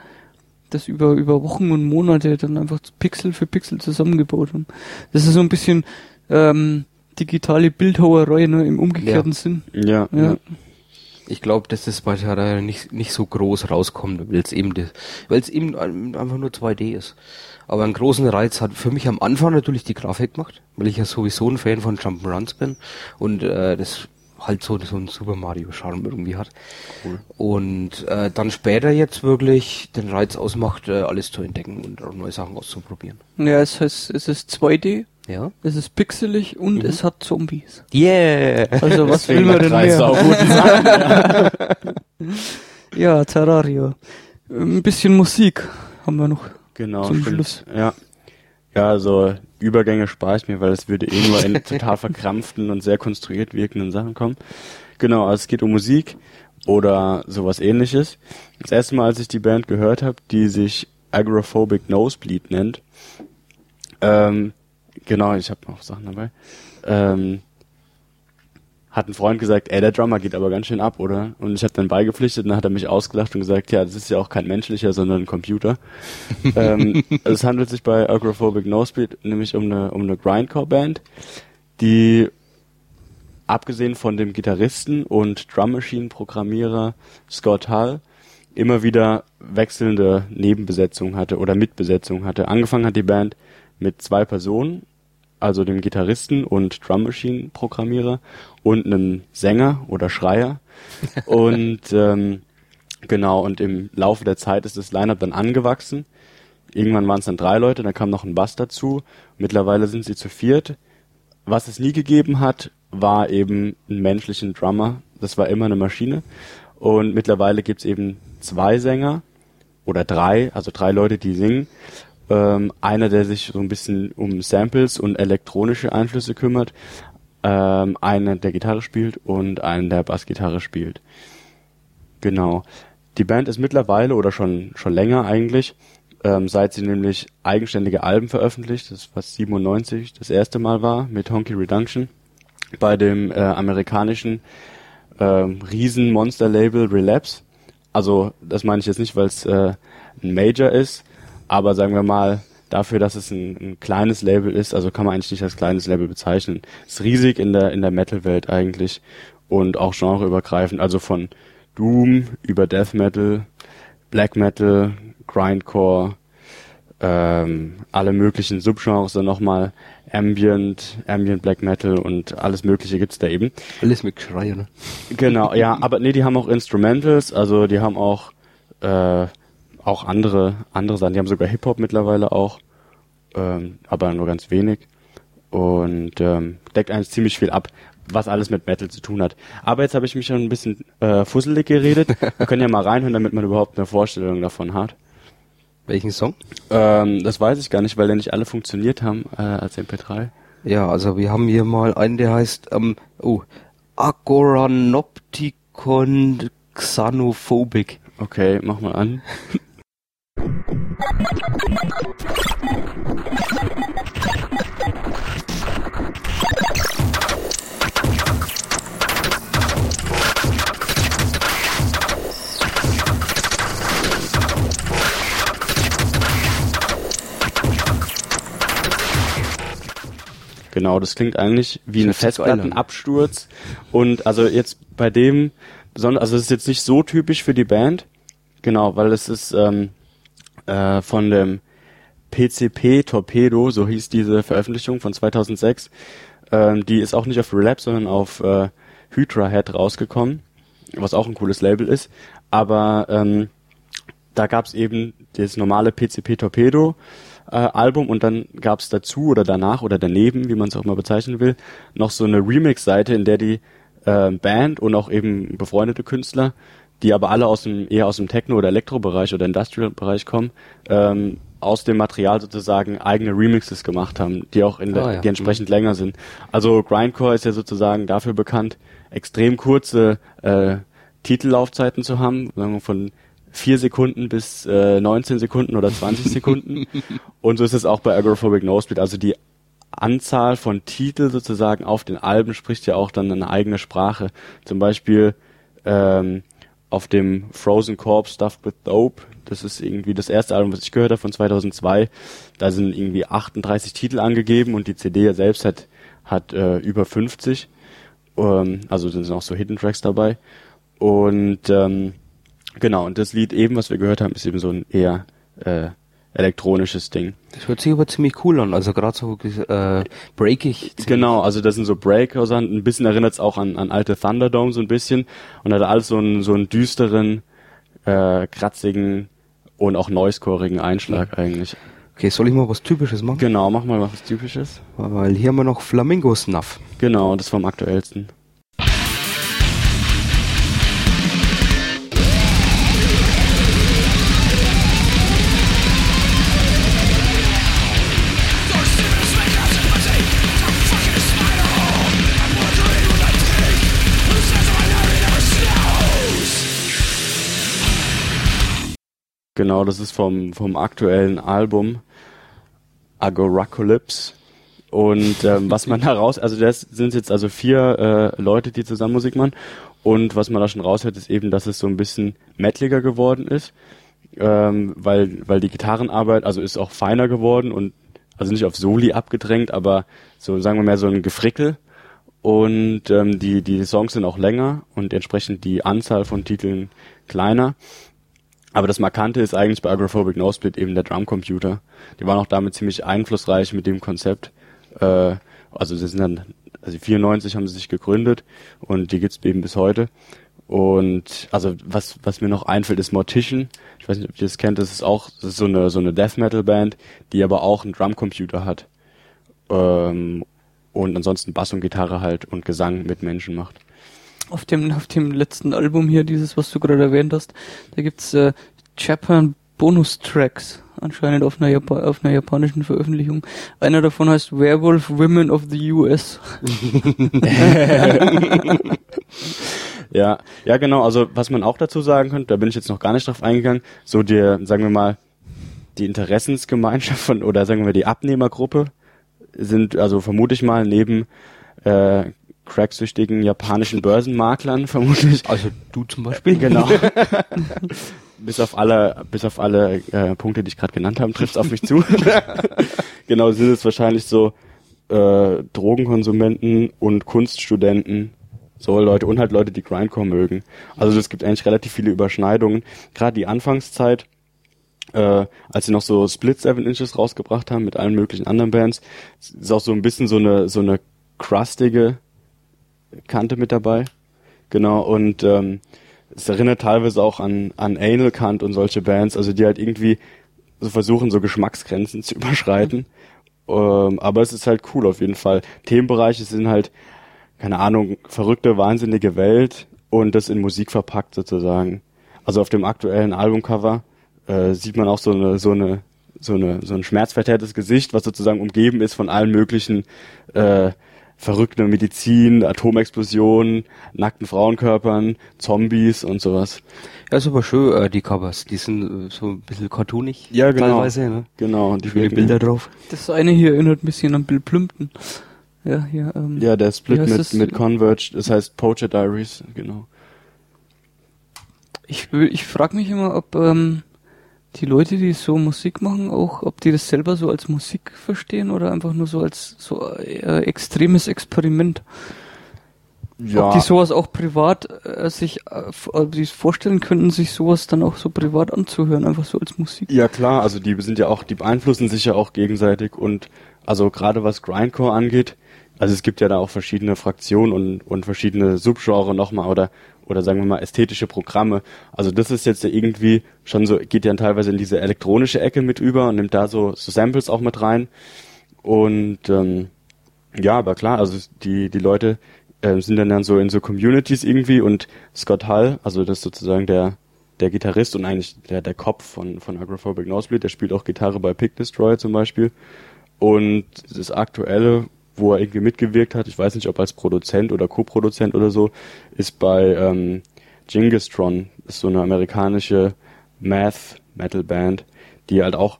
das über, über Wochen und Monate dann einfach Pixel für Pixel zusammengebaut haben. Das ist so ein bisschen ähm, digitale Bildhauerei ne, im umgekehrten Sinn. Ja. Ja. ja. Ich glaube, dass das bei Terraria nicht, nicht so groß rauskommt, weil es eben, das- weil es eben ein- einfach nur 2D ist. Aber einen großen Reiz hat für mich am Anfang natürlich die Grafik gemacht, weil ich ja sowieso ein Fan von Jump'n'Runs bin und äh, das halt so, so ein Super Mario Charme irgendwie hat. Und äh, dann später jetzt wirklich den Reiz ausmacht, äh, alles zu entdecken und auch neue Sachen auszuprobieren. Ja, es heißt, es ist 2D, Ja. es ist pixelig und Mhm. es hat Zombies. Yeah! Also was will man denn mehr? Sachen. Ja, Terraria. Ein bisschen Musik haben wir noch. Genau, Zum stimmt. Schluss. Ja. Ja, also Übergänge spare ich mir, weil es würde eh nur in total verkrampften und sehr konstruiert wirkenden Sachen kommen. Genau, also es geht um Musik oder sowas ähnliches. Das erste Mal, als ich die Band gehört habe, die sich Agoraphobic Nosebleed nennt, Ähm, genau, ich habe noch Sachen dabei. Ähm, hat ein Freund gesagt, ey, der Drummer geht aber ganz schön ab, oder? Und ich habe dann beigepflichtet und dann hat er mich ausgelacht und gesagt, ja, das ist ja auch kein menschlicher, sondern ein Computer. ähm, es handelt sich bei Agrophobic No Speed nämlich um eine, um eine Grindcore-Band, die abgesehen von dem Gitarristen und Drum Machine Programmierer Scott Hull immer wieder wechselnde Nebenbesetzungen hatte oder Mitbesetzungen hatte. Angefangen hat die Band mit zwei Personen, also dem Gitarristen und Drum Machine Programmierer und einem Sänger oder Schreier. und ähm, genau, und im Laufe der Zeit ist das Lineup dann angewachsen. Irgendwann waren es dann drei Leute, dann kam noch ein Bass dazu. Mittlerweile sind sie zu viert. Was es nie gegeben hat, war eben einen menschlichen Drummer. Das war immer eine Maschine. Und mittlerweile gibt's eben zwei Sänger oder drei, also drei Leute, die singen. Ähm, einer, der sich so ein bisschen um Samples und elektronische Einflüsse kümmert. Ähm, einer, der Gitarre spielt und einer, der Bassgitarre spielt. Genau. Die Band ist mittlerweile oder schon, schon länger eigentlich, ähm, seit sie nämlich eigenständige Alben veröffentlicht, das was 97 das erste Mal war, mit Honky Redunction, bei dem äh, amerikanischen ähm, Riesen-Monster-Label Relapse. Also das meine ich jetzt nicht, weil es äh, ein Major ist, aber sagen wir mal, dafür, dass es ein, ein kleines Label ist, also kann man eigentlich nicht als kleines Label bezeichnen. Ist riesig in der in der Metal-Welt eigentlich und auch genreübergreifend, also von Doom über Death Metal, Black Metal, Grindcore, ähm, alle möglichen Subgenres dann nochmal Ambient, Ambient Black Metal und alles mögliche gibt's da eben. Alles mit Geschrei, ne? Genau, ja, aber nee, die haben auch Instrumentals, also die haben auch äh, auch andere andere Sachen, die haben sogar Hip Hop mittlerweile auch, ähm, aber nur ganz wenig und ähm, deckt eigentlich ziemlich viel ab, was alles mit Metal zu tun hat. Aber jetzt habe ich mich schon ein bisschen äh, fusselig geredet. Wir können ja mal reinhören, damit man überhaupt eine Vorstellung davon hat. Welchen Song? Ähm, das weiß ich gar nicht, weil ja nicht alle funktioniert haben äh, als MP3. Ja, also wir haben hier mal einen, der heißt, ähm, oh, Agoranopticon Xanophobic. Okay, mach mal an. Genau, das klingt eigentlich wie ein. Festplattenabsturz. Und also jetzt bei dem, also es ist jetzt nicht so typisch für die Band. Genau, weil es ist ähm, äh, von dem PCP Torpedo, so hieß diese Veröffentlichung von 2006. Ähm, die ist auch nicht auf Relapse, sondern auf äh, Hydra Head rausgekommen, was auch ein cooles Label ist. Aber ähm, da gab's eben das normale PCP Torpedo äh, Album und dann gab's dazu oder danach oder daneben, wie man es auch mal bezeichnen will, noch so eine Remix-Seite, in der die äh, Band und auch eben befreundete Künstler, die aber alle aus dem eher aus dem Techno- oder Elektro-Bereich oder Industrial-Bereich kommen, ähm, aus dem Material sozusagen eigene Remixes gemacht haben, die auch in der, Ah, ja. die entsprechend länger sind. Also Grindcore ist ja sozusagen dafür bekannt, extrem kurze äh, Titellaufzeiten zu haben, sagen wir von vier Sekunden bis äh, 19 Sekunden oder 20 Sekunden. Und so ist es auch bei Agoraphobic Nosebleed. Also die Anzahl von Titel sozusagen auf den Alben spricht ja auch dann eine eigene Sprache. Zum Beispiel ähm, auf dem Frozen Corpse Stuffed with Dope, das ist irgendwie das erste Album, was ich gehört habe von 2002, da sind irgendwie 38 Titel angegeben und die CD selbst hat, hat äh, über 50. Ähm, also sind noch so Hidden Tracks dabei. Und ähm, genau, und das Lied eben, was wir gehört haben, ist eben so ein eher äh, elektronisches Ding. Das hört sich aber ziemlich cool an, also gerade so äh, breakig. Genau, also das sind so Breaker, so ein bisschen erinnert es auch an, an alte Thunderdome so ein bisschen und hat alles so einen, so einen düsteren, äh, kratzigen und auch noisecorigen Einschlag eigentlich. Okay, soll ich mal was Typisches machen? Genau, mach mal was Typisches. Weil hier haben wir noch Flamingo Snuff. Genau, das vom aktuellsten. Genau, das ist vom, vom aktuellen Album. Agoracolypse. Und ähm, was man da raus, also das sind jetzt also vier äh, Leute, die zusammen Musik machen. Und was man da schon raushört, ist eben, dass es so ein bisschen mettliger geworden ist, ähm, weil weil die Gitarrenarbeit also ist auch feiner geworden und also nicht auf Soli abgedrängt, aber so sagen wir mal so ein Gefrickel. Und ähm, die die Songs sind auch länger und entsprechend die Anzahl von Titeln kleiner. Aber das Markante ist eigentlich bei Agrophobic No Split eben der Drumcomputer. Die waren auch damit ziemlich einflussreich mit dem Konzept. Äh, also sie sind dann, also 94 haben sie sich gegründet und die gibt's eben bis heute. Und also was was mir noch einfällt ist Mortician. Ich weiß nicht, ob ihr das kennt. Das ist auch das ist so eine so eine Death Metal Band, die aber auch einen Drumcomputer hat. Ähm, und ansonsten Bass und Gitarre halt und Gesang mit Menschen macht. Auf dem, auf dem letzten Album hier, dieses, was du gerade erwähnt hast, da gibt's äh, Japan Bonus-Tracks anscheinend auf einer, Japa auf einer japanischen Veröffentlichung. Einer davon heißt Werewolf Women of the US. Ja, ja genau. Also was man auch dazu sagen könnte, da bin ich jetzt noch gar nicht drauf eingegangen, so die, sagen wir mal, die Interessensgemeinschaft von oder sagen wir die Abnehmergruppe sind also vermute ich mal neben äh, cracksüchtigen japanischen Börsenmaklern vermutlich. Also du zum Beispiel? Genau. bis auf alle, bis auf alle äh, Punkte, die ich gerade genannt habe, trifft auf mich zu. genau, sind es wahrscheinlich so äh, Drogenkonsumenten und Kunststudenten, so Leute und halt Leute, die Grindcore mögen. Also es gibt eigentlich relativ viele Überschneidungen. Gerade die Anfangszeit, äh, als sie noch so Split Seven Inches rausgebracht haben mit allen möglichen anderen Bands, ist auch so ein bisschen so eine so eine crustige Kante mit dabei. Genau, und ähm, es erinnert teilweise auch an, an Anal Kant und solche Bands, also die halt irgendwie so versuchen, so Geschmacksgrenzen zu überschreiten. Ähm, aber es ist halt cool auf jeden Fall. Themenbereiche sind halt, keine Ahnung, verrückte, wahnsinnige Welt und das in Musik verpackt sozusagen. Also auf dem aktuellen Albumcover äh, sieht man auch so eine, so eine, so eine, so ein schmerzverzerrtes Gesicht, was sozusagen umgeben ist von allen möglichen äh, verrückte Medizin, Atomexplosionen, nackten Frauenkörpern, Zombies und sowas. Ja, ist aber schön, äh, die Covers. Die sind äh, so ein bisschen cartoonig. Ja, genau. Teilweise, ne? Genau, die Viele wirken- Bilder drauf. Das eine hier erinnert ein bisschen an Bill Plimpton. Ja, hier, ähm, Ja, der Split mit, das? mit Converge, das heißt Poacher Diaries, genau. Ich, will- ich frage mich immer, ob ähm, die Leute, die so Musik machen, auch, ob die das selber so als Musik verstehen oder einfach nur so als so äh, extremes Experiment. Ob die sowas auch privat äh, sich, äh, die es vorstellen könnten, sich sowas dann auch so privat anzuhören, einfach so als Musik. Ja klar, also die sind ja auch, die beeinflussen sich ja auch gegenseitig und also gerade was Grindcore angeht, also es gibt ja da auch verschiedene Fraktionen und, und verschiedene Subgenre nochmal oder oder sagen wir mal ästhetische Programme. Also das ist jetzt irgendwie schon so, geht ja teilweise in diese elektronische Ecke mit über und nimmt da so, so Samples auch mit rein. Und ähm, ja, aber klar, also die, die Leute äh, sind dann, dann so in so Communities irgendwie und Scott Hull, also das ist sozusagen der, der Gitarrist und eigentlich der, der Kopf von, von Agrophobic Nosebleed, der spielt auch Gitarre bei Pig Destroyer zum Beispiel. Und das aktuelle, wo er irgendwie mitgewirkt hat, ich weiß nicht, ob als Produzent oder Co-Produzent oder so, ist bei ähm, Jingistron, ist so eine amerikanische Math-Metal-Band, die halt auch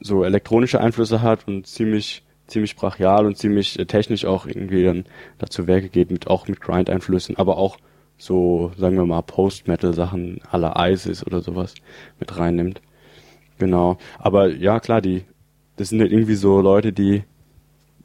so elektronische Einflüsse hat und ziemlich ziemlich brachial und ziemlich äh, technisch auch irgendwie dann dazu Werke geht, mit auch mit Grind-Einflüssen, aber auch so, sagen wir mal, Post-Metal-Sachen la ISIS oder sowas mit reinnimmt. Genau. Aber ja, klar, die, das sind halt irgendwie so Leute, die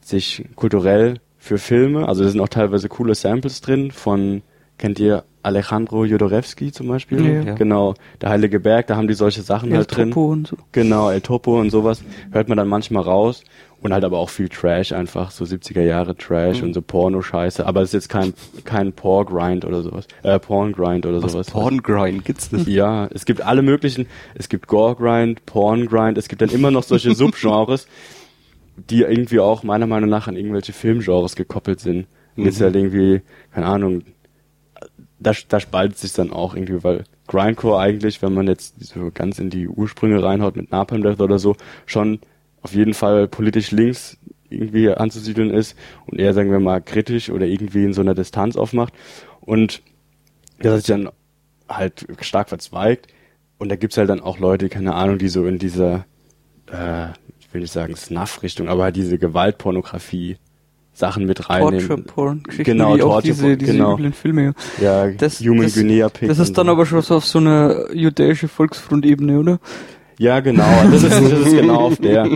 sich kulturell für Filme, also da sind auch teilweise coole Samples drin von, kennt ihr Alejandro Jodorowsky zum Beispiel? Ja, ja. Genau, der Heilige Berg, da haben die solche Sachen Ja, halt drin. Topo und so. Genau, El Topo und sowas hört man dann manchmal raus und halt aber auch viel Trash einfach, so 70er Jahre Trash Mhm. und so Porno-Scheiße, aber es ist jetzt kein, kein Por-Grind oder sowas, äh, Porn-Grind oder sowas. Porngrind gibt's das? Ja, es gibt alle möglichen, es gibt Gore-Grind, Porn-Grind, es gibt dann immer noch solche Subgenres, die irgendwie auch meiner Meinung nach an irgendwelche Filmgenres gekoppelt sind. Und jetzt Mhm. halt irgendwie, keine Ahnung, da, da spaltet sich dann auch irgendwie, weil Grindcore eigentlich, wenn man jetzt so ganz in die Ursprünge reinhaut mit Napalm Death oder so, schon auf jeden Fall politisch links irgendwie anzusiedeln ist und eher, sagen wir mal, kritisch oder irgendwie in so einer Distanz aufmacht. Und das hat sich dann halt stark verzweigt. Und da gibt's halt dann auch Leute, keine Ahnung, die so in dieser, äh, will nicht sagen Snuff-Richtung, aber halt diese Gewaltpornografie Sachen mit reinnehmen. Torture Porn, Geschichten Genau, wie auch diese, Porn, diese genau. üblen Filme. Ja, Das, Human das, Guinea Pig. das ist dann aber schon so auf so einer jüdische Volksfront-Ebene, oder? Ja, genau. Das ist, das ist genau auf der.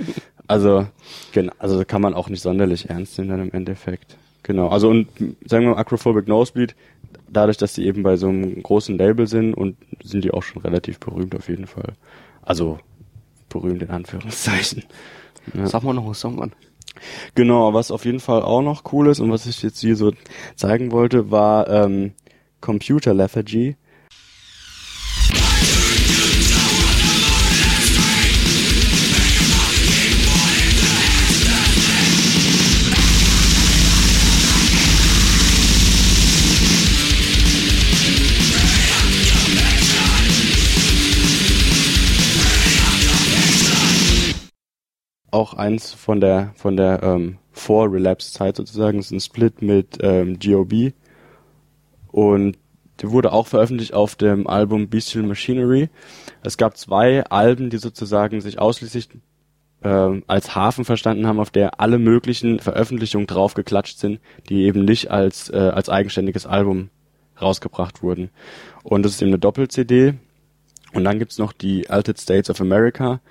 Also, genau, also kann man auch nicht sonderlich ernst nehmen dann im Endeffekt. Genau. Also und sagen wir mal Acrophobic Nosebleed, dadurch, dass die eben bei so einem großen Label sind und sind die auch schon relativ berühmt auf jeden Fall. Also berühmt in Anführungszeichen. Ja. Sag mal noch einen Song an. Genau, was auf jeden Fall auch noch cool ist und was ich jetzt hier so zeigen wollte, war ähm, Computer Lethargy. Auch eins von der von der ähm, Vor-Relapse-Zeit sozusagen. Das ist ein Split mit ähm, GOB und der wurde auch veröffentlicht auf dem Album Bestial Machinery. Es gab zwei Alben, die sozusagen sich ausschließlich ähm, als Hafen verstanden haben, auf der alle möglichen Veröffentlichungen draufgeklatscht sind, die eben nicht als äh, als eigenständiges Album rausgebracht wurden. Und das ist eben eine Doppel-CD. Und dann gibt's noch die Altered States of America,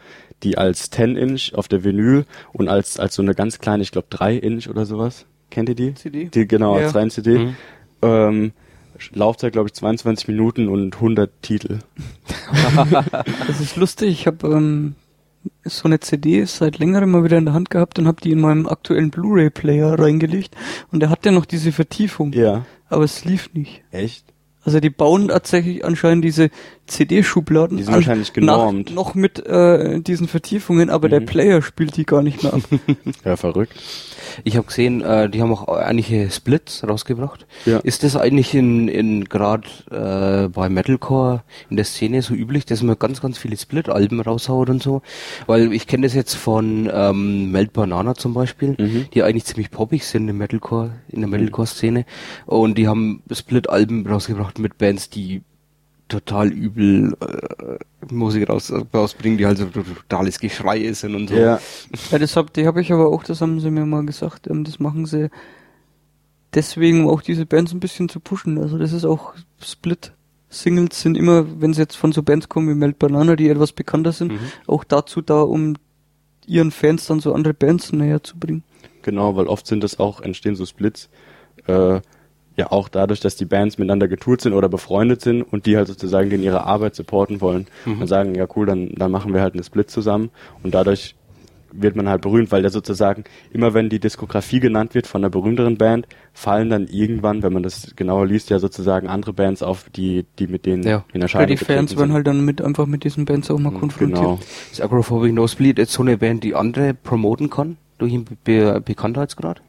die als 10-Inch auf der Vinyl und als als so eine ganz kleine, ich glaube 3-Inch oder sowas. Kennt ihr die? CD? Die genau, als Ja. rein CD. Ähm, Laufzeit, glaube ich, 22 Minuten und 100 Titel. Das ist lustig. Ich habe ähm, so eine CD seit längerem mal wieder in der Hand gehabt und habe die in meinem aktuellen Blu-ray-Player reingelegt. Und der hat ja noch diese Vertiefung, Ja. aber es lief nicht. Echt? Also die bauen tatsächlich anscheinend diese CD-Schubladen Die sind wahrscheinlich genormt. nach, noch mit äh, diesen Vertiefungen, aber der Mhm. Player spielt die gar nicht mehr ab. Ja, verrückt. Ich habe gesehen, äh, die haben auch einige Splits rausgebracht. Ja. Ist das eigentlich in, in gerade äh, bei Metalcore in der Szene so üblich, dass man ganz, ganz viele Split-Alben raushaut und so? Weil ich kenne das jetzt von ähm, Melt Banana zum Beispiel, Mhm. die eigentlich ziemlich poppig sind im Metalcore, in der Metalcore-Szene. Und die haben Split-Alben rausgebracht mit Bands, die total übel äh, Musik raus, rausbringen, die halt so totales Geschrei sind und so. Ja. Ja, das hab, die habe ich aber auch, das haben sie mir mal gesagt, ähm, das machen sie deswegen, um auch diese Bands ein bisschen zu pushen. Also das ist auch Split. Singles sind immer, wenn sie jetzt von so Bands kommen wie Melt Banana, die etwas bekannter sind, Mhm. auch dazu da, um ihren Fans dann so andere Bands näher zu bringen. Genau, weil oft sind das auch, entstehen so Splits, äh, ja auch dadurch, dass die Bands miteinander getourt sind oder befreundet sind und die halt sozusagen den ihre Arbeit supporten wollen Mhm. und sagen, ja cool, dann, dann machen wir halt eine Split zusammen und dadurch wird man halt berühmt, weil der sozusagen, immer wenn die Diskografie genannt wird von einer berühmteren Band, fallen dann irgendwann, wenn man das genauer liest, ja sozusagen andere Bands auf, die, die mit denen Ja. in Erscheinung die Fans werden halt dann mit einfach mit diesen Bands auch mal konfrontiert. Genau. Ist Agrophobic Nosebleed jetzt so eine Band, die andere promoten kann? Durch einen Be Bekanntheitsgrad?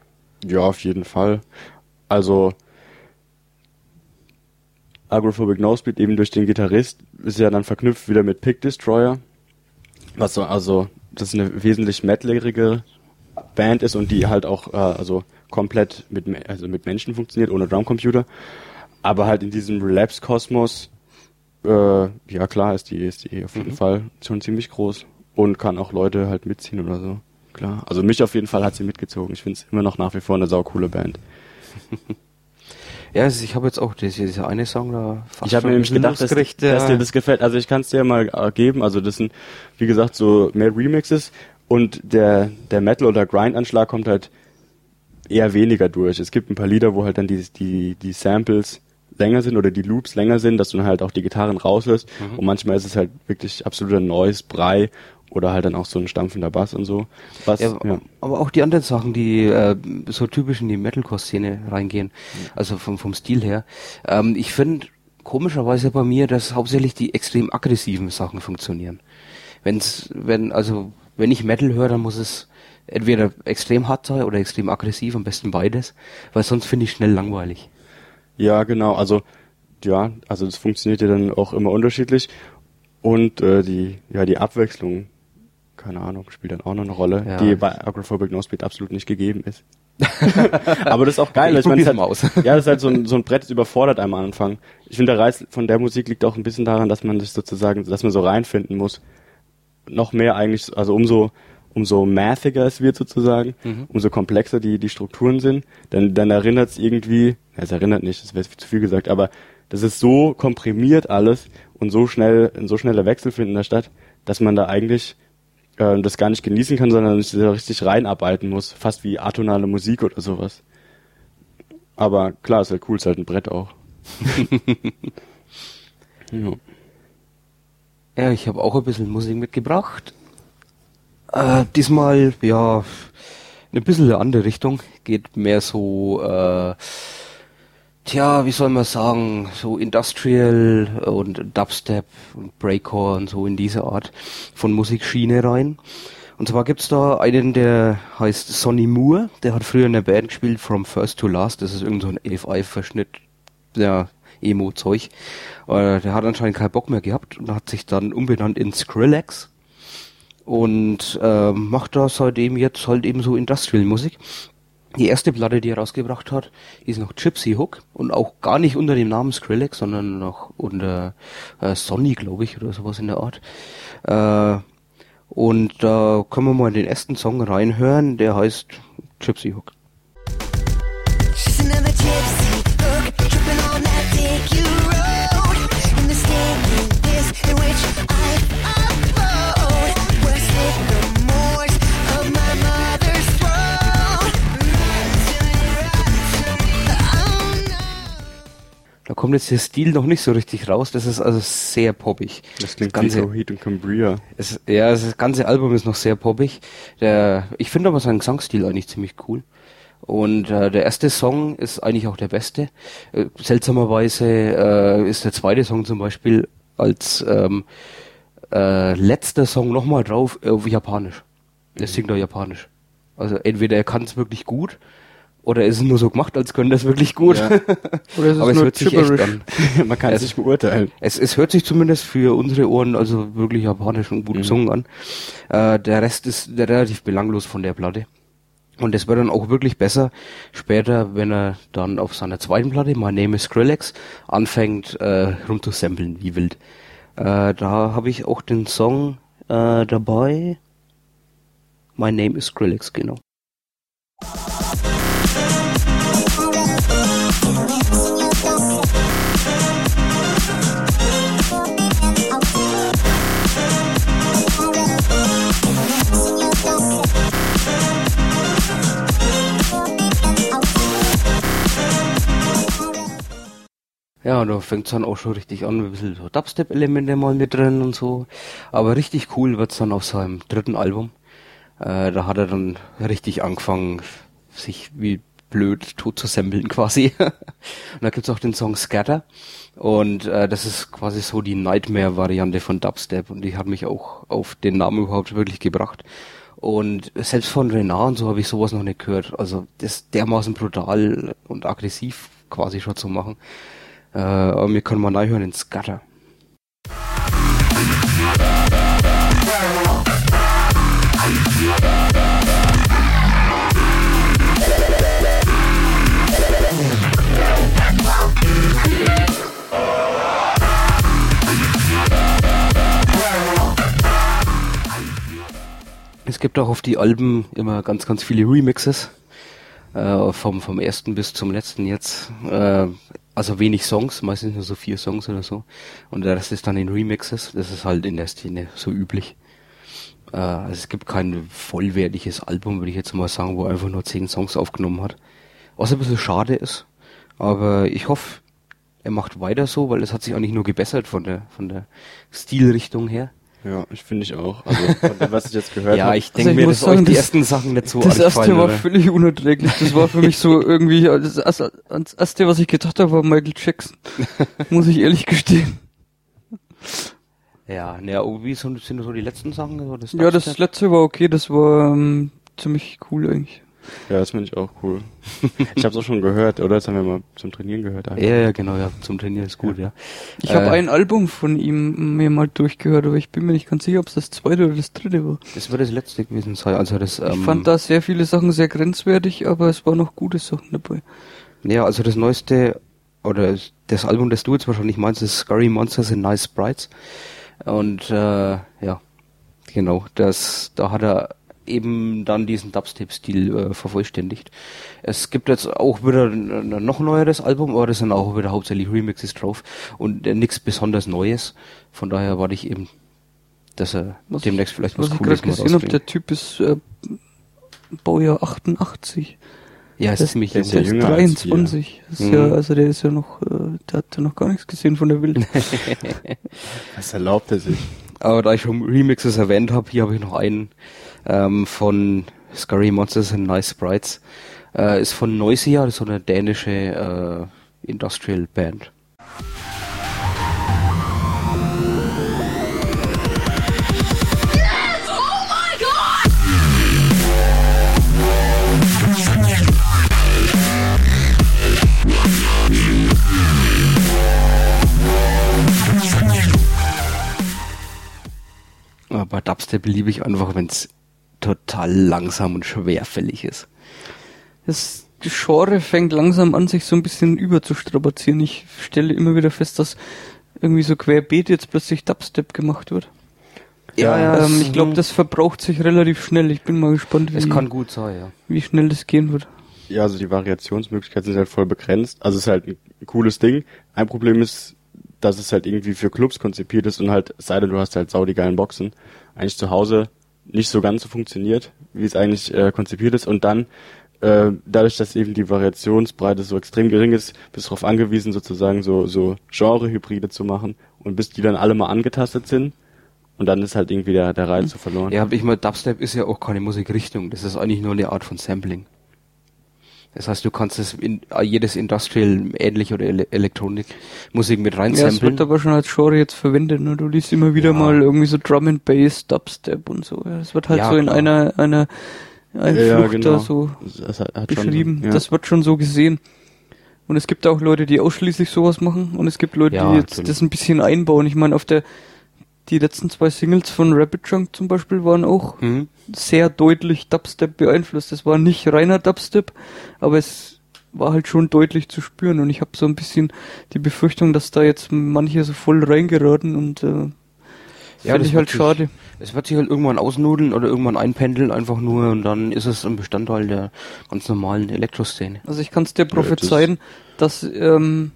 Ja, auf jeden Fall. Also Agrophobic Nosebleed eben durch den Gitarrist ist ja dann verknüpft wieder mit Pick Destroyer, was so also das eine wesentlich metaligere Band ist und die halt auch äh, also komplett mit also mit Menschen funktioniert ohne Drumcomputer, aber halt in diesem Relapse Kosmos äh, ja klar ist die ist die auf jeden Fall schon ziemlich groß und kann auch Leute halt mitziehen oder so. Klar. Also mich auf jeden Fall hat sie mitgezogen. Ich finde es immer noch nach wie vor eine saukoole Band. Ja, also ich habe jetzt auch diese, diese eine Song da fast ich habe mir nämlich gedacht, dass, losgekriegt, dass dir das gefällt. Also ich kann es dir mal geben. Also das sind, wie gesagt, so mehr Remixes und der, der Metal- oder Grind-Anschlag kommt halt eher weniger durch. Es gibt ein paar Lieder, wo halt dann die, die, die Samples länger sind oder die Loops länger sind, dass du dann halt auch die Gitarren rauslässt. Mhm. Und manchmal ist es halt wirklich absoluter Noise, Brei oder halt dann auch so ein stampfender Bass und so. Was, Ja, ja. Aber auch die anderen Sachen, die äh, so typisch in die Metalcore-Szene reingehen, also vom, vom Stil her. Ähm, ich finde komischerweise bei mir, dass hauptsächlich die extrem aggressiven Sachen funktionieren. Wenn's, wenn, also, wenn ich Metal höre, dann muss es entweder extrem hart sein oder extrem aggressiv, am besten beides, weil sonst finde ich schnell langweilig. Ja, genau. Also ja, also das funktioniert ja dann auch immer unterschiedlich und äh, die ja die Abwechslung, keine Ahnung, spielt dann auch noch eine Rolle, Ja. die bei Agrophobic Nosebleed absolut nicht gegeben ist. Aber das ist auch geil. Ich Ich meine, mal aus. ja, das ist halt so ein, so ein Brett, das überfordert einem am Anfang. Ich finde, der Reiz von der Musik liegt auch ein bisschen daran, dass man sich sozusagen, dass man so reinfinden muss. Noch mehr eigentlich, also umso umso mathiger es wird sozusagen, Mhm. umso komplexer die, die Strukturen sind, dann, dann erinnert es irgendwie, ja, es erinnert nicht, das wäre zu viel gesagt, aber das ist so komprimiert alles und so schnell, ein so schneller Wechsel findet in der Stadt, dass man da eigentlich äh, das gar nicht genießen kann, sondern sich da richtig reinarbeiten muss, fast wie atonale Musik oder sowas. Aber klar, ist halt cool, ist halt ein Brett auch. ja. Ja, ich habe auch ein bisschen Musik mitgebracht. Äh, diesmal, ja, eine bisschen eine andere Richtung. Geht mehr so, äh, tja, wie soll man sagen, so Industrial und Dubstep und Breakcore und so in diese Art von Musikschiene rein. Und zwar gibt's da einen, der heißt Sonny Moore, der hat früher in der Band gespielt, From First to Last, das ist irgend so ein AFI-Verschnitt, ja, Emo-Zeug. Äh, der hat anscheinend keinen Bock mehr gehabt und hat sich dann umbenannt in Skrillex und äh, macht da seitdem jetzt halt eben so Industrial-Musik. Die erste Platte, die er rausgebracht hat, ist noch Gypsy Hook und auch gar nicht unter dem Namen Skrillex, sondern noch unter äh, Sonny, glaube ich, oder sowas in der Art. Äh, und da können wir mal in den ersten Song reinhören, der heißt Gypsy Hook. She's Da kommt jetzt der Stil noch nicht so richtig raus, das ist also sehr poppig. Das klingt ganze, wie so Heat und Cambria. Es, ja, das ganze Album ist noch sehr poppig. Der, ich finde aber seinen Gesangsstil eigentlich ziemlich cool. Und äh, der erste Song ist eigentlich auch der beste. Äh, seltsamerweise äh, ist der zweite Song zum Beispiel als ähm, äh, letzter Song nochmal drauf auf Japanisch. Der singt auch Japanisch. Also entweder er kann es wirklich gut oder ist es nur so gemacht, als könnte es wirklich gut. Ja. Oder ist es aber es nur hört sich echt an. Man kann es nicht beurteilen. Es, es hört sich zumindest für unsere Ohren also wirklich japanisch und gut gesungen an. Äh, der Rest ist relativ belanglos von der Platte. Und es wird dann auch wirklich besser später, wenn er dann auf seiner zweiten Platte, My Name is Skrillex, anfängt äh, rumzusamplen wie wild. Äh, da habe ich auch den Song äh, dabei. My Name is Skrillex, genau. Ja, da fängt's dann auch schon richtig an, ein bisschen so Dubstep-Elemente mal mit drin und so. Aber richtig cool wird's dann auf seinem dritten Album. Äh, da hat er dann richtig angefangen, sich wie blöd tot zu samplen quasi. und da gibt's auch den Song Scatter. Und äh, das ist quasi so die Nightmare-Variante von Dubstep. Und die hat mich auch auf den Namen überhaupt wirklich gebracht. Und selbst von Renard und so habe ich sowas noch nicht gehört. Also das dermaßen brutal und aggressiv quasi schon zu machen. Äh, aber wir können mal reinhören in Scatter. Es gibt auch auf die Alben immer ganz, ganz viele Remixes. Äh, vom, vom ersten bis zum letzten jetzt. Äh, also wenig Songs, meistens nur so vier Songs oder so. Und der Rest ist dann in Remixes. Das ist halt in der Szene so üblich. Äh, also es gibt kein vollwertiges Album, würde ich jetzt mal sagen, wo er einfach nur zehn Songs aufgenommen hat. Was ein bisschen schade ist. Aber ich hoffe, er macht weiter so, weil es hat sich eigentlich nur gebessert von der, von der Stilrichtung her. Ja, ich finde ich auch. Also, von dem, was ich jetzt gehört Ja, habe. ich Also denke ich mir, dass euch sagen, die das- ersten Sachen nicht so Das erste war oder? völlig unerträglich. Das war für mich so irgendwie, das erste, das erste, was ich gedacht habe, war Michael Jackson. Muss ich ehrlich gestehen. Ja, naja, wie sind, sind so die letzten Sachen? So das Ja, das letzte war okay, das war ähm, ziemlich cool eigentlich. Ja, das finde ich auch cool. Ich habe es auch schon gehört, oder? Das haben wir mal zum Trainieren gehört. einfach. Ja, ja, genau, ja, zum Trainieren ist gut, ja. Ich habe Äh, ein Album von ihm mir mal durchgehört, aber ich bin mir nicht ganz sicher, ob es das zweite oder das dritte war. Das wird das letzte gewesen sein, also das, ähm, Ich fand da sehr viele Sachen sehr grenzwertig, aber es waren noch gute Sachen dabei. ja, also das neueste, oder das Album, das du jetzt wahrscheinlich meinst, ist Scary Monsters and Nice Sprites. Und, äh, ja, genau, das, da hat er eben dann diesen Dubstep-Stil äh, vervollständigt. Es gibt jetzt auch wieder ein, ein noch neueres Album, aber das sind auch wieder hauptsächlich Remixes drauf und äh, nichts besonders Neues. Von daher warte ich eben, dass er Was- demnächst vielleicht was, Was ich Cooles gerade mal gesehen habe, der Typ ist äh, Baujahr 88. Ja, ist Das- ziemlich der jung. ist ja Der ist jünger als wir. 23. Das ist Mhm. ja, also der ist ja noch, äh, der hat ja noch gar nichts gesehen von der Welt. Was erlaubt er sich? Aber da ich schon Remixes erwähnt habe, hier habe ich noch einen ähm, von Scurry Monsters and Nice Sprites. Äh, ist von Noisia, das ist so eine dänische äh, Industrial Band. Aber Dubstep liebe ich einfach, wenn es total langsam und schwerfällig ist. Das Genre fängt langsam an, sich so ein bisschen überzustrapazieren. Ich stelle immer wieder fest, dass irgendwie so querbeet jetzt plötzlich Dubstep gemacht wird. Ja, ähm, es- ich glaube, das verbraucht sich relativ schnell. Ich bin mal gespannt, Es wie, kann gut sein, ja. wie schnell das gehen wird. Ja, also die Variationsmöglichkeiten sind halt voll begrenzt. Also es ist halt ein cooles Ding. Ein Problem ist, dass es halt irgendwie für Clubs konzipiert ist und halt, sei denn, du hast halt sau die geilen Boxen, eigentlich zu Hause nicht so ganz so funktioniert, wie es eigentlich äh, konzipiert ist. Und dann, äh, dadurch, dass eben die Variationsbreite so extrem gering ist, bist du darauf angewiesen, sozusagen so, so Genre-Hybride zu machen. Und bis die dann alle mal angetastet sind, und dann ist halt irgendwie der, der Reiz so verloren. Ja, aber ich mal, Dubstep ist ja auch keine Musikrichtung. Das ist eigentlich nur eine Art von Sampling. Das heißt, du kannst es in jedes Industrial ähnlich oder Ele Elektronikmusik mit Ja, es reinsamplen. wird aber schon als Genre jetzt verwendet. Ne? Du liest immer wieder Ja. mal irgendwie so Drum and Bass, Dubstep und so. Ja, Es wird halt Ja, so in klar. einer einer einer Ja, Flucht genau. da so Das hat, hat schon beschrieben. ja. Das wird schon so gesehen. Und es gibt auch Leute, die ausschließlich sowas machen und es gibt Leute, Ja, die jetzt natürlich. das ein bisschen einbauen. Ich meine, auf der die letzten zwei Singles von Rapid Junk zum Beispiel waren auch Mhm. sehr deutlich Dubstep beeinflusst. Es war nicht reiner Dubstep, aber es war halt schon deutlich zu spüren und ich habe so ein bisschen die Befürchtung, dass da jetzt manche so voll reingeraten und äh, Ja, ja, das finde ich wird halt sich- schade. Es wird sich halt irgendwann ausnudeln oder irgendwann einpendeln einfach nur und dann ist es ein Bestandteil der ganz normalen Elektroszene. Also ich kann es dir das- prophezeien, dass ähm,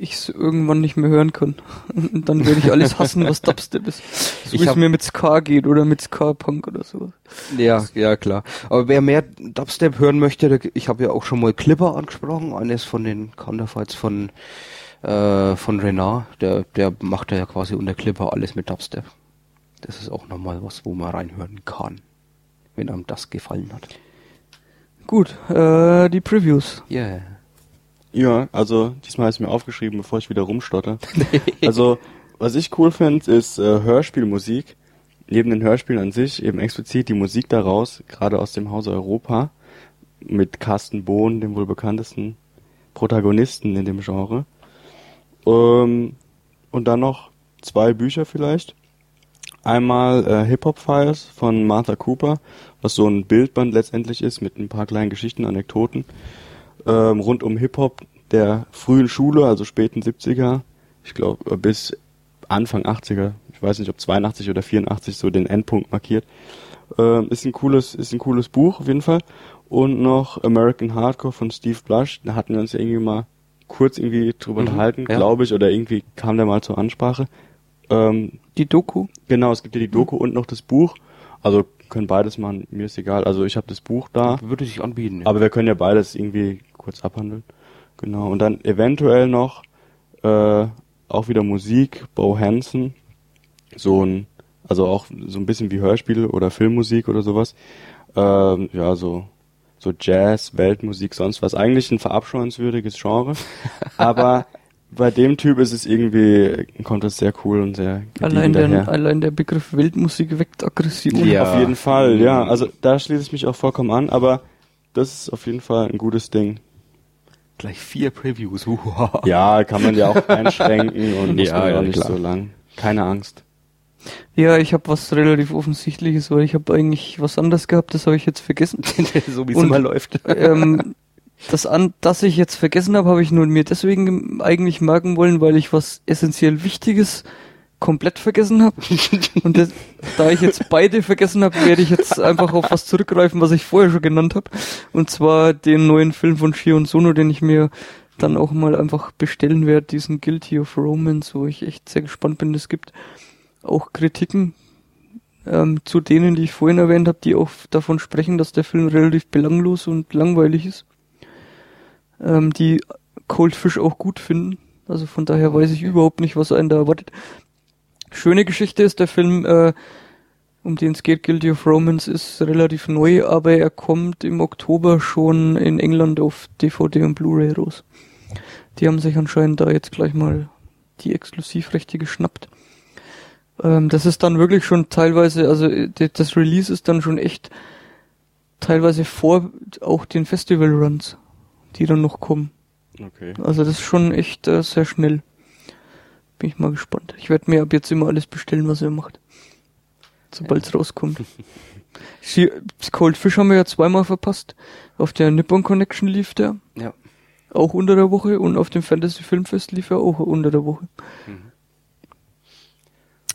ich es irgendwann nicht mehr hören kann. Und dann werde ich alles hassen, was Dubstep ist. So Ich wie es mir mit Ska geht oder mit Ska-Punk oder so. Ja, ja, klar. Aber wer mehr Dubstep hören möchte, der, ich habe ja auch schon mal Clipper angesprochen, eines von den Counterfights von äh, von Renard, der der macht ja quasi unter Clipper alles mit Dubstep. Das ist auch nochmal was, wo man reinhören kann, wenn einem das gefallen hat. Gut, äh, die Previews. Yeah. Ja, also diesmal ist mir aufgeschrieben, bevor ich wieder rumstotter. also, was ich cool finde, ist äh, Hörspielmusik. Neben den Hörspielen an sich eben explizit die Musik daraus, gerade aus dem Hause Europa, mit Carsten Bohn, dem wohl bekanntesten Protagonisten in dem Genre. Ähm, und dann noch zwei Bücher vielleicht. Einmal äh, Hip Hop Files von Martha Cooper, was so ein Bildband letztendlich ist mit ein paar kleinen Geschichten, Anekdoten ähm, rund um Hip-Hop der frühen Schule, also späten 70er, ich glaube bis Anfang 80er, ich weiß nicht ob 82 oder 84 so den Endpunkt markiert. Ähm, ist ein cooles, ist ein cooles Buch auf jeden Fall. Und noch American Hardcore von Steve Blush, da hatten wir uns ja irgendwie mal kurz irgendwie drüber Mhm, unterhalten, ja. glaube ich, oder irgendwie kam der mal zur Ansprache. Ähm, Die Doku. genau, es gibt ja die Doku und noch das Buch. Also können beides machen, mir ist egal. Also ich habe das Buch da. Würde sich anbieten. Aber wir können ja beides irgendwie kurz abhandeln. Genau. Und dann eventuell noch äh, auch wieder Musik, Bo Hansen. So ein, also auch so ein bisschen wie Hörspiel oder Filmmusik oder sowas. Ähm, ja, so, so Jazz, Weltmusik, sonst was. Eigentlich ein verabscheuenswürdiges Genre. aber bei dem Typ ist es irgendwie, kommt es sehr cool und sehr Allein der, daher. allein der Begriff Weltmusik weckt Aggression. Ja. Auf jeden Fall, ja. Also da schließe ich mich auch vollkommen an, aber das ist auf jeden Fall ein gutes Ding. Gleich vier Previews. Uha. Ja, kann man ja auch einschränken und muss Ja, man ja auch nicht klar. so lang. Keine Angst. Ja, ich habe was relativ offensichtliches, weil ich habe eigentlich was anderes gehabt, das habe ich jetzt vergessen. so wie es immer läuft. ähm, das an, das ich jetzt vergessen habe, habe ich nur mir deswegen eigentlich merken wollen, weil ich was essentiell Wichtiges komplett vergessen habe. Und das, da ich jetzt beide vergessen habe, werde ich jetzt einfach auf was zurückgreifen, was ich vorher schon genannt habe. Und zwar den neuen Film von Shion Sono, den ich mir dann auch mal einfach bestellen werde, diesen Guilty of Romance, wo ich echt sehr gespannt bin. Es gibt auch Kritiken ähm, zu denen, die ich vorhin erwähnt habe, die auch davon sprechen, dass der Film relativ belanglos und langweilig ist. Ähm, die Cold Fish auch gut finden. Also von daher weiß ich überhaupt nicht, was einen da erwartet. Schöne Geschichte ist der Film, äh, um den es geht, Guilty of Romance, ist relativ neu, aber er kommt im Oktober schon in England auf DVD und Blu-ray raus. Die haben sich anscheinend da jetzt gleich mal die Exklusivrechte geschnappt. Ähm, das ist dann wirklich schon teilweise, also äh, das Release ist dann schon echt teilweise vor auch den Festival-Runs, die dann noch kommen. Okay. Also das ist schon echt äh, sehr schnell. Bin ich mal gespannt. Ich werde mir ab jetzt immer alles bestellen, was er macht. Sobald es rauskommt. Sie, Cold Fish haben wir ja zweimal verpasst. Auf der Nippon Connection lief der. Ja. Auch unter der Woche. Und auf dem Fantasy Filmfest lief er auch unter der Woche.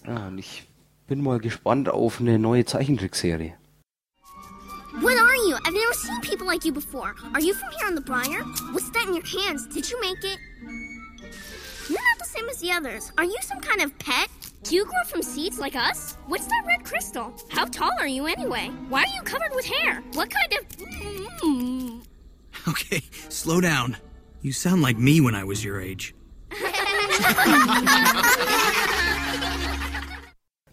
Ja, und ich bin mal gespannt auf eine neue Zeichentrickserie. What are you? I've never seen people like you before. Are you from here on the Briar? What's that in your hands? Did you make it? You're not the same as the others. Are you some kind of pet? Do you grow from seeds like us? What's that red crystal? How tall are you anyway? Why are you covered with hair? What kind of. Mm. Okay, slow down. You sound like me when I was your age.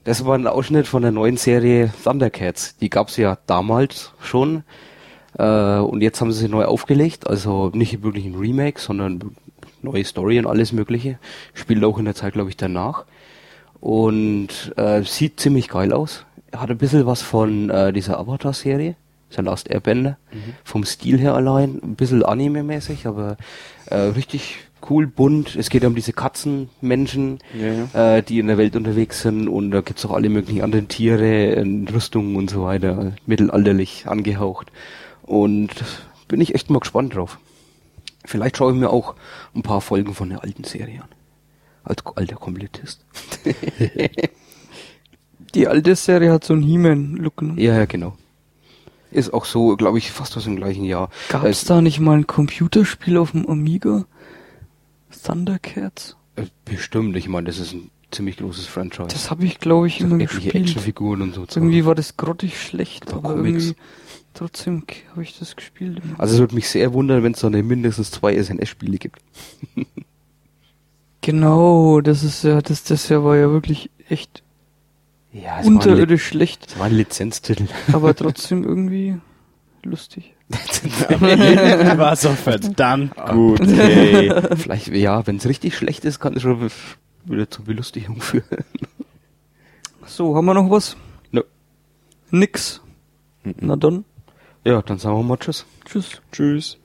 Das war ein Ausschnitt von der neuen Serie Thundercats. Die gab's ja damals schon. Äh, und jetzt haben sie sie neu aufgelegt. Also nicht wirklich ein Remake, sondern neue Story und alles Mögliche. Spielt auch in der Zeit, glaube ich, danach. Und äh, sieht ziemlich geil aus. Hat ein bisschen was von äh, dieser Avatar-Serie. The Last Airbender. Vom Stil her allein. Ein bisschen Anime-mäßig, aber äh, richtig cool, bunt. Es geht um diese Katzenmenschen, Ja, äh, die in der Welt unterwegs sind und da gibt's auch alle möglichen anderen Tiere, Rüstungen und so weiter, mittelalterlich angehaucht. Und bin ich echt mal gespannt drauf. Vielleicht schaue ich mir auch ein paar Folgen von der alten Serie an. Als alter Komplettist. Die alte Serie hat so einen He-Man-Look. Ne? ja, ja, genau. Ist auch so, glaube ich, fast aus dem gleichen Jahr. Gab es da nicht mal ein Computerspiel auf dem Amiga? Thundercats? äh, Bestimmt, ich meine, das ist ein ziemlich großes Franchise. Das habe ich, glaube ich, immer gespielt. Actionfiguren und so. Irgendwie war das grottig schlecht, aber Comics. irgendwie trotzdem habe ich das gespielt. Also es würde mich sehr wundern, wenn es da nicht mindestens zwei SNS-Spiele gibt. genau, das ist ja, das, das ja war ja wirklich echt Ja, unterirdisch schlecht, es war ein Lizenztitel. aber trotzdem irgendwie lustig. War so verdammt gut. Ey. Vielleicht, ja, wenn es richtig schlecht ist, kann es schon wieder zur Belustigung führen. So, haben wir noch was? Nö. Nix. Na dann, Ja, dann sagen wir mal Tschüss. tschüss. Tschüss.